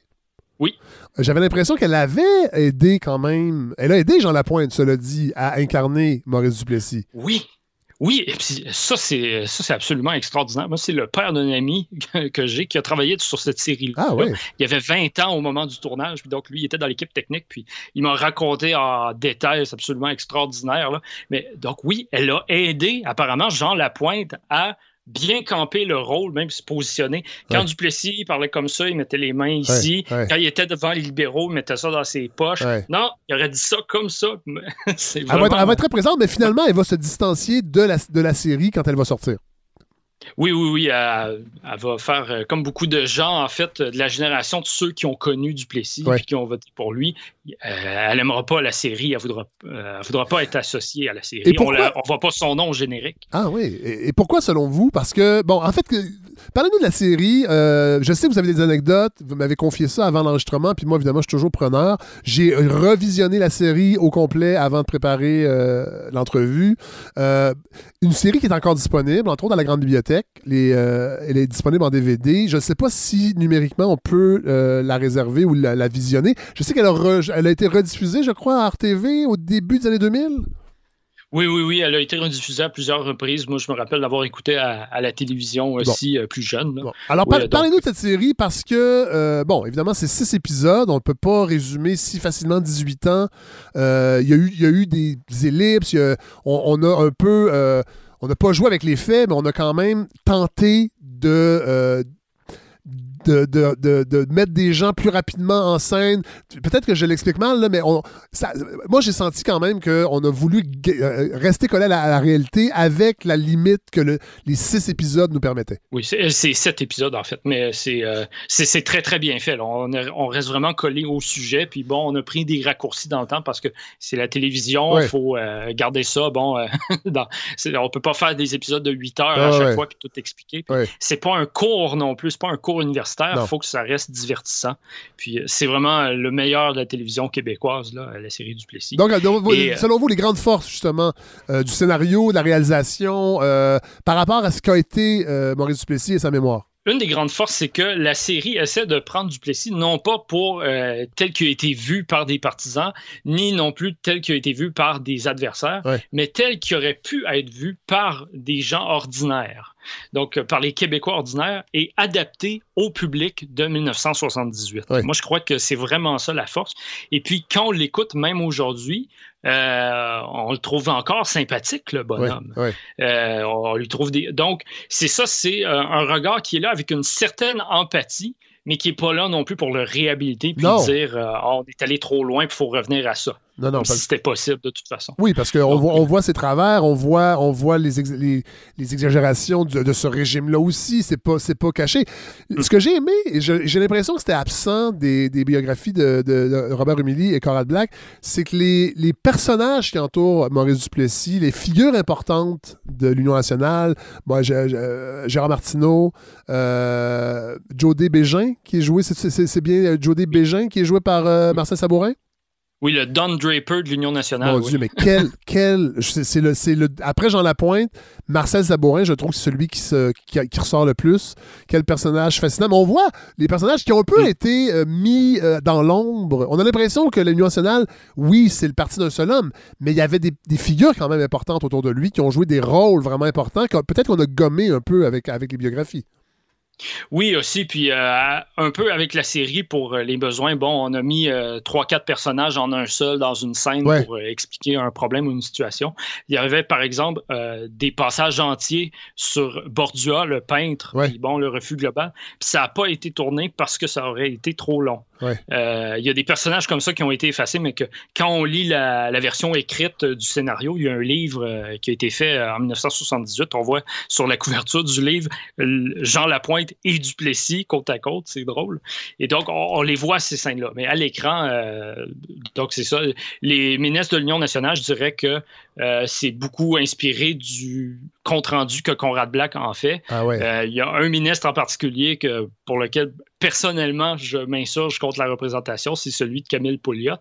Oui. J'avais l'impression qu'elle avait aidé quand même. Elle a aidé Jean Lapointe, cela dit, à incarner Maurice Duplessis. Oui, oui, et puis ça, c'est ça, c'est absolument extraordinaire. Moi, c'est le père d'un ami que, j'ai qui a travaillé sur cette série-là. Ah, ouais. Il avait 20 ans au moment du tournage, donc lui, il était dans l'équipe technique, puis il m'a raconté en détail, c'est absolument extraordinaire. Là. Mais donc, oui, elle a aidé apparemment Jean Lapointe à bien camper le rôle, même se positionner. Quand Duplessis parlait comme ça, il mettait les mains ici. Quand il était devant les libéraux, il mettait ça dans ses poches. Non, il aurait dit ça comme ça. elle, va être, très présente, mais finalement, elle va se distancier de la, de la série quand elle va sortir. Oui, oui, oui. Elle, va faire, euh, comme beaucoup de gens, en fait, de la génération de ceux qui ont connu Duplessis et qui ont voté pour lui. Euh, elle n'aimera pas la série. Elle ne voudra, euh, voudra pas être associée à la série. on ne voit pas son nom au générique. Ah oui. Et, pourquoi, selon vous? Parce que, bon, en fait, parlez-nous de la série. je sais que vous avez des anecdotes. Vous m'avez confié ça avant l'enregistrement. Puis moi, évidemment, je suis toujours preneur. J'ai revisionné la série au complet avant de préparer l'entrevue. une série qui est encore disponible, entre autres dans la Grande Bibliothèque. Euh, elle est disponible en DVD. Je ne sais pas si numériquement on peut euh, la réserver ou la, visionner. Je sais qu'elle a, elle a été rediffusée, je crois, à RTV au début des années 2000. Oui, oui, oui, elle a été rediffusée à plusieurs reprises. Moi, je me rappelle d'avoir écouté à, la télévision aussi euh, plus jeune. Alors, parlez-nous de cette série parce que, bon, évidemment, c'est six épisodes. On ne peut pas résumer si facilement 18 ans. Il y a eu des, ellipses. on, a un peu on n'a pas joué avec les faits, mais on a quand même tenté de, euh, de, de, de, mettre des gens plus rapidement en scène. Peut-être que je l'explique mal, là, mais on, ça, moi, j'ai senti quand même qu'on a voulu euh, rester collé à la, réalité avec la limite que le, les six épisodes nous permettaient. Oui, c'est sept épisodes, en fait, mais c'est c'est très, très bien fait. On, on, reste vraiment collé au sujet, puis bon, on a pris des raccourcis dans le temps parce que c'est la télévision, il faut garder ça. Bon, dans, on peut pas faire des épisodes de 8 heures à ah, chaque fois puis tout expliquer. C'est pas un cours non plus, c'est pas un cours universitaire. Il faut que ça reste divertissant. Puis euh, c'est vraiment euh, le meilleur de la télévision québécoise, là, la série du Plessis. Donc, euh, selon vous, les grandes forces justement du scénario, de la réalisation, par rapport à ce qu'a été Maurice Duplessis et sa mémoire? Une des grandes forces, c'est que la série essaie de prendre Duplessis non pas pour euh, tel qu'il a été vu par des partisans, ni non plus tel qu'il a été vu par des adversaires, mais tel qu'il aurait pu être vu par des gens ordinaires. Donc, euh, par les Québécois ordinaires et adapté au public de 1978. Moi, je crois que c'est vraiment ça la force. Et puis, quand on l'écoute, même aujourd'hui, euh, on le trouve encore sympathique, le bonhomme. Euh, on lui trouve des. Donc, c'est ça, c'est un regard qui est là avec une certaine empathie, mais qui n'est pas là non plus pour le réhabiliter puis dire oh, on est allé trop loin, il faut revenir à ça. Non, non, si c'était possible de toute façon. Oui, parce qu'on voit, on voit ses travers, on voit, on voit les, les, exagérations de, ce régime-là aussi. C'est pas, pas caché. Ce que j'ai aimé, et j'ai l'impression que c'était absent des, biographies de, Robert Humilly et Conrad Black, c'est que les, les, personnages qui entourent Maurice Duplessis, les figures importantes de l'Union nationale, moi, Gérard Martineau, euh, Jodé Bégin, qui est joué, c'est bien Jodé Bégin qui est joué par euh, Marcel Sabourin? Oui, le Don Draper de l'Union nationale. Mon Dieu, mais quel. quel c'est le, le, après Jean Lapointe, Marcel Sabourin, je trouve que c'est celui qui, se, qui, ressort le plus. Quel personnage fascinant. Mais on voit les personnages qui ont un peu été euh, mis euh, dans l'ombre. On a l'impression que l'Union nationale, oui, c'est le parti d'un seul homme, mais il y avait des, des, figures quand même importantes autour de lui qui ont joué des rôles vraiment importants. Peut-être qu'on a gommé un peu avec, avec les biographies. Oui, aussi, puis euh, un peu avec la série pour euh, les besoins, bon, on a mis euh, trois, quatre personnages en un seul dans une scène pour expliquer un problème ou une situation. Il y avait, par exemple, des passages entiers sur Bordua, le peintre, puis bon, le refus global, puis ça n'a pas été tourné parce que ça aurait été trop long. Euh, il y a des personnages comme ça qui ont été effacés, mais que quand on lit la, version écrite du scénario, il y a un livre euh, qui a été fait euh, en 1978. On voit sur la couverture du livre Jean Lapointe et Duplessis côte à côte. C'est drôle. Et donc, on, les voit ces scènes-là. Mais à l'écran, donc c'est ça. Les ministres de l'Union nationale, je dirais que c'est beaucoup inspiré du compte-rendu que Conrad Black en fait. Ah il y a un ministre en particulier que, pour lequel personnellement, je m'insurge contre la représentation, c'est celui de Camille Pouliot,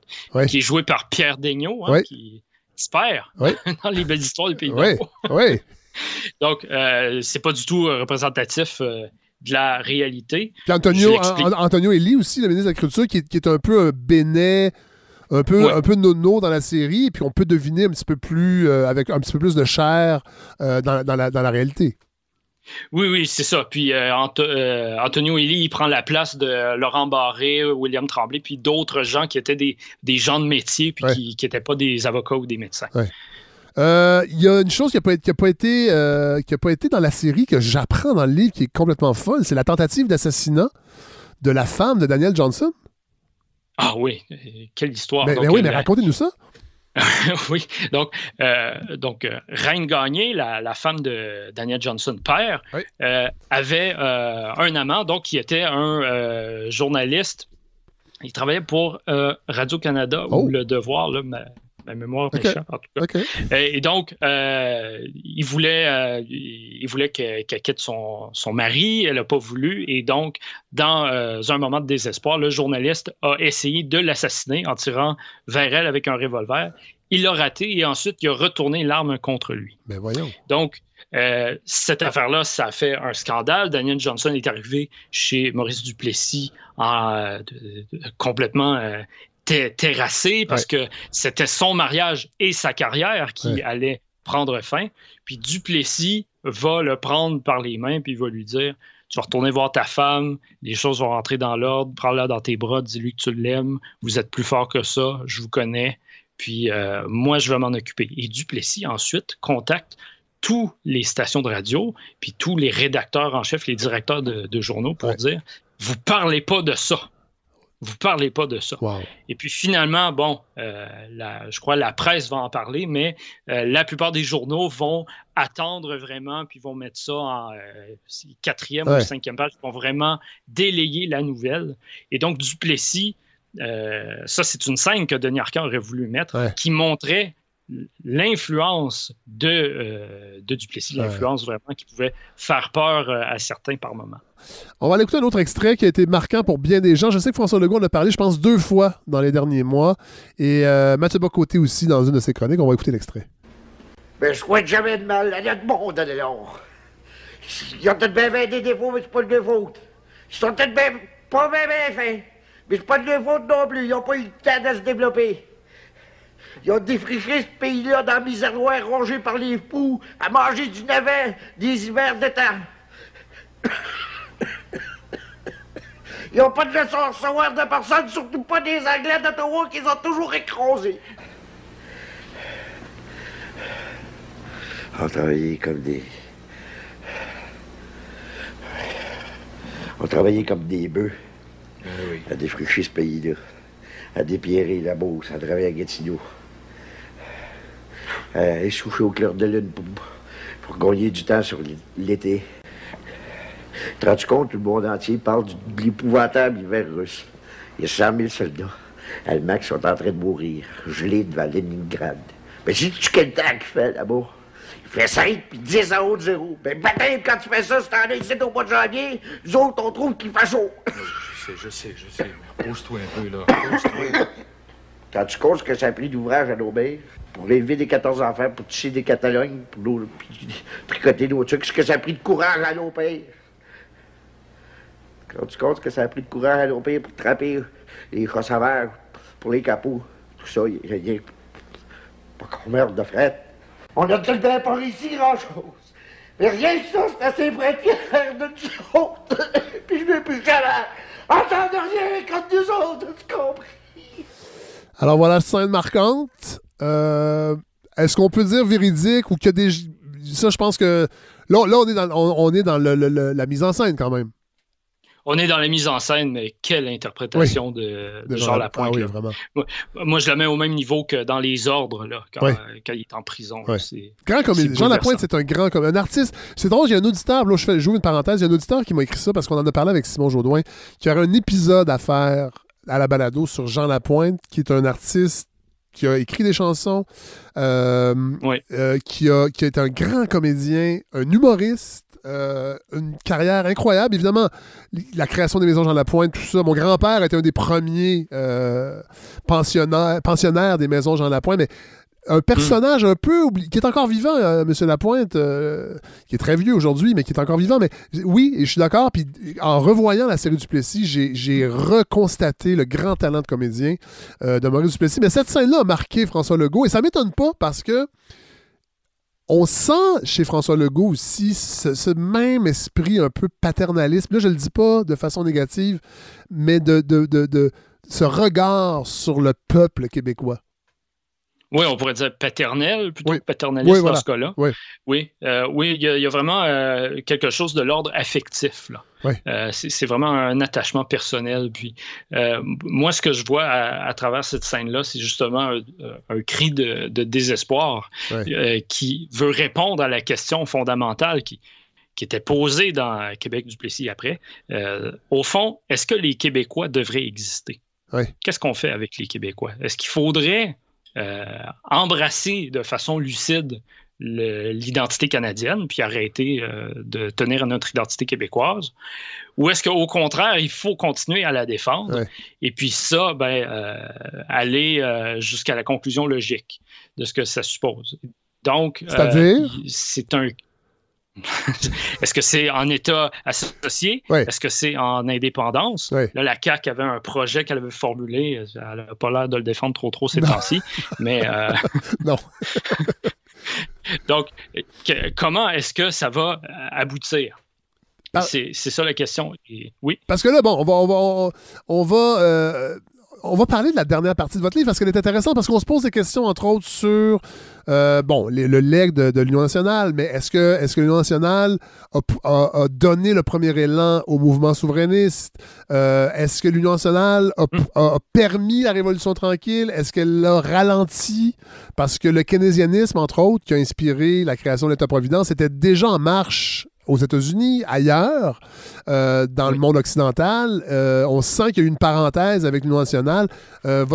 qui est joué par Pierre Daigneault, hein, qui espère dans les belles histoires du pays. Oui, Donc, euh, c'est pas du tout euh, représentatif euh, de la réalité. Puis Antonio, Antonio Elie aussi, le ministre de l'Agriculture, qui, qui, est un peu un bénet un peu, un peu nono dans la série, et puis on peut deviner un petit peu plus, avec un petit peu plus de chair dans, dans, la, dans la réalité. Oui, oui, c'est ça. Puis euh, euh, Antonio Elie, il prend la place de Laurent Barré, William Tremblay, puis d'autres gens qui étaient des, gens de métier, puis qui n'étaient pas des avocats ou des médecins. Euh, il y a une chose qui n'a pas, pas, été, pas été dans la série, que j'apprends dans le livre, qui est complètement folle, c'est la tentative d'assassinat de la femme de Daniel Johnson. Ah oui, quelle histoire. Mais, oui, mais racontez-nous ça. oui, donc, euh, donc euh, Reine Gagné, la, femme de Daniel Johnson, père, euh, avait un amant, donc qui était un journaliste. Il travaillait pour Radio-Canada ou oh. Le Devoir, là, ma mémoire okay. en tout cas. Euh, et, donc, euh, il voulait, euh, il voulait qu'elle quitte son, son, mari, elle n'a pas voulu, et donc, dans un moment de désespoir, le journaliste a essayé de l'assassiner en tirant vers elle avec un revolver. Il l'a raté et ensuite, il a retourné l'arme contre lui. Mais ben, voyons. Donc, cette affaire-là, ça a fait un scandale. Daniel Johnson est arrivé chez Maurice Duplessis en, complètement terrassé parce que c'était son mariage et sa carrière qui allaient prendre fin. Puis Duplessis va le prendre par les mains puis il va lui dire tu vas retourner voir ta femme, les choses vont rentrer dans l'ordre, prends-la dans tes bras, dis-lui que tu l'aimes, vous êtes plus fort que ça, je vous connais, puis euh, moi je vais m'en occuper. Et Duplessis ensuite contacte tous les stations de radio, puis tous les rédacteurs en chef, les directeurs de, journaux pour dire vous parlez pas de ça. Vous parlez pas de ça. Et puis finalement, bon, euh, je crois que la presse va en parler, mais euh, la plupart des journaux vont attendre vraiment, puis vont mettre ça en quatrième ou cinquième page, vont vraiment délayer la nouvelle. Et donc, Duplessis, ça, c'est une scène que Denis Arcand aurait voulu mettre, qui montrait l'influence de, euh, de Duplessis, l'influence vraiment qui pouvait faire peur euh, à certains par moment. On va aller écouter un autre extrait qui a été marquant pour bien des gens. Je sais que François Legault en a parlé, je pense, deux fois dans les derniers mois. Et euh, Mathieu Bocoté aussi dans une de ses chroniques. On va écouter l'extrait. Mais je souhaite jamais de mal à notre monde, alors. Ils ont peut-être bien, des défauts, mais c'est pas de leur faute. Ils sont peut-être bien, pas bien, bien faits. Mais c'est pas de leur faute non plus. Ils n'ont pas eu le temps de se développer. Ils ont défriché ce pays-là dans miséroir rongé par les fous, à manger du navet des hivers d'état. Ils n'ont pas de leçon à recevoir de personne, surtout pas des Anglais d'Ottawa qu'ils ont toujours écrasés. On travaillait comme des. On travaillait comme des bœufs ah à défricher ce pays-là, à dépierrer la bourse, à travailler à Gatineau euh, au clair de lune pour, gagner du temps sur l'été. Te rends compte, le monde entier parle de l'épouvantable hiver russe? Il y a 100 000 soldats allemands qui sont en train de mourir, gelés devant Leningrad. Mais sais-tu quel temps qu'il fait là-bas? Il fait 5 puis 10 en haut de zéro. Ben, peut-être quand tu fais ça, c'est en ici au mois de janvier, nous autres, on trouve qu'il fait chaud. Je sais, je sais, je sais. Pose-toi un peu, là. Pose-toi. Quand tu comptes ce que ça a pris d'ouvrage à nos mères, pour élever des 14 enfants, pour tisser des Catalognes, pour tricoter nos trucs, ce que ça a pris de courage à nos pères. Quand tu comptes que ça a pris de courage à nos pour trapper les receveurs, pour les capots, tout ça, il y a rien. Pas qu'on meurt de fret. On a tout le temps pas ici grand-chose. Mais rien que ça, c'est assez fier de nous autres. Puis je veux plus jamais entendre rien contre nous autres, tu comprends? Alors voilà scène marquante. Euh, est-ce qu'on peut dire véridique ou que des. Ça, je pense que. Là, là on est dans, on, est dans la mise en scène quand même. On est dans la mise en scène, mais quelle interprétation de, Jean, Lapointe. Ah vraiment. Moi, je la mets au même niveau que dans les ordres, là, quand, il est en prison. Grand comédien. Jean Lapointe, c'est un grand comédien. Un artiste. C'est drôle, il y a un auditeur, là, je fais joue une parenthèse, il y a un auditeur qui m'a écrit ça parce qu'on en a parlé avec Simon Jaudoin, qui aurait un épisode à faire à la balado sur Jean Lapointe, qui est un artiste qui a écrit des chansons, euh, euh, qui, a, qui a été un grand comédien, un humoriste, euh, une carrière incroyable. Évidemment, la création des maisons Jean Lapointe, tout ça. Mon grand-père était un des premiers pensionnaires, pensionnaires des maisons Jean Lapointe, mais un personnage un peu oublié, qui est encore vivant, euh, M. Lapointe, euh, qui est très vieux aujourd'hui, mais qui est encore vivant. Mais oui, et je suis d'accord. Puis en revoyant la série Duplessis, j'ai reconstaté le grand talent de comédien euh, de Maurice Duplessis. Mais cette scène-là a marqué François Legault, et ça m'étonne pas parce que on sent chez François Legault aussi ce, même esprit un peu paternaliste. Là, je le dis pas de façon négative, mais de, de, de ce regard sur le peuple québécois. Oui, on pourrait dire paternel plutôt que paternaliste dans ce cas-là. Oui, oui, euh, oui il, y a, vraiment euh, quelque chose de l'ordre affectif. Là. Euh, c'est vraiment un attachement personnel. Puis, moi, ce que je vois à, travers cette scène-là, c'est justement un, cri de, désespoir qui veut répondre à la question fondamentale qui, qui était posée dans Québec du Plessis après. au fond, est-ce que les Québécois devraient exister? Qu'est-ce qu'on fait avec les Québécois? Est-ce qu'il faudrait embrasser de façon lucide l'identité canadienne, puis arrêter euh, de tenir à notre identité québécoise? Ou est-ce qu'au contraire, il faut continuer à la défendre et puis ça, ben, euh, aller jusqu'à la conclusion logique de ce que ça suppose? Donc, c'est un Est-ce que c'est en État associé? Est-ce que c'est en indépendance? Là, la CAQ avait un projet qu'elle avait formulé. Elle n'a pas l'air de le défendre trop trop ces temps-ci. mais. Euh, non. Donc, comment est-ce que ça va aboutir? C'est ça la question. oui. Parce que là, bon, on va, on va, on va euh, on va parler de la dernière partie de votre livre parce qu'elle est intéressante parce qu'on se pose des questions, entre autres, sur euh, bon, le leg de, l'Union nationale, mais est-ce que, est que l'Union nationale a, donné le premier élan au mouvement souverainiste? Euh, est-ce que l'Union nationale hmm. a, permis la Révolution tranquille? Est-ce qu'elle l'a ralenti? Parce que le keynésianisme, entre autres, qui a inspiré la création de l'État-providence, était déjà en marche aux États-Unis, ailleurs, euh, dans le monde occidental. Euh, on sent qu'il y a eu une parenthèse avec l'Union nationale. Euh,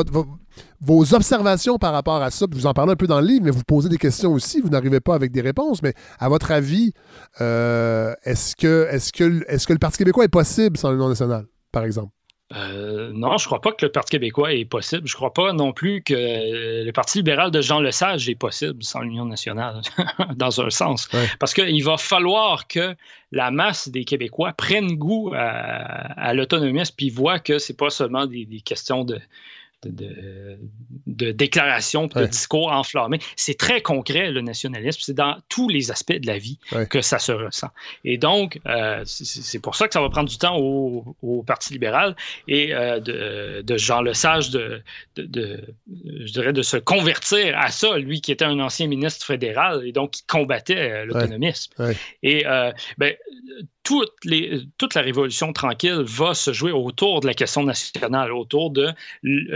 vos observations par rapport à ça, vous en parlez un peu dans le livre, mais vous posez des questions aussi, vous n'arrivez pas avec des réponses, mais à votre avis, est-ce que, est -ce que, est -ce que le Parti québécois est possible sans l'Union nationale, par exemple? Euh, non, je ne crois pas que le Parti québécois est possible. Je ne crois pas non plus que le Parti libéral de Jean Lesage est possible sans l'Union nationale, dans un sens. Parce qu'il va falloir que la masse des Québécois prenne goût à, à l'autonomisme puis voit que ce n'est pas seulement des questions de, de, de déclarations, de discours enflammés. C'est très concret, le nationalisme. C'est dans tous les aspects de la vie que ça se ressent. Et donc, euh, c'est pour ça que ça va prendre du temps au, Parti libéral et euh, de, de, Jean Lesage de, de, je dirais, de se convertir à ça, lui qui était un ancien ministre fédéral et donc qui combattait euh, l'autonomisme. Et ben, toute, les, toute, la révolution tranquille va se jouer autour de la question nationale, autour de,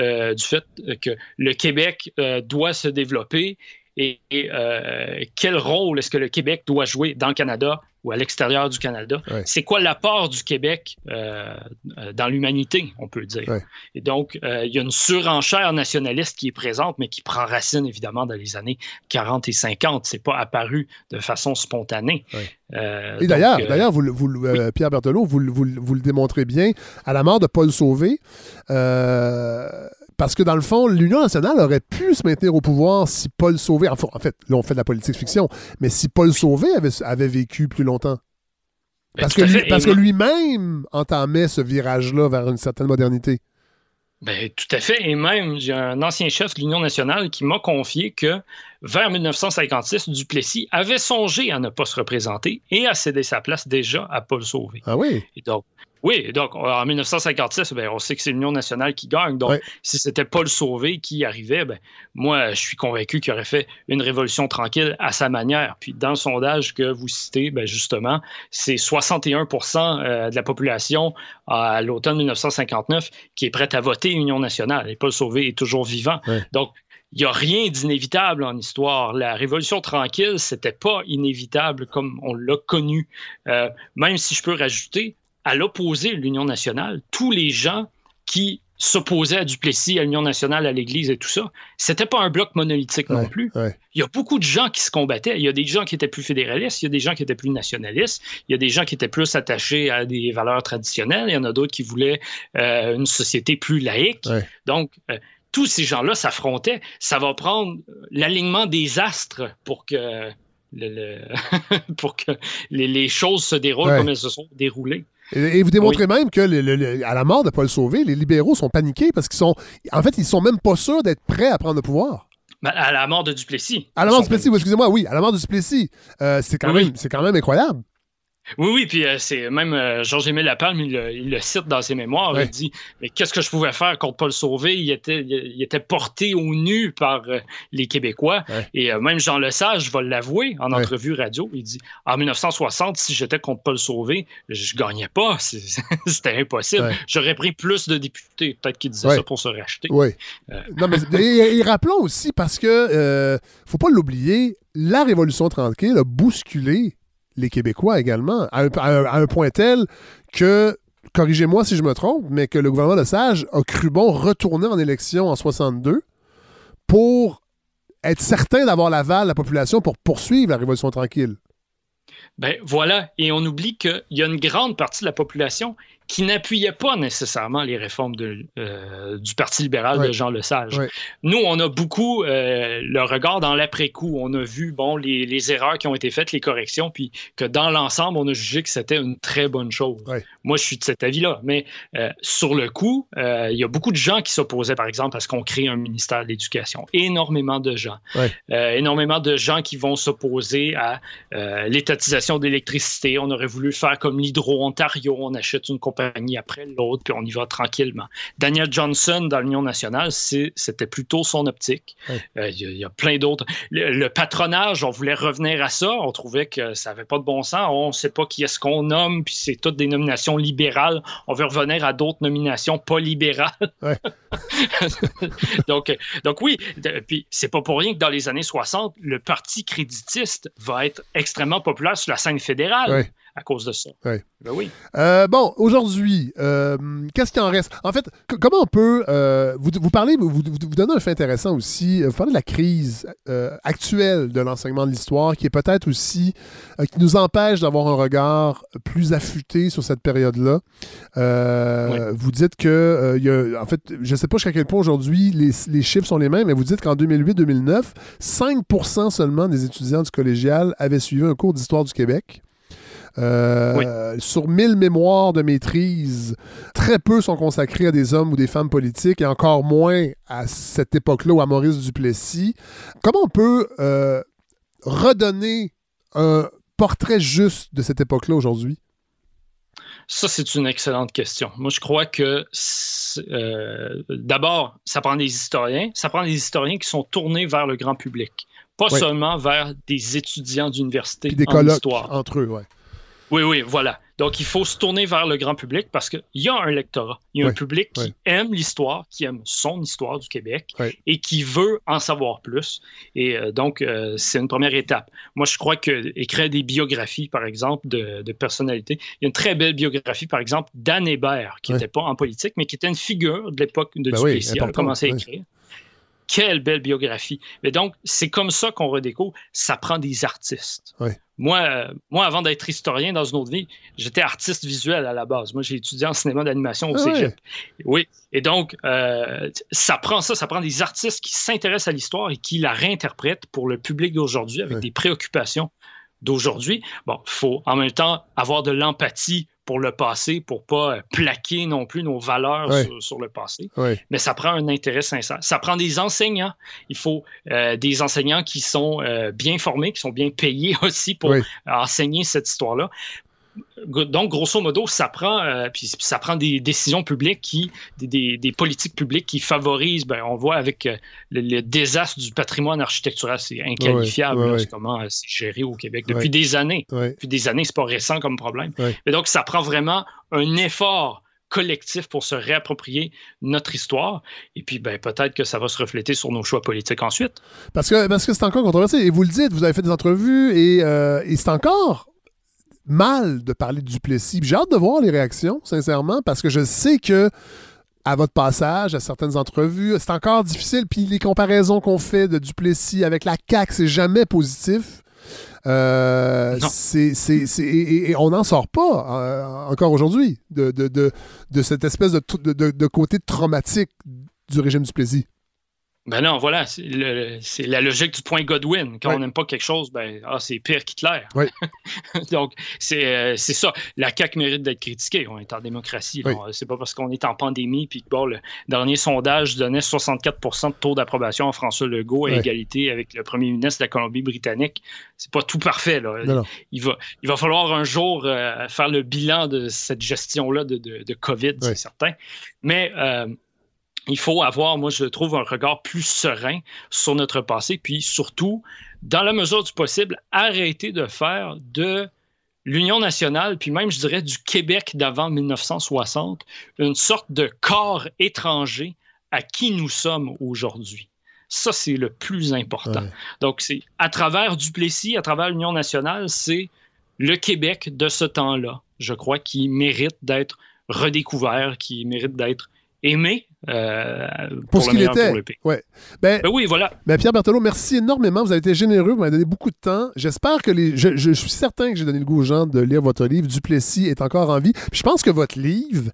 euh, du fait que le Québec euh, doit se développer et, euh, quel rôle est-ce que le Québec doit jouer dans le Canada ou à l'extérieur du Canada? C'est quoi l'apport du Québec euh, dans l'humanité, on peut dire? Et donc, euh, il y a une surenchère nationaliste qui est présente, mais qui prend racine évidemment dans les années 40 et 50. C'est pas apparu de façon spontanée. et d'ailleurs, d'ailleurs, vous, Pierre Berthelot, vous, vous, le démontrez bien. À la mort de Paul Sauvé, parce que dans le fond, l'Union nationale aurait pu se maintenir au pouvoir si Paul Sauvé, en fait, là on fait de la politique fiction, mais si Paul Sauvé avait, avait vécu plus longtemps. Parce, que, lui, parce que lui-même entamait ce virage-là vers une certaine modernité. Ben, tout à fait. Et même, j'ai un ancien chef de l'Union nationale qui m'a confié que vers 1956, Duplessis avait songé à ne pas se représenter et à céder sa place déjà à Paul Sauvé. Ah oui? Et donc, oui, donc en 1956, ben, on sait que c'est l'Union nationale qui gagne. Donc, si c'était Paul Sauvé qui arrivait, ben, moi, je suis convaincu qu'il aurait fait une révolution tranquille à sa manière. Puis, dans le sondage que vous citez, ben, justement, c'est 61% euh, de la population à l'automne 1959 qui est prête à voter Union nationale. Et Paul Sauvé est toujours vivant. Donc, il n'y a rien d'inévitable en histoire. La révolution tranquille, c'était pas inévitable comme on l'a connu. Euh, même si je peux rajouter, à l'opposé de l'Union nationale, tous les gens qui s'opposaient à Duplessis, à l'Union nationale, à l'Église et tout ça, c'était pas un bloc monolithique non plus. Il y a beaucoup de gens qui se combattaient. Il y a des gens qui étaient plus fédéralistes, il y a des gens qui étaient plus nationalistes, il y a des gens qui étaient plus attachés à des valeurs traditionnelles, il y en a d'autres qui voulaient euh, une société plus laïque. Donc, euh, tous ces gens-là s'affrontaient. Ça va prendre l'alignement des astres pour que, pour que les, choses se déroulent comme elles se sont déroulées. Et, vous démontrez même que à la mort de Paul Sauvé, les libéraux sont paniqués parce qu'ils sont, en fait, ils sont même pas sûrs d'être prêts à prendre le pouvoir. Ben, à la mort de Duplessis. À la mort de Duplessis, excusez-moi, oui, à la mort de Duplessis. Euh, c'est quand, même, quand même incroyable. Oui, oui, puis euh, c'est même euh, Georges-Émile Lapalme, il, il, le cite dans ses mémoires. Il dit Mais qu'est-ce que je pouvais faire contre Paul Sauvé? Il était, il, était porté au nu par euh, les Québécois. Et même Jean Lesage va l'avouer en entrevue radio. Il dit En 1960, si j'étais contre Paul Sauvé, je gagnais pas. C'était impossible. J'aurais pris plus de députés. Peut-être qu'il disait ça pour se racheter. Oui. non, mais et, rappelons aussi, parce que faut pas l'oublier, la Révolution tranquille a bousculé les Québécois également, à un, point tel que, corrigez-moi si je me trompe, mais que le gouvernement de Sage a cru bon retourner en élection en 62 pour être certain d'avoir l'aval de la population pour poursuivre la Révolution tranquille. Ben voilà, et on oublie qu'il y a une grande partie de la population qui n'appuyait pas nécessairement les réformes de, euh, du Parti libéral de Jean Lesage. Nous, on a beaucoup euh, le regard dans l'après-coup. On a vu bon, les, les, erreurs qui ont été faites, les corrections, puis que dans l'ensemble, on a jugé que c'était une très bonne chose. Moi, je suis de cet avis-là. Mais euh, sur le coup, il y a beaucoup de gens qui s'opposaient, par exemple, à ce qu'on crée un ministère de l'Éducation. Énormément de gens. énormément de gens qui vont s'opposer à l'étatisation d'électricité. On aurait voulu faire comme l'Hydro-Ontario. On achète une compagnie compagnie après l'autre, puis on y va tranquillement. Daniel Johnson dans l'Union nationale, c'était plutôt son optique. Euh, il y, a plein d'autres. Le, patronage, on voulait revenir à ça. On trouvait que ça n'avait pas de bon sens. On ne sait pas qui est-ce qu'on nomme, puis c'est toutes des nominations libérales. On veut revenir à d'autres nominations pas libérales. donc, donc oui, puis c'est pas pour rien que dans les années 60, le parti créditiste va être extrêmement populaire sur la scène fédérale à cause de ça. Ben oui. Euh, bon, aujourd'hui, euh, qu'est-ce qui en reste? En fait, comment on peut. Euh, vous, vous, parlez, vous, vous, donnez un fait intéressant aussi. Vous parlez de la crise actuelle de l'enseignement de l'histoire qui est peut-être aussi. qui nous empêche d'avoir un regard plus affûté sur cette période-là. Vous dites que. y a, en fait, je ne sais pas jusqu'à quel point aujourd'hui les, les, chiffres sont les mêmes, mais vous dites qu'en 2008-2009, 5% seulement des étudiants du collégial avaient suivi un cours d'histoire du Québec. Euh, sur 1000 mémoires de maîtrise, très peu sont consacrés à des hommes ou des femmes politiques et encore moins à cette époque-là ou à Maurice Duplessis. Comment on peut euh, redonner un portrait juste de cette époque-là aujourd'hui? Ça, c'est une excellente question. Moi, je crois que euh, d'abord, ça prend des historiens. Ça prend des historiens qui sont tournés vers le grand public, pas seulement vers des étudiants d'université en histoire. entre eux, ouais. Oui, oui, voilà. Donc, il faut se tourner vers le grand public parce qu'il y a un lectorat. Il y a un public qui aime l'histoire, qui aime son histoire du Québec et qui veut en savoir plus. Et euh, donc, euh, c'est une première étape. Moi, je crois que écrire des biographies, par exemple, de, personnalités. Il y a une très belle biographie, par exemple, d'Anne Hébert, qui n'était pas en politique, mais qui était une figure de l'époque de ben Duplessis. Elle a commencé à écrire. Quelle belle biographie. Mais donc, c'est comme ça qu'on redécouvre. Ça prend des artistes. Moi, euh, moi, avant d'être historien dans une autre vie, j'étais artiste visuel à la base. Moi, j'ai étudié en cinéma d'animation au ah Cégep. Oui. Et donc, euh, ça prend ça, ça prend des artistes qui s'intéressent à l'histoire et qui la réinterprètent pour le public d'aujourd'hui avec des préoccupations d'aujourd'hui. Bon, il faut en même temps avoir de l'empathie pour le passé, pour pas euh, plaquer non plus nos valeurs sur, le passé. Mais ça prend un intérêt sincère. Ça prend des enseignants. Il faut euh, des enseignants qui sont euh, bien formés, qui sont bien payés aussi pour enseigner cette histoire-là donc, grosso modo, ça prend, euh, puis ça prend des décisions publiques qui, des, politiques publiques qui favorisent, ben, on voit avec euh, le, désastre du patrimoine architectural, c'est inqualifiable comment euh, c'est géré au Québec depuis des années. Depuis des années, c'est pas récent comme problème. Mais donc, ça prend vraiment un effort collectif pour se réapproprier notre histoire. Et puis, ben, peut-être que ça va se refléter sur nos choix politiques ensuite. Parce que parce que c'est encore controversé. Et vous le dites, vous avez fait des entrevues et, et c'est encore mal de parler de Duplessis. J'ai hâte de voir les réactions, sincèrement, parce que je sais que à votre passage, à certaines entrevues, c'est encore difficile. Puis les comparaisons qu'on fait de Duplessis avec la CAQ, c'est jamais positif. Euh, et, on n'en sort pas euh, encore aujourd'hui de, de, cette espèce de, de, côté traumatique du régime Duplessis. Ben non, voilà, c'est la logique du point Godwin. Quand on n'aime pas quelque chose, ben ah, c'est pire qu'Hitler. Oui. Donc, euh, c'est ça. La CAQ mérite d'être critiquée. On est en démocratie. C'est pas parce qu'on est en pandémie puis bon, le dernier sondage donnait 64% de taux d'approbation à François Legault à égalité avec le premier ministre de la Colombie-Britannique. C'est pas tout parfait. Là. Il, va, il va falloir un jour euh, faire le bilan de cette gestion-là de, de, COVID, c'est certain. Mais euh, il faut avoir, moi je trouve, un regard plus serein sur notre passé, puis surtout, dans la mesure du possible, arrêter de faire de l'Union nationale, puis même, je dirais, du Québec d'avant 1960, une sorte de corps étranger à qui nous sommes aujourd'hui. Ça, c'est le plus important. Donc, c'est à travers Duplessis, à travers l'Union nationale, c'est le Québec de ce temps-là, je crois, qui mérite d'être redécouvert, qui mérite d'être aimé euh, pour, ce qu'il était. Ouais. Ben, ben, oui, voilà. Ben Pierre Berthelot, merci énormément. Vous avez été généreux, vous m'avez donné beaucoup de temps. J'espère que les. Je, suis certain que j'ai donné le goût aux gens de lire votre livre. Duplessis est encore en vie. je pense que votre livre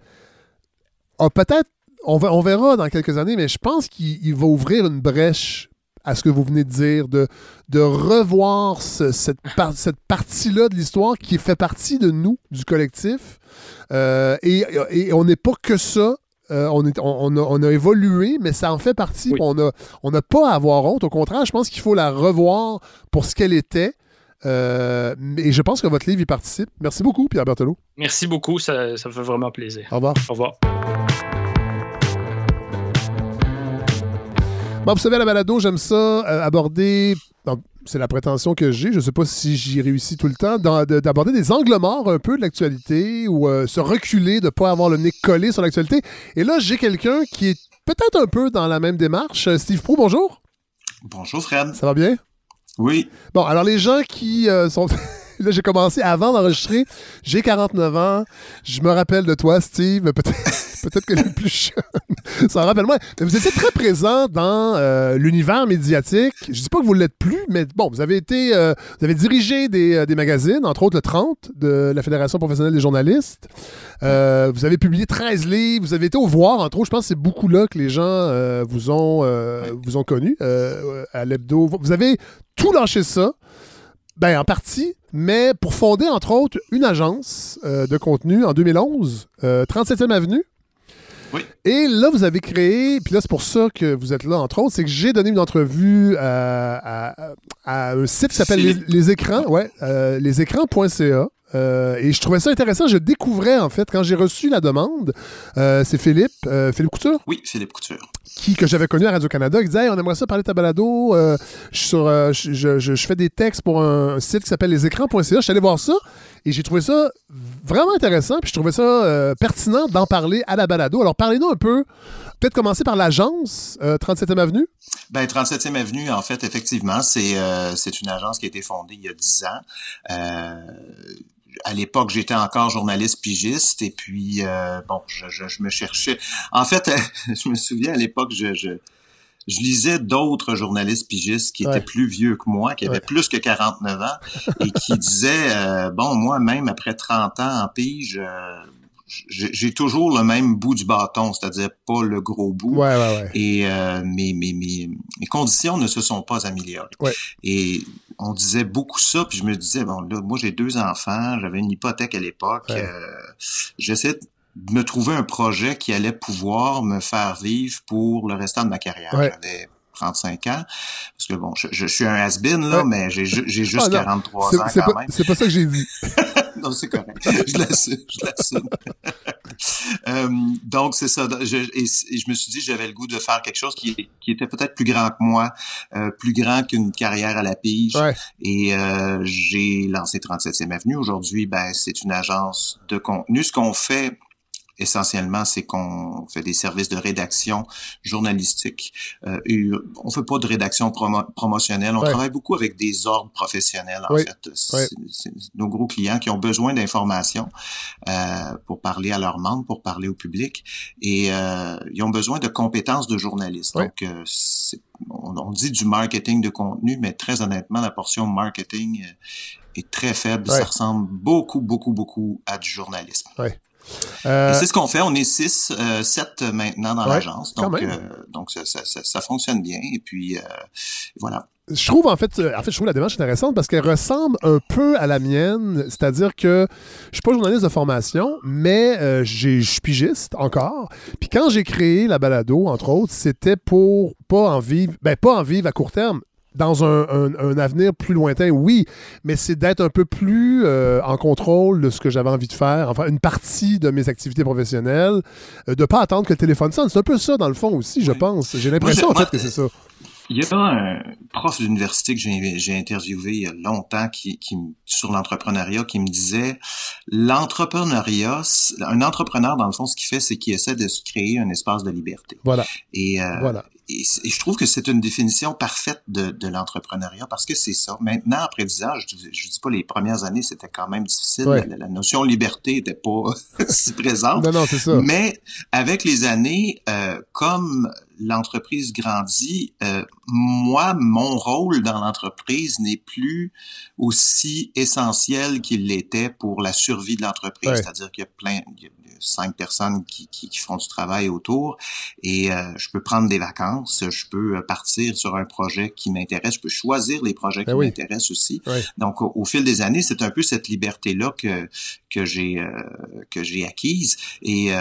a peut-être. On, on verra dans quelques années, mais je pense qu'il va ouvrir une brèche à ce que vous venez de dire, de, de revoir cette, cette partie-là de l'histoire qui fait partie de nous, du collectif. Euh, et, et, on n'est pas que ça. Euh, on, est, on, a, évolué, mais ça en fait partie. On n'a on pas à avoir honte. Au contraire, je pense qu'il faut la revoir pour ce qu'elle était. et je pense que votre livre y participe. Merci beaucoup, Pierre Berthelot. Merci beaucoup, ça, ça fait vraiment plaisir. Au revoir. Au revoir. Bon, vous savez, la balado, j'aime ça aborder c'est la prétention que j'ai, je ne sais pas si j'y réussis tout le temps, d'aborder des angles morts un peu de l'actualité ou euh, se reculer, de ne pas avoir le nez collé sur l'actualité. Et là, j'ai quelqu'un qui est peut-être un peu dans la même démarche. Euh, Steve Pro, bonjour. Bonjour Fred. Ça va bien? Oui. Bon, alors les gens qui euh, sont... là, j'ai commencé avant d'enregistrer. J'ai 49 ans. Je me rappelle de toi, Steve. Peut-être peut-être que les plus jeunes ça rappelle moi. Mais vous étiez très présent dans euh, l'univers médiatique. Je dis pas que vous l'êtes plus, mais bon, vous avez été, euh, vous avez dirigé des, des, magazines, entre autres le 30 de la Fédération professionnelle des journalistes. Euh, vous avez publié 13 livres. Vous avez été au voir, entre autres. Je pense que c'est beaucoup là que les gens vous ont, vous ont connu à l'hebdo. Vous avez tout lâché ça. Ben, en partie, mais pour fonder, entre autres, une agence de contenu en 2011, 37e Avenue. Et là, vous avez créé, puis là, c'est pour ça que vous êtes là, entre autres, c'est que j'ai donné une entrevue à, un site qui s'appelle les, Écrans, ouais, euh, lesécrans.ca. Euh, et je trouvais ça intéressant. Je découvrais, en fait, quand j'ai reçu la demande, euh, c'est Philippe, Philippe Couture? Oui, Philippe Couture. Qui, que j'avais connu à Radio-Canada, il disait On aimerait ça parler de ta balado. je, je, je, fais des textes pour un, site qui s'appelle lesécrans.ca. Je suis allé voir ça. Et j'ai trouvé ça vraiment intéressant, puis je trouvais ça euh, pertinent d'en parler à la balado. Alors, parlez-nous un peu, peut-être commencer par l'agence 37e euh, Avenue. Ben, 37e Avenue, en fait, effectivement, c'est euh, c'est une agence qui a été fondée il y a 10 ans. À l'époque, j'étais encore journaliste pigiste et puis bon, je, je, me cherchais. En fait, je me souviens à l'époque, je, je, je lisais d'autres journalistes pigistes qui étaient plus vieux que moi, qui avaient plus que 49 ans et qui disaient, euh, bon, moi, même après 30 ans en pige, euh, j'ai toujours le même bout du bâton, c'est-à-dire pas le gros bout. et euh, mes, mes, mes, mes, conditions ne se sont pas améliorées. Et on disait beaucoup ça, puis je me disais, bon, là, moi j'ai deux enfants, j'avais une hypothèque à l'époque. Euh, J'essaie me trouver un projet qui allait pouvoir me faire vivre pour le restant de ma carrière. J'avais 35 ans. Parce que bon, je, je suis un has-been, là, mais j'ai juste 43 ah, ans quand même. C'est pas ça que j'ai dit. non, c'est correct. Je l'assume. Je l'assume. euh, donc, c'est ça. Je, et, je me suis dit j'avais le goût de faire quelque chose qui, qui était peut-être plus grand que moi, euh, plus grand qu'une carrière à la pige. Et euh, j'ai lancé 37e Avenue. Aujourd'hui, ben, c'est une agence de contenu. Ce qu'on fait essentiellement, c'est qu'on fait des services de rédaction journalistique. Euh, et on fait pas de rédaction promotionnelle. On travaille beaucoup avec des ordres professionnels, en fait. C'est nos gros clients qui ont besoin d'informations euh, pour parler à leurs membres, pour parler au public. Et euh, ils ont besoin de compétences de journalistes. Donc, euh, on, on, dit du marketing de contenu, mais très honnêtement, la portion marketing est très faible. Ça ressemble beaucoup, beaucoup, beaucoup à du journalisme. Euh, c'est ce qu'on fait. On est 6, 7 euh, maintenant dans l'agence. Donc, euh, donc ça, ça, ça, fonctionne bien. Et puis, voilà. Je trouve en fait, en fait, je trouve la démarche intéressante parce qu'elle ressemble un peu à la mienne, c'est-à-dire que je suis pas journaliste de formation, mais je suis pigiste encore. Puis quand j'ai créé la balado, entre autres, c'était pour pas en vivre, ben pas en vivre à court terme, dans un, avenir plus lointain, oui, mais c'est d'être un peu plus euh, en contrôle de ce que j'avais envie de faire, enfin une partie de mes activités professionnelles, euh, de ne pas attendre que le téléphone sonne. C'est un peu ça dans le fond aussi, je pense. J'ai l'impression en fait que c'est ça. Il y a un prof d'université que j'ai interviewé il y a longtemps qui, qui sur l'entrepreneuriat qui me disait l'entrepreneuriat, un entrepreneur dans le fond ce qu'il fait c'est qu'il essaie de se créer un espace de liberté. Voilà. Et, euh, voilà et, je trouve que c'est une définition parfaite de, de l'entrepreneuriat parce que c'est ça. Maintenant, après 10 ans, je, je dis pas les premières années, c'était quand même difficile. La, notion de liberté était pas si présente. Non, non, c'est ça. Mais avec les années, euh, comme l'entreprise grandit, euh, moi, mon rôle dans l'entreprise n'est plus aussi essentiel qu'il l'était pour la survie de l'entreprise. C'est-à-dire qu'il y a plein, cinq personnes qui, qui, font du travail autour et euh, je peux prendre des vacances, je peux euh, partir sur un projet qui m'intéresse, je peux choisir les projets ben qui m'intéressent aussi. Donc au, fil des années, c'est un peu cette liberté là que que j'ai euh, que j'ai acquise et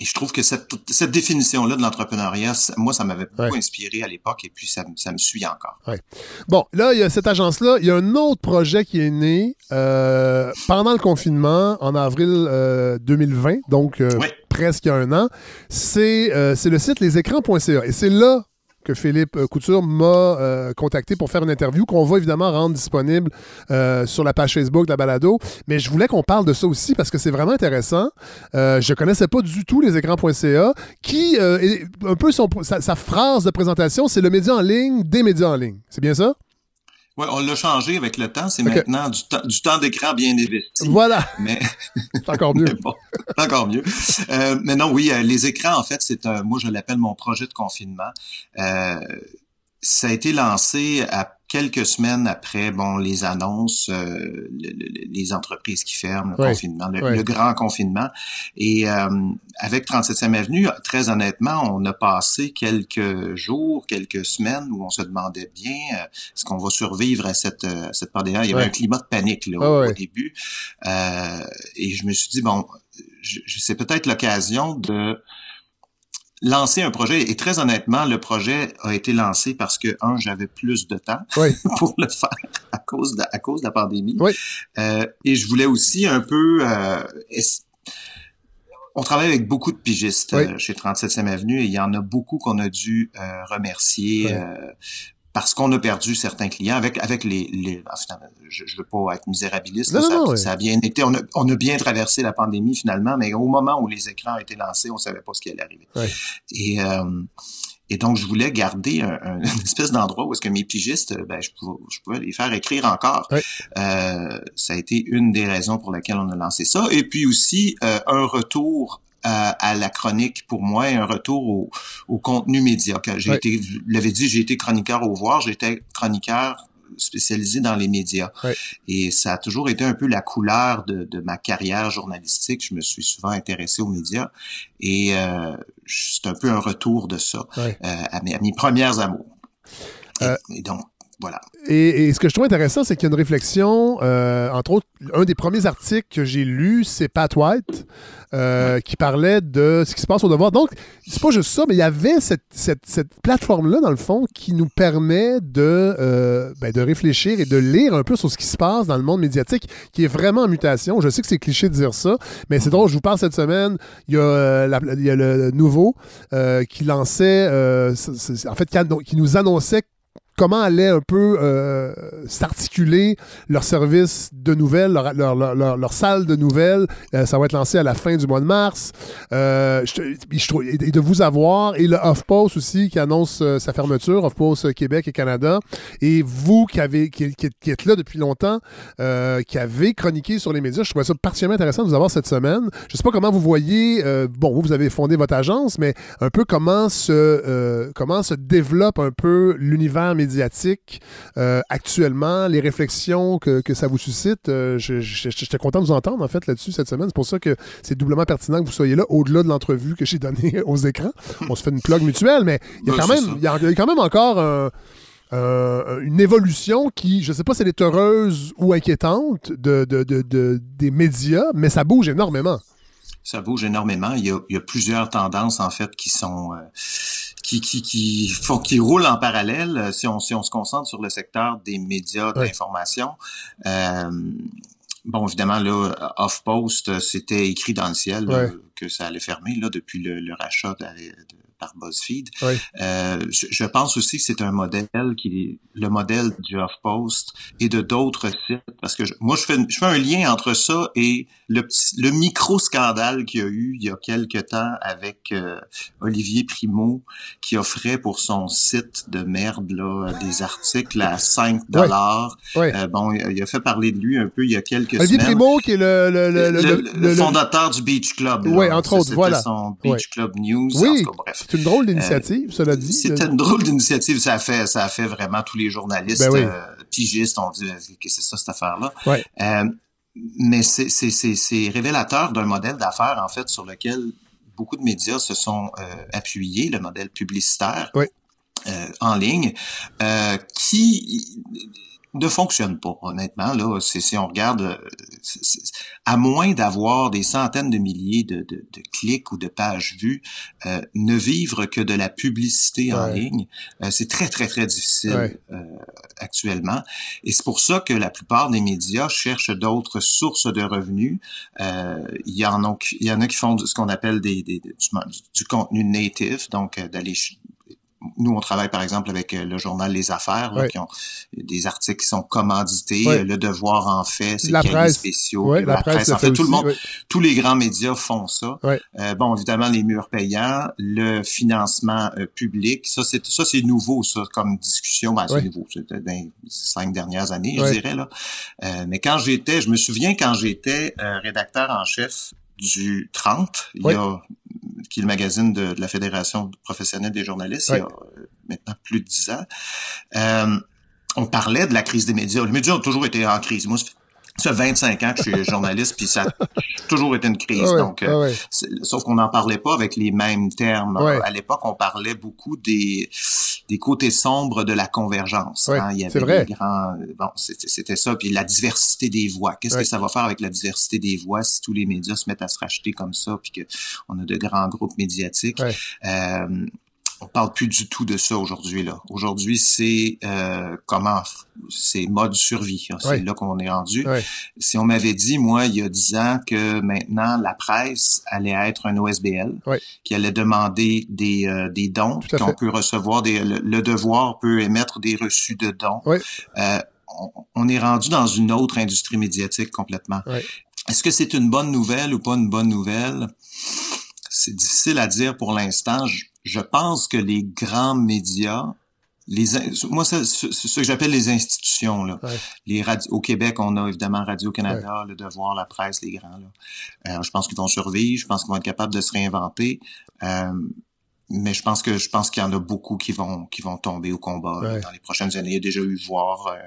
et je trouve que cette, cette définition-là de l'entrepreneuriat, moi, ça m'avait beaucoup inspiré à l'époque et puis ça, ça, me suit encore. Ouais. Bon, là, il y a cette agence-là. Il y a un autre projet qui est né euh, pendant le confinement, en avril 2020, euh, donc euh, presque un an. C'est euh, le site lesécrans.ca. Et c'est là que Philippe euh, Couture m'a euh, contacté pour faire une interview qu'on va évidemment rendre disponible euh, sur la page Facebook de la balado. Mais je voulais qu'on parle de ça aussi parce que c'est vraiment intéressant. je connaissais pas du tout les écrans.ca qui est un peu sa phrase de présentation, c'est le média en ligne des médias en ligne. C'est bien ça? Oui, on l'a changé avec le temps. C'est maintenant du, du temps d'écran bien investi. Voilà. Mais c'est encore mieux. bon, encore mieux. Euh, mais non, oui, euh, les écrans, en fait, c'est un, moi je l'appelle mon projet de confinement. Euh, ça a été lancé à quelques semaines après bon les annonces, euh, les entreprises qui ferment, le confinement, le, grand confinement. Et euh, avec 37e Avenue, très honnêtement, on a passé quelques jours, quelques semaines où on se demandait bien euh, est-ce qu'on va survivre à cette, cette pandémie? Il y avait un climat de panique là, au, début. et je me suis dit, bon, je, je c'est peut-être l'occasion de lancer un projet. Et très honnêtement, le projet a été lancé parce que, un, j'avais plus de temps pour le faire à cause de, à cause de la pandémie. Euh, et je voulais aussi un peu... Euh, on travaille avec beaucoup de pigistes euh, chez 37e Avenue et il y en a beaucoup qu'on a dû euh, remercier parce qu'on a perdu certains clients avec avec les, les je, je veux pas être misérabiliste ça, a bien été on a, on a bien traversé la pandémie finalement mais au moment où les écrans ont été lancés on savait pas ce qui allait arriver et euh, et donc, je voulais garder un, une espèce d'endroit où est-ce que mes pigistes, ben, je, pouvais, je pouvais les faire écrire encore. Euh, ça a été une des raisons pour lesquelles on a lancé ça. Et puis aussi, euh, un retour à, la chronique pour moi et un retour au, contenu média. J'ai été, je l'avais dit, j'ai été chroniqueur au voir, j'étais chroniqueur spécialisé dans les médias. Et ça a toujours été un peu la couleur de, ma carrière journalistique. Je me suis souvent intéressé aux médias et euh, c'est un peu un retour de ça euh, à, mes, premières amours. Euh, et donc, voilà. Et, ce que je trouve intéressant, c'est qu'il y a une réflexion, euh, entre autres, un des premiers articles que j'ai lu, c'est Pat White, euh, qui parlait de ce qui se passe au devoir. Donc, c'est pas juste ça, mais il y avait cette, cette, plateforme-là, dans le fond, qui nous permet de, euh, ben, de réfléchir et de lire un peu sur ce qui se passe dans le monde médiatique, qui est vraiment en mutation. Je sais que c'est cliché de dire ça, mais c'est drôle, je vous parle cette semaine, il y a, il y a le nouveau qui lançait, en fait, qui, qui nous annonçait comment allait un peu euh, s'articuler leur service de nouvelles, leur, leur, salle de nouvelles. Euh, ça va être lancé à la fin du mois de mars. Euh, et de vous avoir, et le HuffPost aussi qui annonce sa fermeture, HuffPost Québec et Canada. Et vous qui, avez, qui, êtes là depuis longtemps, qui avez chroniqué sur les médias, je trouvais ça particulièrement intéressant de vous avoir cette semaine. Je ne sais pas comment vous voyez, bon, vous, vous avez fondé votre agence, mais un peu comment se, comment se développe un peu l'univers médiatique médiatique euh, actuellement, les réflexions que, que, ça vous suscite. Euh, J'étais content de vous entendre, en fait, là-dessus cette semaine. C'est pour ça que c'est doublement pertinent que vous soyez là, au-delà de l'entrevue que j'ai donnée aux écrans. On se fait une plug mutuelle, mais il y a, quand, même, il y a, quand même encore une évolution qui, je ne sais pas si elle est heureuse ou inquiétante de, de, de, des médias, mais ça bouge énormément. Ça bouge énormément. Il y a, il y a plusieurs tendances, en fait, qui sont... Euh, qui, qui, qui, font, qui roulent en parallèle euh, si on, si on se concentre sur le secteur des médias d'information. Euh, bon, évidemment, là, Off-Post, c'était écrit dans le ciel que ça allait fermer là, depuis le, le rachat de, par BuzzFeed. Euh, je, pense aussi que c'est un modèle qui est le modèle du HuffPost et de d'autres sites parce que moi je fais je fais un lien entre ça et le le micro scandale qu'il y a eu il y a quelques temps avec euh, Olivier Primo qui offrait pour son site de merde là des articles à 5 dollars. Euh, bon, il a fait parler de lui un peu il y a quelques Olivier Primo qui est le le, le, fondateur du Beach Club. Oui, entre autres, voilà. son Beach Club News. Oui. bref. C'est une drôle d'initiative, cela dit. C'était une drôle d'initiative. Ça a fait, ça a fait vraiment tous les journalistes ben euh, pigistes ont dit que c'est ça cette affaire-là. Euh, mais c'est révélateur d'un modèle d'affaires en fait sur lequel beaucoup de médias se sont euh, appuyés, le modèle publicitaire en ligne, qui ne fonctionne pas, honnêtement. Là, c'est, si on regarde, euh, à moins d'avoir des centaines de milliers de, de, de clics ou de pages vues, euh, ne vivre que de la publicité en ligne, euh, c'est très, très, très difficile euh, actuellement. Et c'est pour ça que la plupart des médias cherchent d'autres sources de revenus. il, y en a, il y en a qui font ce qu'on appelle des, des, du, du, contenu native, donc d'aller nous, on travaille par exemple avec euh, le journal Les Affaires, qui ont des articles qui sont commandités. Le Devoir en fait, c'est cahiers spéciaux. la, presse, en fait, tout le monde, tous les grands médias font ça. Euh, bon, évidemment, les murs payants, le financement euh, public, ça c'est ça c'est nouveau, ça comme discussion. Ben, c'est nouveau, c'était dans les cinq dernières années, je dirais là. mais quand j'étais, je me souviens quand j'étais rédacteur en chef du 30, il y a qui est le magazine de, la Fédération professionnelle des journalistes, il y a euh, maintenant plus de dix ans. Euh, on parlait de la crise des médias. Les médias ont toujours été en crise. Moi, ça fait 25 ans que je suis journaliste, puis ça a toujours été une crise. donc, euh, sauf qu'on n'en parlait pas avec les mêmes termes. À l'époque, on parlait beaucoup des des côtés sombres de la convergence. Hein. Il y avait vrai. grands, bon, c'était ça. Puis la diversité des voix. Qu'est-ce que ça va faire avec la diversité des voix si tous les médias se mettent à se racheter comme ça, puis qu'on a de grands groupes médiatiques? Euh, on parle plus du tout de ça aujourd'hui là. Aujourd'hui, c'est euh, comment c'est mode survie. Hein. C'est là qu'on est rendu. Si on m'avait dit moi il y a dix ans que maintenant la presse allait être un OSBL, qui allait demander des, euh, des dons, qu'on peut recevoir des le, devoir peut émettre des reçus de dons. Euh, on, on, est rendu dans une autre industrie médiatique complètement. Est-ce que c'est une bonne nouvelle ou pas une bonne nouvelle? C'est difficile à dire pour l'instant je pense que les grands médias, les moi c'est ce que j'appelle les institutions là. Les au Québec, on a évidemment Radio Canada, Le Devoir, la presse, les grands là. Euh, je pense qu'ils vont survivre, je pense qu'ils vont être capables de se réinventer. Euh, mais je pense que je pense qu'il y en a beaucoup qui vont qui vont tomber au combat dans les prochaines années. Il y a déjà eu voir. Euh,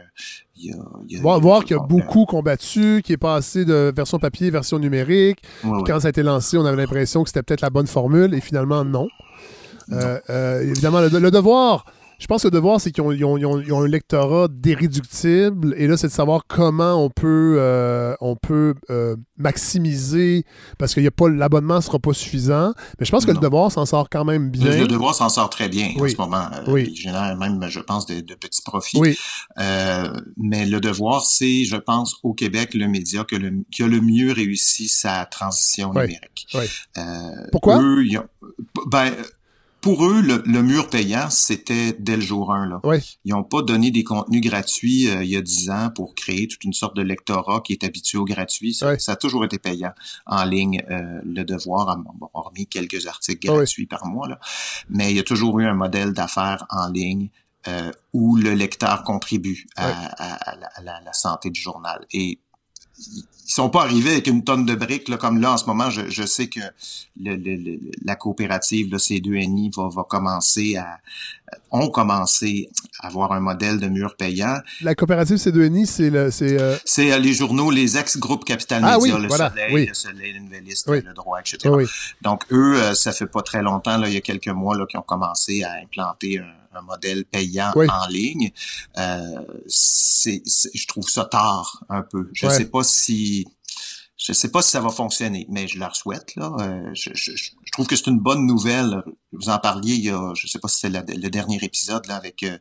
il y a, il y a, voir, qu'il y a beaucoup combattu, qui est passé de version papier version numérique. Quand ça a été lancé, on avait l'impression que c'était peut-être la bonne formule et finalement non. Euh, euh, évidemment, le, devoir, je pense que le devoir, c'est qu'ils ont, un lectorat déréductible. Et là, c'est de savoir comment on peut, euh, on peut maximiser, parce que l'abonnement ne sera pas suffisant. Mais je pense que le devoir s'en sort quand même bien. Le, devoir s'en sort très bien en ce moment. oui. Il génère même, je pense, de, petits profits. Oui. mais le devoir, c'est, je pense, au Québec, le média qui a le, mieux réussi sa transition numérique. Oui. Pourquoi? ben, pour eux, le, mur payant, c'était dès le jour 1. Là. Ils n'ont pas donné des contenus gratuits euh, il y a 10 ans pour créer toute une sorte de lectorat qui est habitué au gratuit. Ça, a toujours été payant en ligne, euh, le devoir, hormis quelques articles gratuits par mois. Là. Mais il y a toujours eu un modèle d'affaires en ligne euh, où le lecteur contribue à, la, la, santé du journal. Et ils sont pas arrivés avec une tonne de briques là, comme là en ce moment. Je, je sais que le, le, la coopérative là, C2NI va, va commencer à ont commencé à avoir un modèle de mur payant. La coopérative C2NI, c'est le c'est euh... c'est euh, les journaux, les ex-groupes Capital ah, oui, le, Soleil, oui. le Soleil, le Nouvelliste, le Droit, etc. Donc eux, euh, ça fait pas très longtemps là, il y a quelques mois là, qui ont commencé à implanter un un modèle payant en ligne. Euh, c'est, je trouve ça tard un peu. Je sais pas si je sais pas si ça va fonctionner, mais je leur souhaite. Là. Euh, je, je, je, trouve que c'est une bonne nouvelle. Vous en parliez il y a, je sais pas si c'était le dernier épisode là avec euh,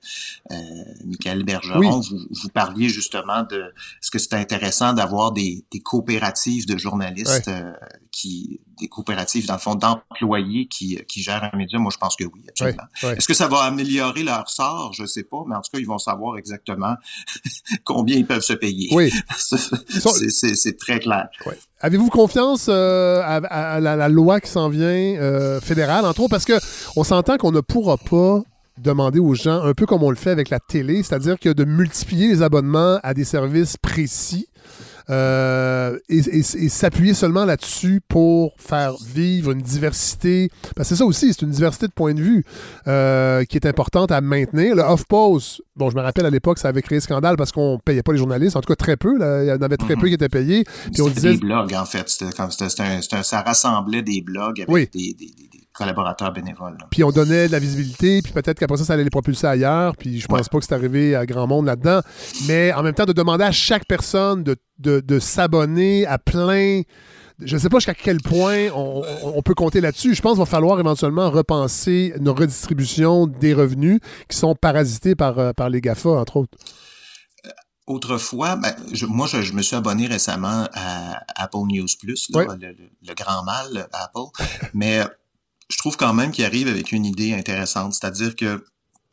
euh Michael Bergeron. Vous, vous, parliez justement de ce que c'est intéressant d'avoir des, des, coopératives de journalistes euh, qui des coopératives, dans le fond, d'employés qui, qui gèrent un média? Moi, je pense que oui, absolument. Est-ce que ça va améliorer leur sort? Je sais pas, mais en tout cas, ils vont savoir exactement combien ils peuvent se payer. Oui. c'est très clair. Avez-vous confiance euh, à, la, loi qui s'en vient euh, fédérale, entre autres, parce que on s'entend qu'on ne pourra pas demander aux gens, un peu comme on le fait avec la télé, c'est-à-dire que de multiplier les abonnements à des services précis euh, et, s'appuyer seulement là-dessus pour faire vivre une diversité. Parce que c'est ça aussi, c'est une diversité de points de vue euh, qui est importante à maintenir. Le off-pause, bon, je me rappelle à l'époque, ça avait créé scandale parce qu'on payait pas les journalistes, en tout cas très peu. Là. Il y en avait très mhm. peu qui étaient payés. Puis on disait... des blogs, en fait. C'était, ça rassemblait des blogs avec des collaborateurs bénévoles. Puis on donnait de la visibilité, puis peut-être qu'après ça, ça allait les propulser ailleurs. Puis je pense pas que c'est arrivé à grand monde là-dedans. Mais en même temps, de demander à chaque personne de, de s'abonner à plein je ne sais pas jusqu'à quel point on, peut compter là-dessus. Je pense qu'il va falloir éventuellement repenser nos redistributions des revenus qui sont parasités par, euh, par les GAFA, entre autres. Euh, autrefois, ben, moi, je, me suis abonné récemment à Apple News Plus, le, grand mal Apple, mais je trouve quand même qu'il arrive avec une idée intéressante, c'est-à-dire que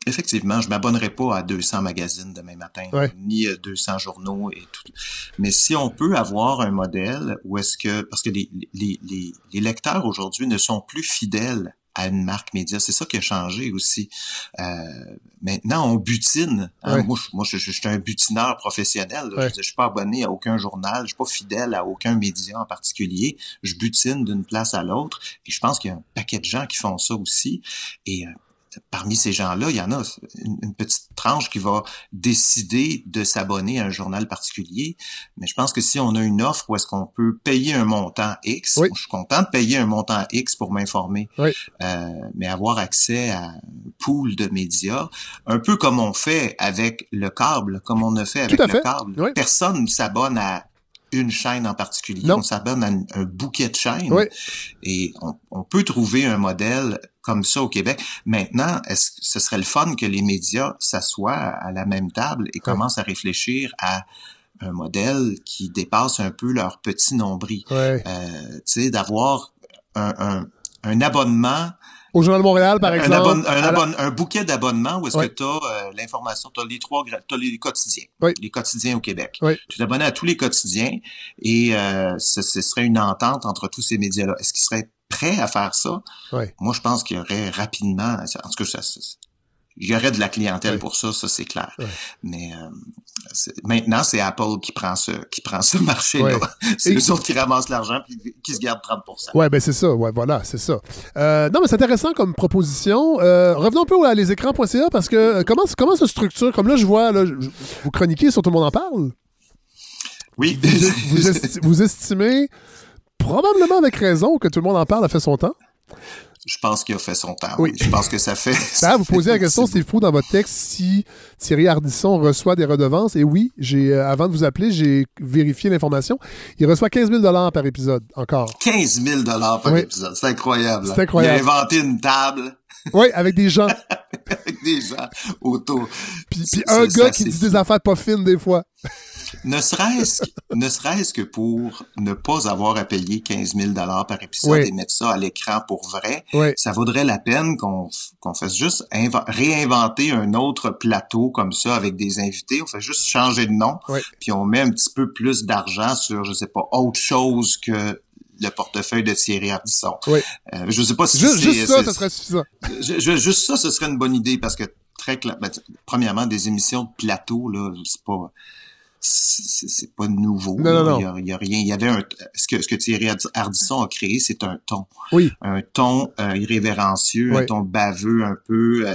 Effectivement, je m'abonnerai pas à 200 magazines demain matin, ni 200 journaux et tout. Mais si on peut avoir un modèle où est-ce que, parce que les, les, les, les lecteurs aujourd'hui ne sont plus fidèles à une marque média. C'est ça qui a changé aussi. Euh, maintenant, on butine. Hein. Moi, je, moi je, suis un butineur professionnel. Je, je suis pas abonné à aucun journal. Je suis pas fidèle à aucun média en particulier. Je butine d'une place à l'autre. Et je pense qu'il y a un paquet de gens qui font ça aussi. Et euh, parmi ces gens-là, il y en a une, petite tranche qui va décider de s'abonner à un journal particulier. Mais je pense que si on a une offre où est-ce qu'on peut payer un montant X, je suis content de payer un montant X pour m'informer, euh, mais avoir accès à un pool de médias, un peu comme on fait avec le câble, comme on a fait avec le câble. Personne ne s'abonne à une chaîne en particulier. On s'abonne à un, bouquet de chaînes. Et on, peut trouver un modèle comme ça au Québec. Maintenant, est-ce que ce serait le fun que les médias s'assoient à la même table et commencent à réfléchir à un modèle qui dépasse un peu leur petit nombril? Euh, tu sais, d'avoir un, un abonnement au Journal de Montréal, par exemple. Un, bouquet d'abonnements où est-ce que tu as euh, l'information, tu as les trois, as les quotidiens, les quotidiens au Québec. Tu t'abonnes à tous les quotidiens et euh, ce, serait une entente entre tous ces médias-là. Est-ce qu'ils seraient prêts à faire ça? Moi, je pense qu'il y aurait rapidement, en tout cas, ça, il y aurait de la clientèle pour ça, ça c'est clair. Mais euh, maintenant, c'est Apple qui prend ce qui prend ce marché-là. c'est eux autres qui ramassent l'argent et qui se gardent 30% Ouais, ben c'est ça. Ouais, voilà, c'est ça. Euh, non, mais c'est intéressant comme proposition. Euh, revenons un peu à lesécrans.ca parce que comment comment se structure? Comme là, je vois, là, vous chroniquez sur tout le monde en parle. Oui. vous estimez probablement avec raison que tout le monde en parle a fait son temps je pense qu'il a fait son temps. Oui. Je pense que ça fait. Ça, vous posez la question, c'est fou dans votre texte si Thierry Ardisson reçoit des redevances. Et oui, j'ai euh, avant de vous appeler, j'ai vérifié l'information. Il reçoit 15 000 par épisode, encore. 15 000 par épisode. C'est incroyable. C'est incroyable. Il a inventé une table. Oui, avec des gens. avec des gens autour. Puis, puis un gars qui dit des affaires pas fines des fois ne serait-ce ne serait-ce que pour ne pas avoir à payer 15 000 dollars par épisode et mettre ça à l'écran pour vrai, ça vaudrait la peine qu'on qu'on fasse juste réinventer un autre plateau comme ça avec des invités. On fait juste changer de nom, puis on met un petit peu plus d'argent sur, je sais pas, autre chose que le portefeuille de Thierry Ardisson. Oui. Euh, je sais pas si juste, juste ça, ça serait suffisant. juste ça, ce serait une bonne idée parce que très clair, ben, premièrement, des émissions de plateau là, c'est pas c'est pas nouveau. Non, Il, y a, rien. Il y avait un. Ce que, ce que Thierry Ardisson a créé, c'est un ton. Oui. Un ton euh, irrévérencieux, un ton baveux un peu. Euh,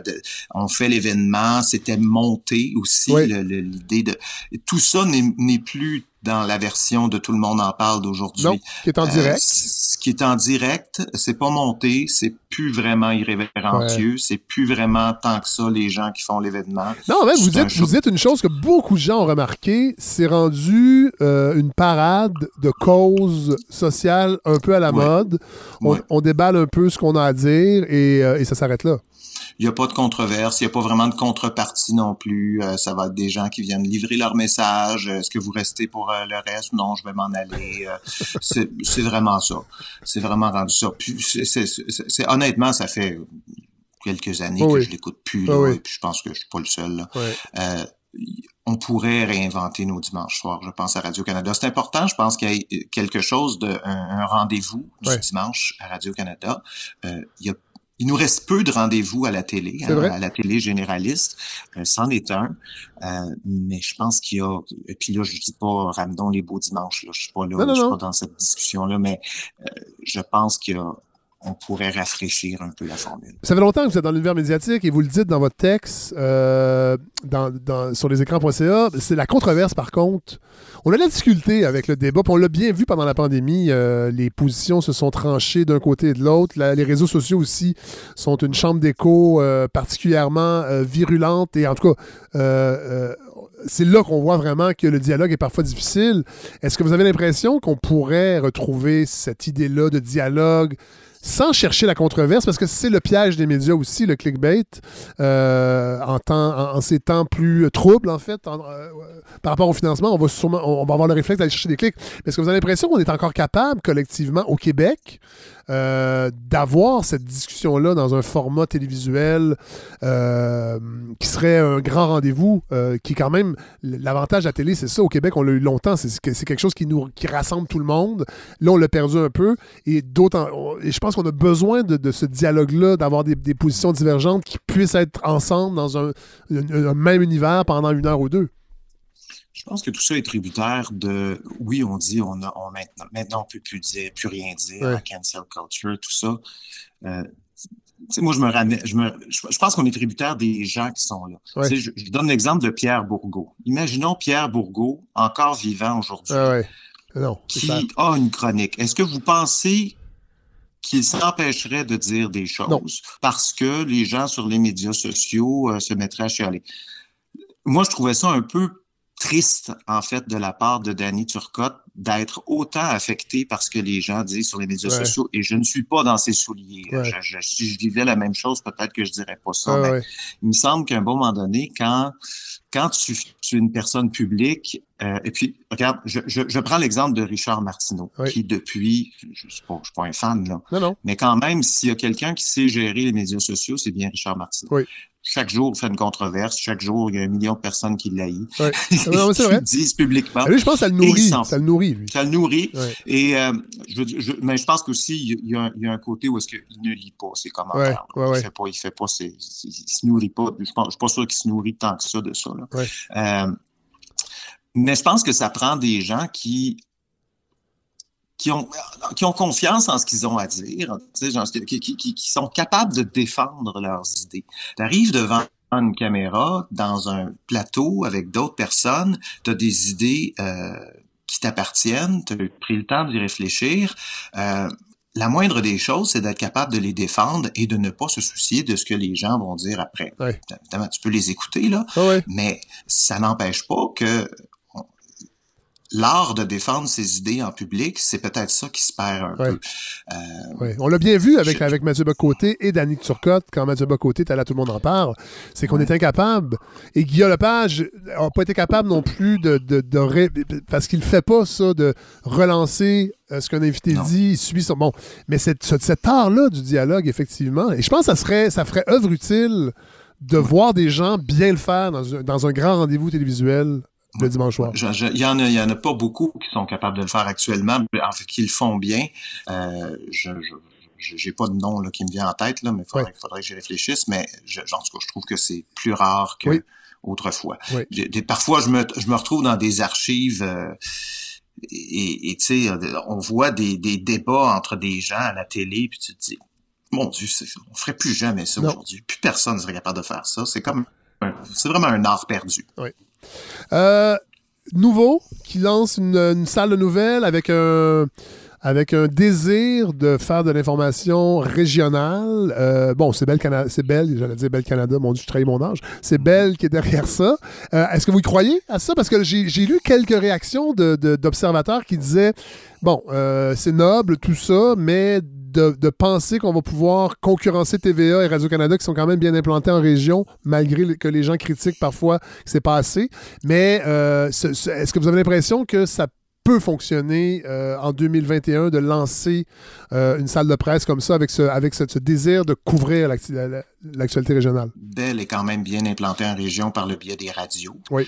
on fait l'événement. C'était monté aussi. L'idée de. Tout ça n'est plus dans la version de Tout le monde en parle d'aujourd'hui. Non, qui est en direct. Euh, ce qui est en direct, c'est pas monté, c'est plus vraiment irrévérencieux, c'est plus vraiment tant que ça les gens qui font l'événement. Non, même vous dites, vous dites une chose que beaucoup de gens ont remarqué, c'est rendu euh, une parade de causes sociales un peu à la mode. On, déballe un peu ce qu'on a à dire et, euh, et ça s'arrête là. Il n'y a pas de controverse, il n'y a pas vraiment de contrepartie non plus. Euh, ça va être des gens qui viennent livrer leur message. Est-ce que vous restez pour euh, le reste? Non, je vais m'en aller. Euh, c'est vraiment ça. C'est vraiment rendu ça. Puis, c'est honnêtement, ça fait quelques années que je l'écoute plus. et puis je pense que je suis pas le seul. on pourrait réinventer nos dimanches soirs, je pense, à Radio-Canada. C'est important, je pense qu'il y a quelque chose de un, rendez-vous du dimanche à Radio-Canada. il y a il nous reste peu de rendez-vous à la télé, hein, à la télé généraliste. Euh, c'en est un. Euh, mais je pense qu'il y a. Et puis là, je dis pas ramenons les beaux dimanches. Là. Je suis pas là, je suis pas dans cette discussion-là, mais euh, je pense qu'il y a on pourrait rafraîchir un peu la formule. Ça fait longtemps que vous êtes dans l'univers médiatique et vous le dites dans votre texte euh, sur les écrans.ca. C'est la controverse, par contre. On a la difficulté avec le débat, on l'a bien vu pendant la pandémie. Euh, les positions se sont tranchées d'un côté et de l'autre. Les réseaux sociaux aussi sont une chambre d'écho euh, particulièrement virulente et en tout cas c'est là qu'on voit vraiment que le dialogue est parfois difficile. Est-ce que vous avez l'impression qu'on pourrait retrouver cette idée-là de dialogue sans chercher la controverse, parce que c'est le piège des médias aussi, le clickbait, euh, en, temps, en, ces temps plus troubles, en fait, euh, par rapport au financement, on va sûrement, on va avoir le réflexe d'aller chercher des clics. Est-ce que vous avez l'impression qu'on est encore capable, collectivement, au Québec, euh, d'avoir cette discussion-là dans un format télévisuel euh, qui serait un grand rendez-vous, euh, qui quand même l'avantage de la télé, c'est ça. Au Québec, on l'a eu longtemps. C'est quelque chose qui nous qui rassemble tout le monde. Là, on l'a perdu un peu. Et d'autant, et je pense qu'on a besoin de, ce dialogue-là, d'avoir des, positions divergentes qui puissent être ensemble dans un même univers pendant une heure ou deux. Je pense que tout ça est tributaire de, oui, on dit, on a, on maintenant, maintenant, on peut plus dire, plus rien dire, cancel culture, tout ça. Euh, moi, je me ramène, je, me, je, pense qu'on est tributaire des gens qui sont là. Je, je, donne l'exemple de Pierre Bourgault. Imaginons Pierre Bourgault, encore vivant aujourd'hui, qui a une chronique. Est-ce que vous pensez qu'il s'empêcherait de dire des choses parce que les gens sur les médias sociaux euh, se mettraient à chialer? Moi, je trouvais ça un peu triste, en fait, de la part de Danny Turcotte d'être autant affecté par ce que les gens disent sur les médias sociaux. Et je ne suis pas dans ses souliers. si je vivais la même chose, peut-être que je dirais pas ça. mais il me semble qu'à un bon moment donné, quand, quand tu, es une personne publique, euh, et puis, regarde, je, je, prends l'exemple de Richard Martineau, qui depuis, je ne suis, pas un fan, là, non, non. mais quand même, s'il y a quelqu'un qui sait gérer les médias sociaux, c'est bien Richard Martineau. Oui chaque jour, il fait une controverse. Chaque jour, il y a un million de personnes qui l'haïssent. Ouais. c'est vrai. disent publiquement. lui, je pense que ça le nourrit. Ça le nourrit, lui. Ça le nourrit. Et, euh, je, je, mais je pense qu'aussi, il y, a un, il y a un côté où est-ce qu'il ne lit pas ses commentaires. il fait pas, il fait pas ses, il, se nourrit pas. Je pense, je suis pas sûr qu'il se nourrit tant que ça de ça, là. Euh, mais je pense que ça prend des gens qui qui ont, qui ont confiance en ce qu'ils ont à dire, genre, qui, qui, qui, sont capables de défendre leurs idées. Tu arrives devant une caméra, dans un plateau avec d'autres personnes, tu as des idées euh, qui t'appartiennent, tu as pris le temps d'y réfléchir. Euh, la moindre des choses, c'est d'être capable de les défendre et de ne pas se soucier de ce que les gens vont dire après. Évidemment, tu peux les écouter, là, mais ça n'empêche pas que l'art de défendre ses idées en public, c'est peut-être ça qui se perd un peu. Euh, On l'a bien vu avec, avec Mathieu Bocoté et Danny Turcotte, quand Mathieu Bocoté était là, tout le monde en parle, c'est qu'on est incapable. Et Guillaume Lepage n'a pas été capable non plus de... de, de, parce qu'il ne fait pas ça, de relancer euh, ce qu'un invité dit, il suit son... Bon, mais cette, cet art-là du dialogue, effectivement, et je pense que ça, serait, ça ferait œuvre utile de voir des gens bien le faire dans dans un grand rendez-vous télévisuel le dimanche soir. Il y, en a, y en a pas beaucoup qui sont capables de le faire actuellement, en fait, qui le font bien. Euh, je, je j'ai pas de nom là, qui me vient en tête, là, mais il faudrait, faudrait, que j'y réfléchisse. Mais je, en tout cas, je trouve que c'est plus rare que autrefois. parfois, je me, je me retrouve dans des archives euh, et tu sais, on voit des, des débats entre des gens à la télé, puis tu te dis, mon Dieu, on ferait plus jamais ça aujourd'hui. Plus personne ne serait capable de faire ça. C'est comme, c'est vraiment un art perdu. Oui. Euh, nouveau, qui lance une, salle de nouvelles avec un avec un désir de faire de l'information régionale. Euh, bon, c'est Belle Canada, c'est Belle, j'allais dire Belle Canada, mon Dieu, je trahis mon âge. C'est Belle qui est derrière ça. Euh, est-ce que vous y croyez à ça? Parce que j'ai lu quelques réactions d'observateurs qui disaient, bon, c'est noble tout ça, mais de, penser qu'on va pouvoir concurrencer TVA et Radio-Canada qui sont quand même bien implantés en région, malgré que les gens critiquent parfois que c'est pas assez. Mais euh, est-ce que vous avez l'impression que ça peut fonctionner euh, en 2021 de lancer euh, une salle de presse comme ça avec ce, avec ce, désir de couvrir l'actualité régionale? Bell est quand même bien implanté en région par le biais des radios. Oui.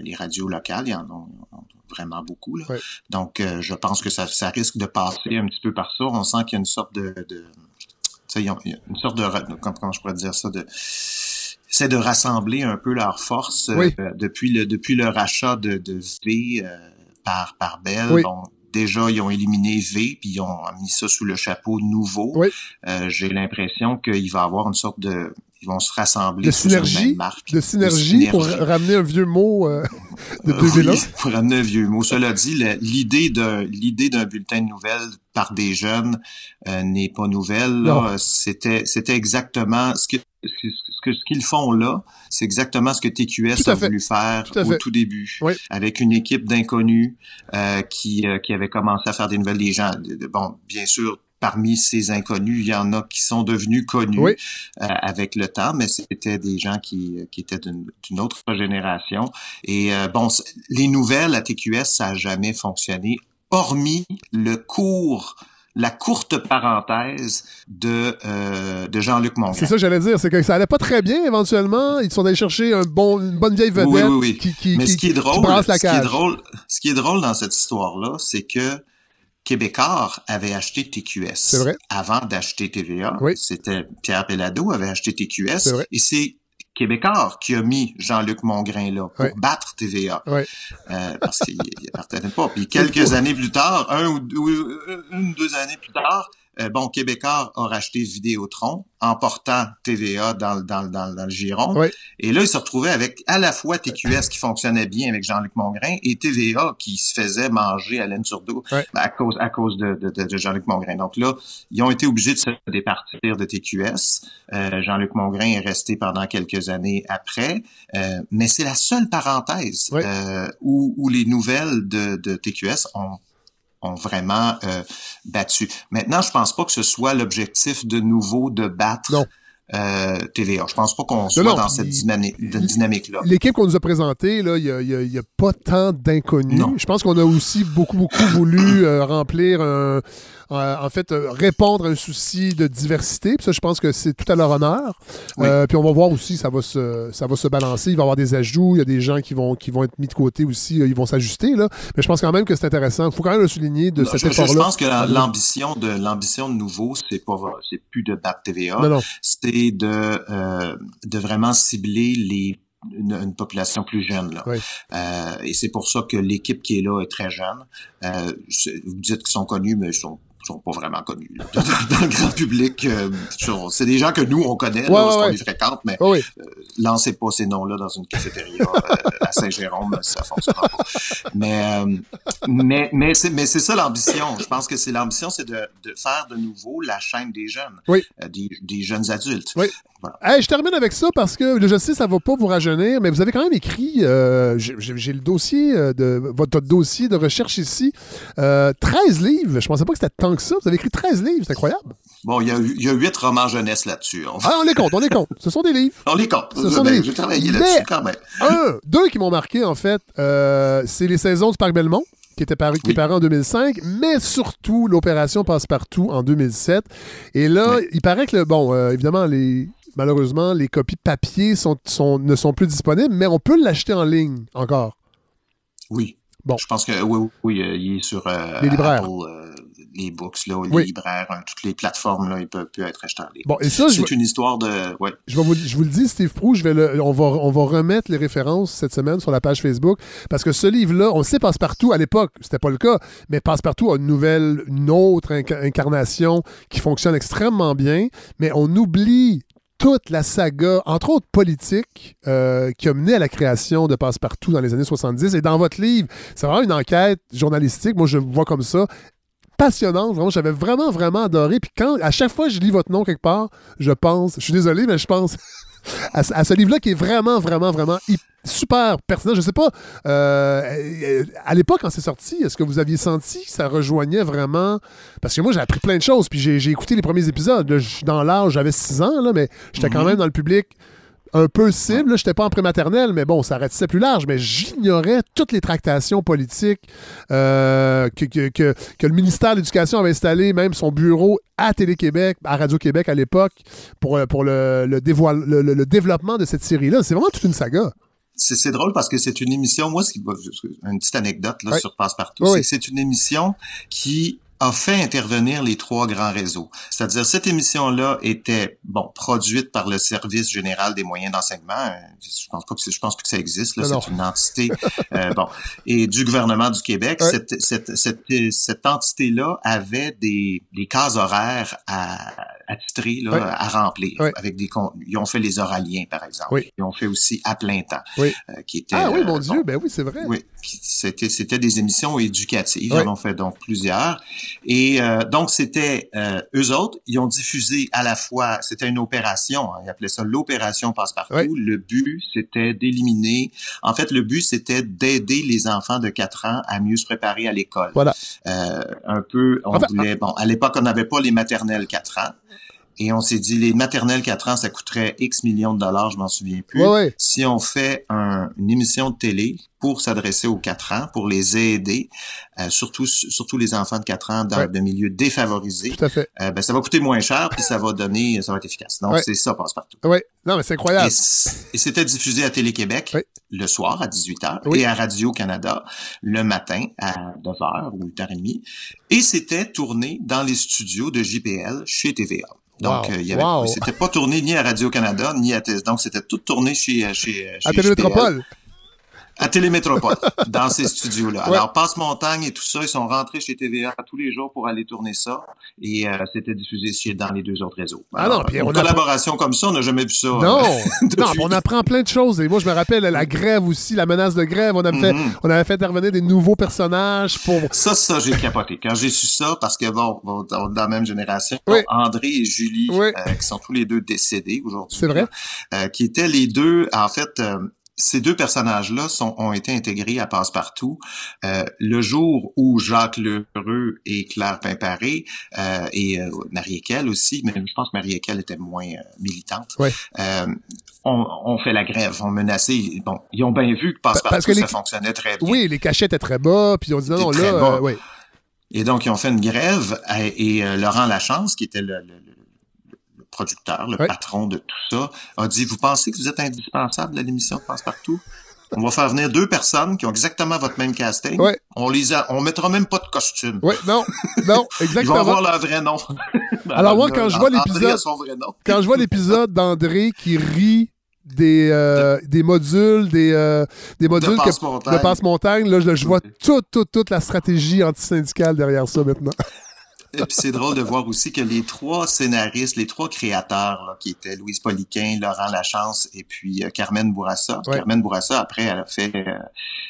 les radios locales, il y en a, vraiment beaucoup. Là. Donc, euh, je pense que ça, ça, risque de passer un petit peu par ça. On sent qu'il y a une sorte de... de il y a une sorte de... Comment, je pourrais dire ça? de c'est de rassembler un peu leurs forces euh, depuis le depuis le rachat de, de V euh, par par Bell. Bon, déjà, ils ont éliminé V, puis ils ont mis ça sous le chapeau nouveau. Oui. Euh, J'ai l'impression qu'il va y avoir une sorte de... Ils vont se rassembler de sous synergie, une même marque. de synergie, pour ramener un vieux mot euh, de Euh, 2001. oui, pour ramener un vieux mot. Cela dit, l'idée d'un l'idée d'un bulletin de nouvelles par des jeunes euh, n'est pas nouvelle. C'était c'était exactement ce que ce que ce qu'ils font là, c'est exactement ce que TQS Tout a fait. voulu faire Tout au tout début, Oui. avec une équipe d'inconnus euh, qui euh, qui avait commencé à faire des nouvelles des gens. Bon, bien sûr. Parmi ces inconnus, il y en a qui sont devenus connus Oui. euh, avec le temps, mais c'était des gens qui, qui étaient d'une autre génération. Et euh, bon, les nouvelles à TQS, ça a jamais fonctionné, hormis le court, la courte parenthèse de, euh, de Jean-Luc Mongrain. C'est ça que j'allais dire, c'est que ça allait pas très bien éventuellement. Ils sont allés chercher un bon, une bonne vieille vedette Oui, oui, oui. qui, qui, Mais qui- ce qui est drôle, brasse la ce qui est cage. drôle, ce qui est drôle dans cette histoire-là, c'est que Québécois avait acheté TQS. C'est vrai. Avant d'acheter TVA. Oui. C'était Pierre Pellado avait acheté TQS. Vrai. Et c'est Québécois qui a mis Jean-Luc Mongrain là pour Oui. battre TVA. Oui. Euh, parce qu'il il appartenait pas. Puis quelques années plus tard, un ou deux, une ou deux années plus tard, bon, Québécois a racheté Vidéotron en portant TVA dans, le- dans, le- dans, le- dans le giron. Oui. Et là, il se retrouvait avec à la fois TQS qui fonctionnait bien avec Jean-Luc Mongrain et TVA qui se faisait manger à laine sur dos Ouais. à cause, à cause de, de, de- de Jean-Luc Mongrain. Donc là, ils ont été obligés de se départir de TQS. Euh, Jean-Luc Mongrain est resté pendant quelques années après. Euh, mais c'est la seule parenthèse Oui. euh, où, où les nouvelles de, de TQS ont ont vraiment euh, battu. Maintenant, je pense pas que ce soit l'objectif de nouveau de battre. Euh, TVA. Je pense pas qu'on soit non, dans cette dynamique-là. L'équipe qu'on nous a présentée, là, il n'y a, a- a pas tant d'inconnus. Je pense qu'on a aussi beaucoup, beaucoup voulu euh, remplir un. euh, en fait, euh, répondre à un souci de diversité. Puis ça, je pense que c'est tout à leur honneur. Oui. Euh, puis on va voir aussi, ça va, se, ça va se balancer. Il va y avoir des ajouts. Il y a des gens qui vont, qui vont être mis de côté aussi. Ils vont s'ajuster. Là. Mais je pense quand même que c'est intéressant. Il faut quand même le souligner de Non, cet je, je effort-là. pense que la- l'ambition de l'ambition de nouveau, c'est pas c'est plus de battre TVA, Non, non. C'est de euh, de vraiment cibler les une, une population plus jeune là. Oui. Euh, et c'est pour ça que l'équipe qui est là est très jeune. Euh, vous dites qu'ils sont connus, mais ils sont sont pas vraiment connus là. dans, le grand public. euh, c'est des gens que nous on connaît, là, Ouais, parce ouais, qu'on ouais. les fréquente, mais oui. lancez pas ces noms-là dans une cafétéria euh, à Saint-Jérôme, ça fonctionnera pas. Mais euh, mais mais c'est ça l'ambition. Je pense que c'est l'ambition, c'est de, de faire de nouveau la chaîne des jeunes, Oui. euh, des, des jeunes adultes. Oui. Hey, je termine avec ça parce que je sais ça va pas vous rajeunir, mais vous avez quand même écrit, euh, j'ai le dossier euh, de votre dossier de recherche ici, euh, 13 livres. Je pensais pas que c'était tant que ça. Vous avez écrit 13 livres, c'est incroyable. Bon, il y a il y a huit romans jeunesse là-dessus. On, Ah, on les compte, on les compte. Ce sont des livres. on les compte. Ce sont Ben, des- J'ai travaillé Mais- là-dessus quand même. Un, deux qui m'ont marqué en fait, euh, c'est les saisons du Parc Belmont qui était paru, qui est paru en 2005, mais surtout l'opération Passe-Partout en 2007. Et là, Oui. il paraît que, le- bon, euh, évidemment, les, malheureusement, les copies papier sont, sont, ne sont plus disponibles, mais on peut l'acheter en ligne encore. Oui. Bon. Je pense que oui, oui, il est sur euh, Les libraires. Apple, euh, les books, là, les Oui. libraires, hein, toutes les plateformes, là, il peut, peut être acheté en ligne. Bon, et ça, C'est une histoire de. Ouais. je, vais vous, je vous le dis, Steve Prou, je vais le- on, va, on va remettre les références cette semaine sur la page Facebook, parce que ce livre-là, on le sait Passe-Partout, à l'époque, c'était pas le cas, mais Passe-Partout a une nouvelle, une autre inca- incarnation qui fonctionne extrêmement bien, mais on oublie toute la saga, entre autres politique, euh, qui a mené à la création de Passe-Partout dans les années 70. Et dans votre livre, c'est vraiment une enquête journalistique, moi je vois comme ça, passionnante, vraiment, j'avais vraiment, vraiment adoré. Puis quand, à chaque fois que je lis votre nom quelque part, je pense, je suis désolé, mais je pense à, ce- à ce livre-là qui est vraiment, vraiment, vraiment super pertinent. Je sais pas, euh, euh, à l'époque, quand c'est sorti, est-ce que vous aviez senti que ça rejoignait vraiment... Parce que moi, j'ai appris plein de choses, puis j'ai écouté les premiers épisodes. Là, je suis dans l'âge, j'avais 6 ans, là, mais j'étais quand Mhm. même dans le public un peu cible. Là, j'étais pas en prématernelle, mais bon, ça ratissait plus large. Mais j'ignorais toutes les tractations politiques euh, que, que, que- que le ministère de l'Éducation avait installé, même son bureau à Télé-Québec, à Radio-Québec à l'époque, pour, euh, pour le, le, dévoile- le- le- le développement de cette série-là. C'est vraiment toute une saga. C'est c'est drôle parce que c'est une émission, moi, ce qui, une petite anecdote là, Ouais. sur Passe-Partout, Oui, c'est oui. que c'est une émission qui a fait intervenir les trois grands réseaux. C'est-à-dire, cette émission-là était, bon, produite par le Service général des moyens d'enseignement. Euh, je pense pas que je pense que ça existe, là. C'est une entité, euh, bon, et du gouvernement du Québec. Cette, cette, cette, cette entité-là avait des, des cases horaires à, attitrés là, à remplir avec des ils ont fait les oraliens par exemple. Ils ont fait aussi à plein temps euh, qui était ah oui mon Dieu ben oui c'est vrai. Oui c'était c'était des émissions éducatives. Ils en ont fait donc plusieurs. Et euh, donc c'était euh, eux autres ils ont diffusé à la fois c'était une opération hein, ils appelaient ça l'opération passe-partout. Le but c'était d'éliminer en fait le but c'était d'aider les enfants de 4 ans à mieux se préparer à l'école. Voilà. Un peu on voulait bon à l'époque on n'avait pas les maternelles 4 ans et on s'est dit, les maternelles 4 ans, ça coûterait X millions de dollars, je m'en souviens plus. Si on fait une émission de télé pour s'adresser aux 4 ans, pour les aider, euh, surtout surtout les enfants de 4 ans dans de milieux défavorisés, Tout à fait. Euh, ben, ça va coûter moins cher, puis ça va donner, ça va être efficace. Donc, c'est ça, passe partout. Oui, non, mais c'est incroyable. Et, c'était diffusé à Télé-Québec le soir à 18h et à Radio-Canada le matin à 9h ou 8h30. Et c'était tourné dans les studios de JPL chez TVA. Donc, euh, il y avait, c'était pas tourné ni à Radio-Canada, ni à TES. Donc, c'était tout tourné chez, chez, chez À Télémétropole. À Télémétropole, dans ces studios-là. Alors, Passe-Montagne et tout ça, ils sont rentrés chez TVA tous les jours pour aller tourner ça. Et euh, c'était diffusé chez, dans les deux autres réseaux. ah non, une collaboration comme ça, on n'a jamais vu ça. Non, non on apprend plein de choses. Et moi, je me rappelle la grève aussi, la menace de grève. On, avait fait, mm-hmm. on avait fait intervenir des nouveaux personnages pour... Ça, ça, j'ai capoté. Quand j'ai su ça, parce que, bon, dans la même génération, André et Julie, euh, qui sont tous les deux décédés aujourd'hui. C'est vrai. Euh, qui étaient les deux, en fait ces deux personnages-là ont été intégrés à Passepartout euh, le jour où Jacques Lheureux et Claire Pimparé euh, et euh, Marie-Équelle aussi, mais je pense que Marie-Équelle était moins euh, militante, euh, ont, fait la grève, ont menacé. Bon, ils ont bien vu que Passepartout, ça fonctionnait très bien. Oui, les cachets étaient très bas, puis on dit non, là, oui. Et donc, ils ont fait une grève et, Laurent Lachance, qui était le producteur, le patron de tout ça, a dit Vous pensez que vous êtes indispensable à l'émission de Passe-Partout? On va faire venir deux personnes qui ont exactement votre même casting. On les a, on mettra même pas de costume. Oui, non, non, exactement. Ils vont avoir leur vrai nom. Alors moi, quand je vois l'épisode, quand je vois l'épisode d'André qui rit des, euh, des modules, des, euh, des modules de passe-montagne, là, je, vois toute, toute, toute la stratégie antisyndicale derrière ça maintenant. Et puis c'est drôle de voir aussi que les trois scénaristes, les trois créateurs, qui étaient Louise Poliquin, Laurent Lachance et puis euh, Carmen Bourassa. Carmen Bourassa, après, elle a fait, euh,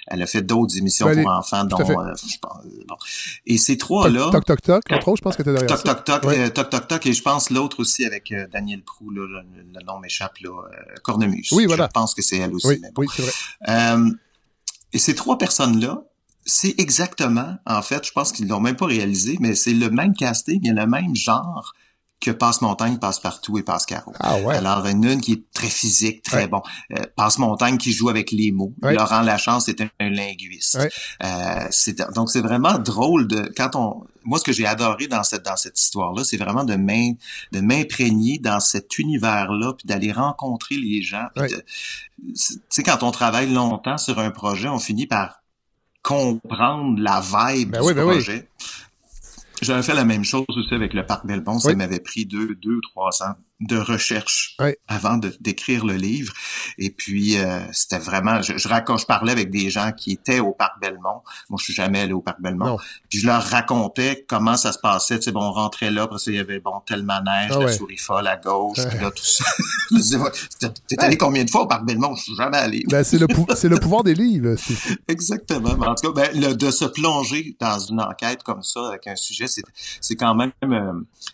elle a fait d'autres émissions pour enfants, dont, euh, je pense, bon. Et ces trois-là. Toc Toc Toc, autres, je pense que tu derrière toc, Toc Toc Toc, Toc Toc Toc, et je pense l'autre aussi avec Daniel Prou, là, le, nom m'échappe, là, Cornemuse. Oui, voilà. Je pense que c'est elle aussi. Oui, oui c'est vrai. et ces trois personnes-là, c'est exactement, en fait, je pense qu'ils l'ont même pas réalisé, mais c'est le même casting, il y a le même genre que Passe-Montagne, Passe-Partout et Passe-Carreau. Ah ouais. Alors, une, une qui est très physique, très bon. Euh, Passe-Montagne qui joue avec les mots. Laurent Lachance est un, linguiste. Euh, c'est, donc, c'est vraiment drôle de... quand on Moi, ce que j'ai adoré dans cette, dans cette histoire-là, c'est vraiment de, de m'imprégner dans cet univers-là, puis d'aller rencontrer les gens. Tu sais, quand on travaille longtemps sur un projet, on finit par comprendre la vibe ben du ben projet. J'avais fait la même chose aussi avec le parc Belmont. Ça m'avait pris deux, deux, trois ans de recherche avant de d'écrire le livre. Et puis euh, c'était vraiment, je, je, raconte, je parlais avec des gens qui étaient au parc Belmont. Moi, je suis jamais allé au parc Belmont. Puis je leur racontais comment ça se passait. Tu sais, bon, on rentrait là, parce qu'il y avait bon tel manège, ah la souris folle à gauche, puis là tout ça. T'es allé combien de fois au parc Belmont? Je suis jamais allé. Ben, c'est le c'est le pouvoir des livres. Exactement. en tout cas, ben, le, de se plonger dans une enquête comme ça avec un sujet, c'est c'est quand même euh,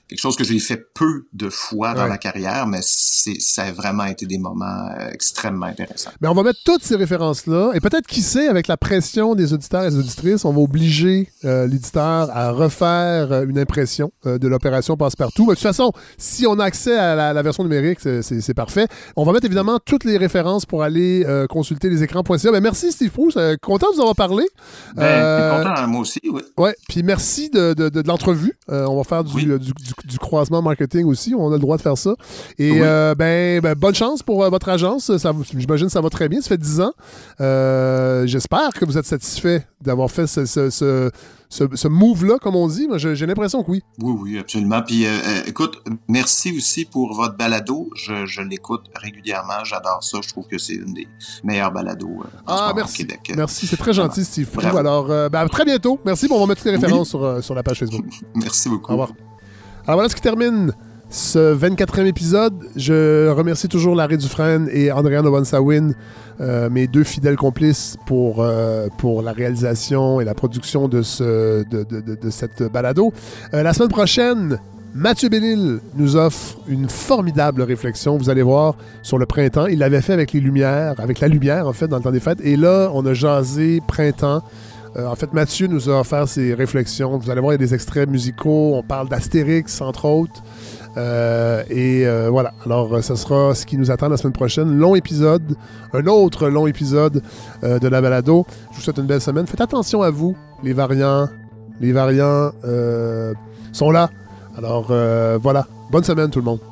quelque chose que j'ai fait peu de fois dans carrière, mais ça a vraiment été des moments euh, extrêmement intéressants. Mais on va mettre toutes ces références-là, et peut-être, qui sait, avec la pression des auditeurs et des auditrices, on va obliger euh, l'éditeur à refaire euh, une impression de l'opération Passe-Partout. de toute façon, si on a accès à la, version numérique, c'est parfait. On va mettre évidemment toutes les références pour aller consulter les écrans.ca. Ben, merci Steve Proust, content de vous avoir parlé. Ben, content, moi aussi, oui. Ouais, puis merci de, de, l'entrevue. on va faire du, du, du, croisement marketing aussi. On a le droit de faire ça ça. Et ben, ben, bonne chance pour votre agence. J'imagine que ça va très bien. Ça fait 10 ans. J'espère que vous êtes satisfait d'avoir fait ce, ce ce, move-là, comme on dit. J'ai l'impression que oui. Oui, oui, absolument. Puis, euh, euh, écoute, merci aussi pour votre balado. Je, l'écoute régulièrement. J'adore ça. Je trouve que c'est une des meilleures balados euh, ah, merci. au Québec. Merci, c'est très gentil, Steve Alors, ben, à très bientôt. Merci. Bon, on va mettre toutes les références sur, sur la page Facebook. merci beaucoup. Au revoir. Alors, voilà ce qui termine ce 24e épisode. Je remercie toujours Larry Dufresne et Andréane Obansawin, euh, mes deux fidèles complices pour, euh, pour la réalisation et la production de, ce, de, de, cette balado. Euh, la semaine prochaine, Mathieu Bellil nous offre une formidable réflexion, vous allez voir, sur le printemps. Il l'avait fait avec les lumières, avec la lumière en fait, dans le temps des fêtes. Et là, on a jasé printemps. en fait, Mathieu nous a offert ses réflexions. Vous allez voir, il y a des extraits musicaux. On parle d'Astérix, entre autres. Euh, et euh, voilà. Alors, euh, ce sera ce qui nous attend la semaine prochaine. Long épisode, un autre long épisode de la balado. Je vous souhaite une belle semaine. Faites attention à vous, les variants. Les variants sont là. Alors, voilà. Bonne semaine, tout le monde.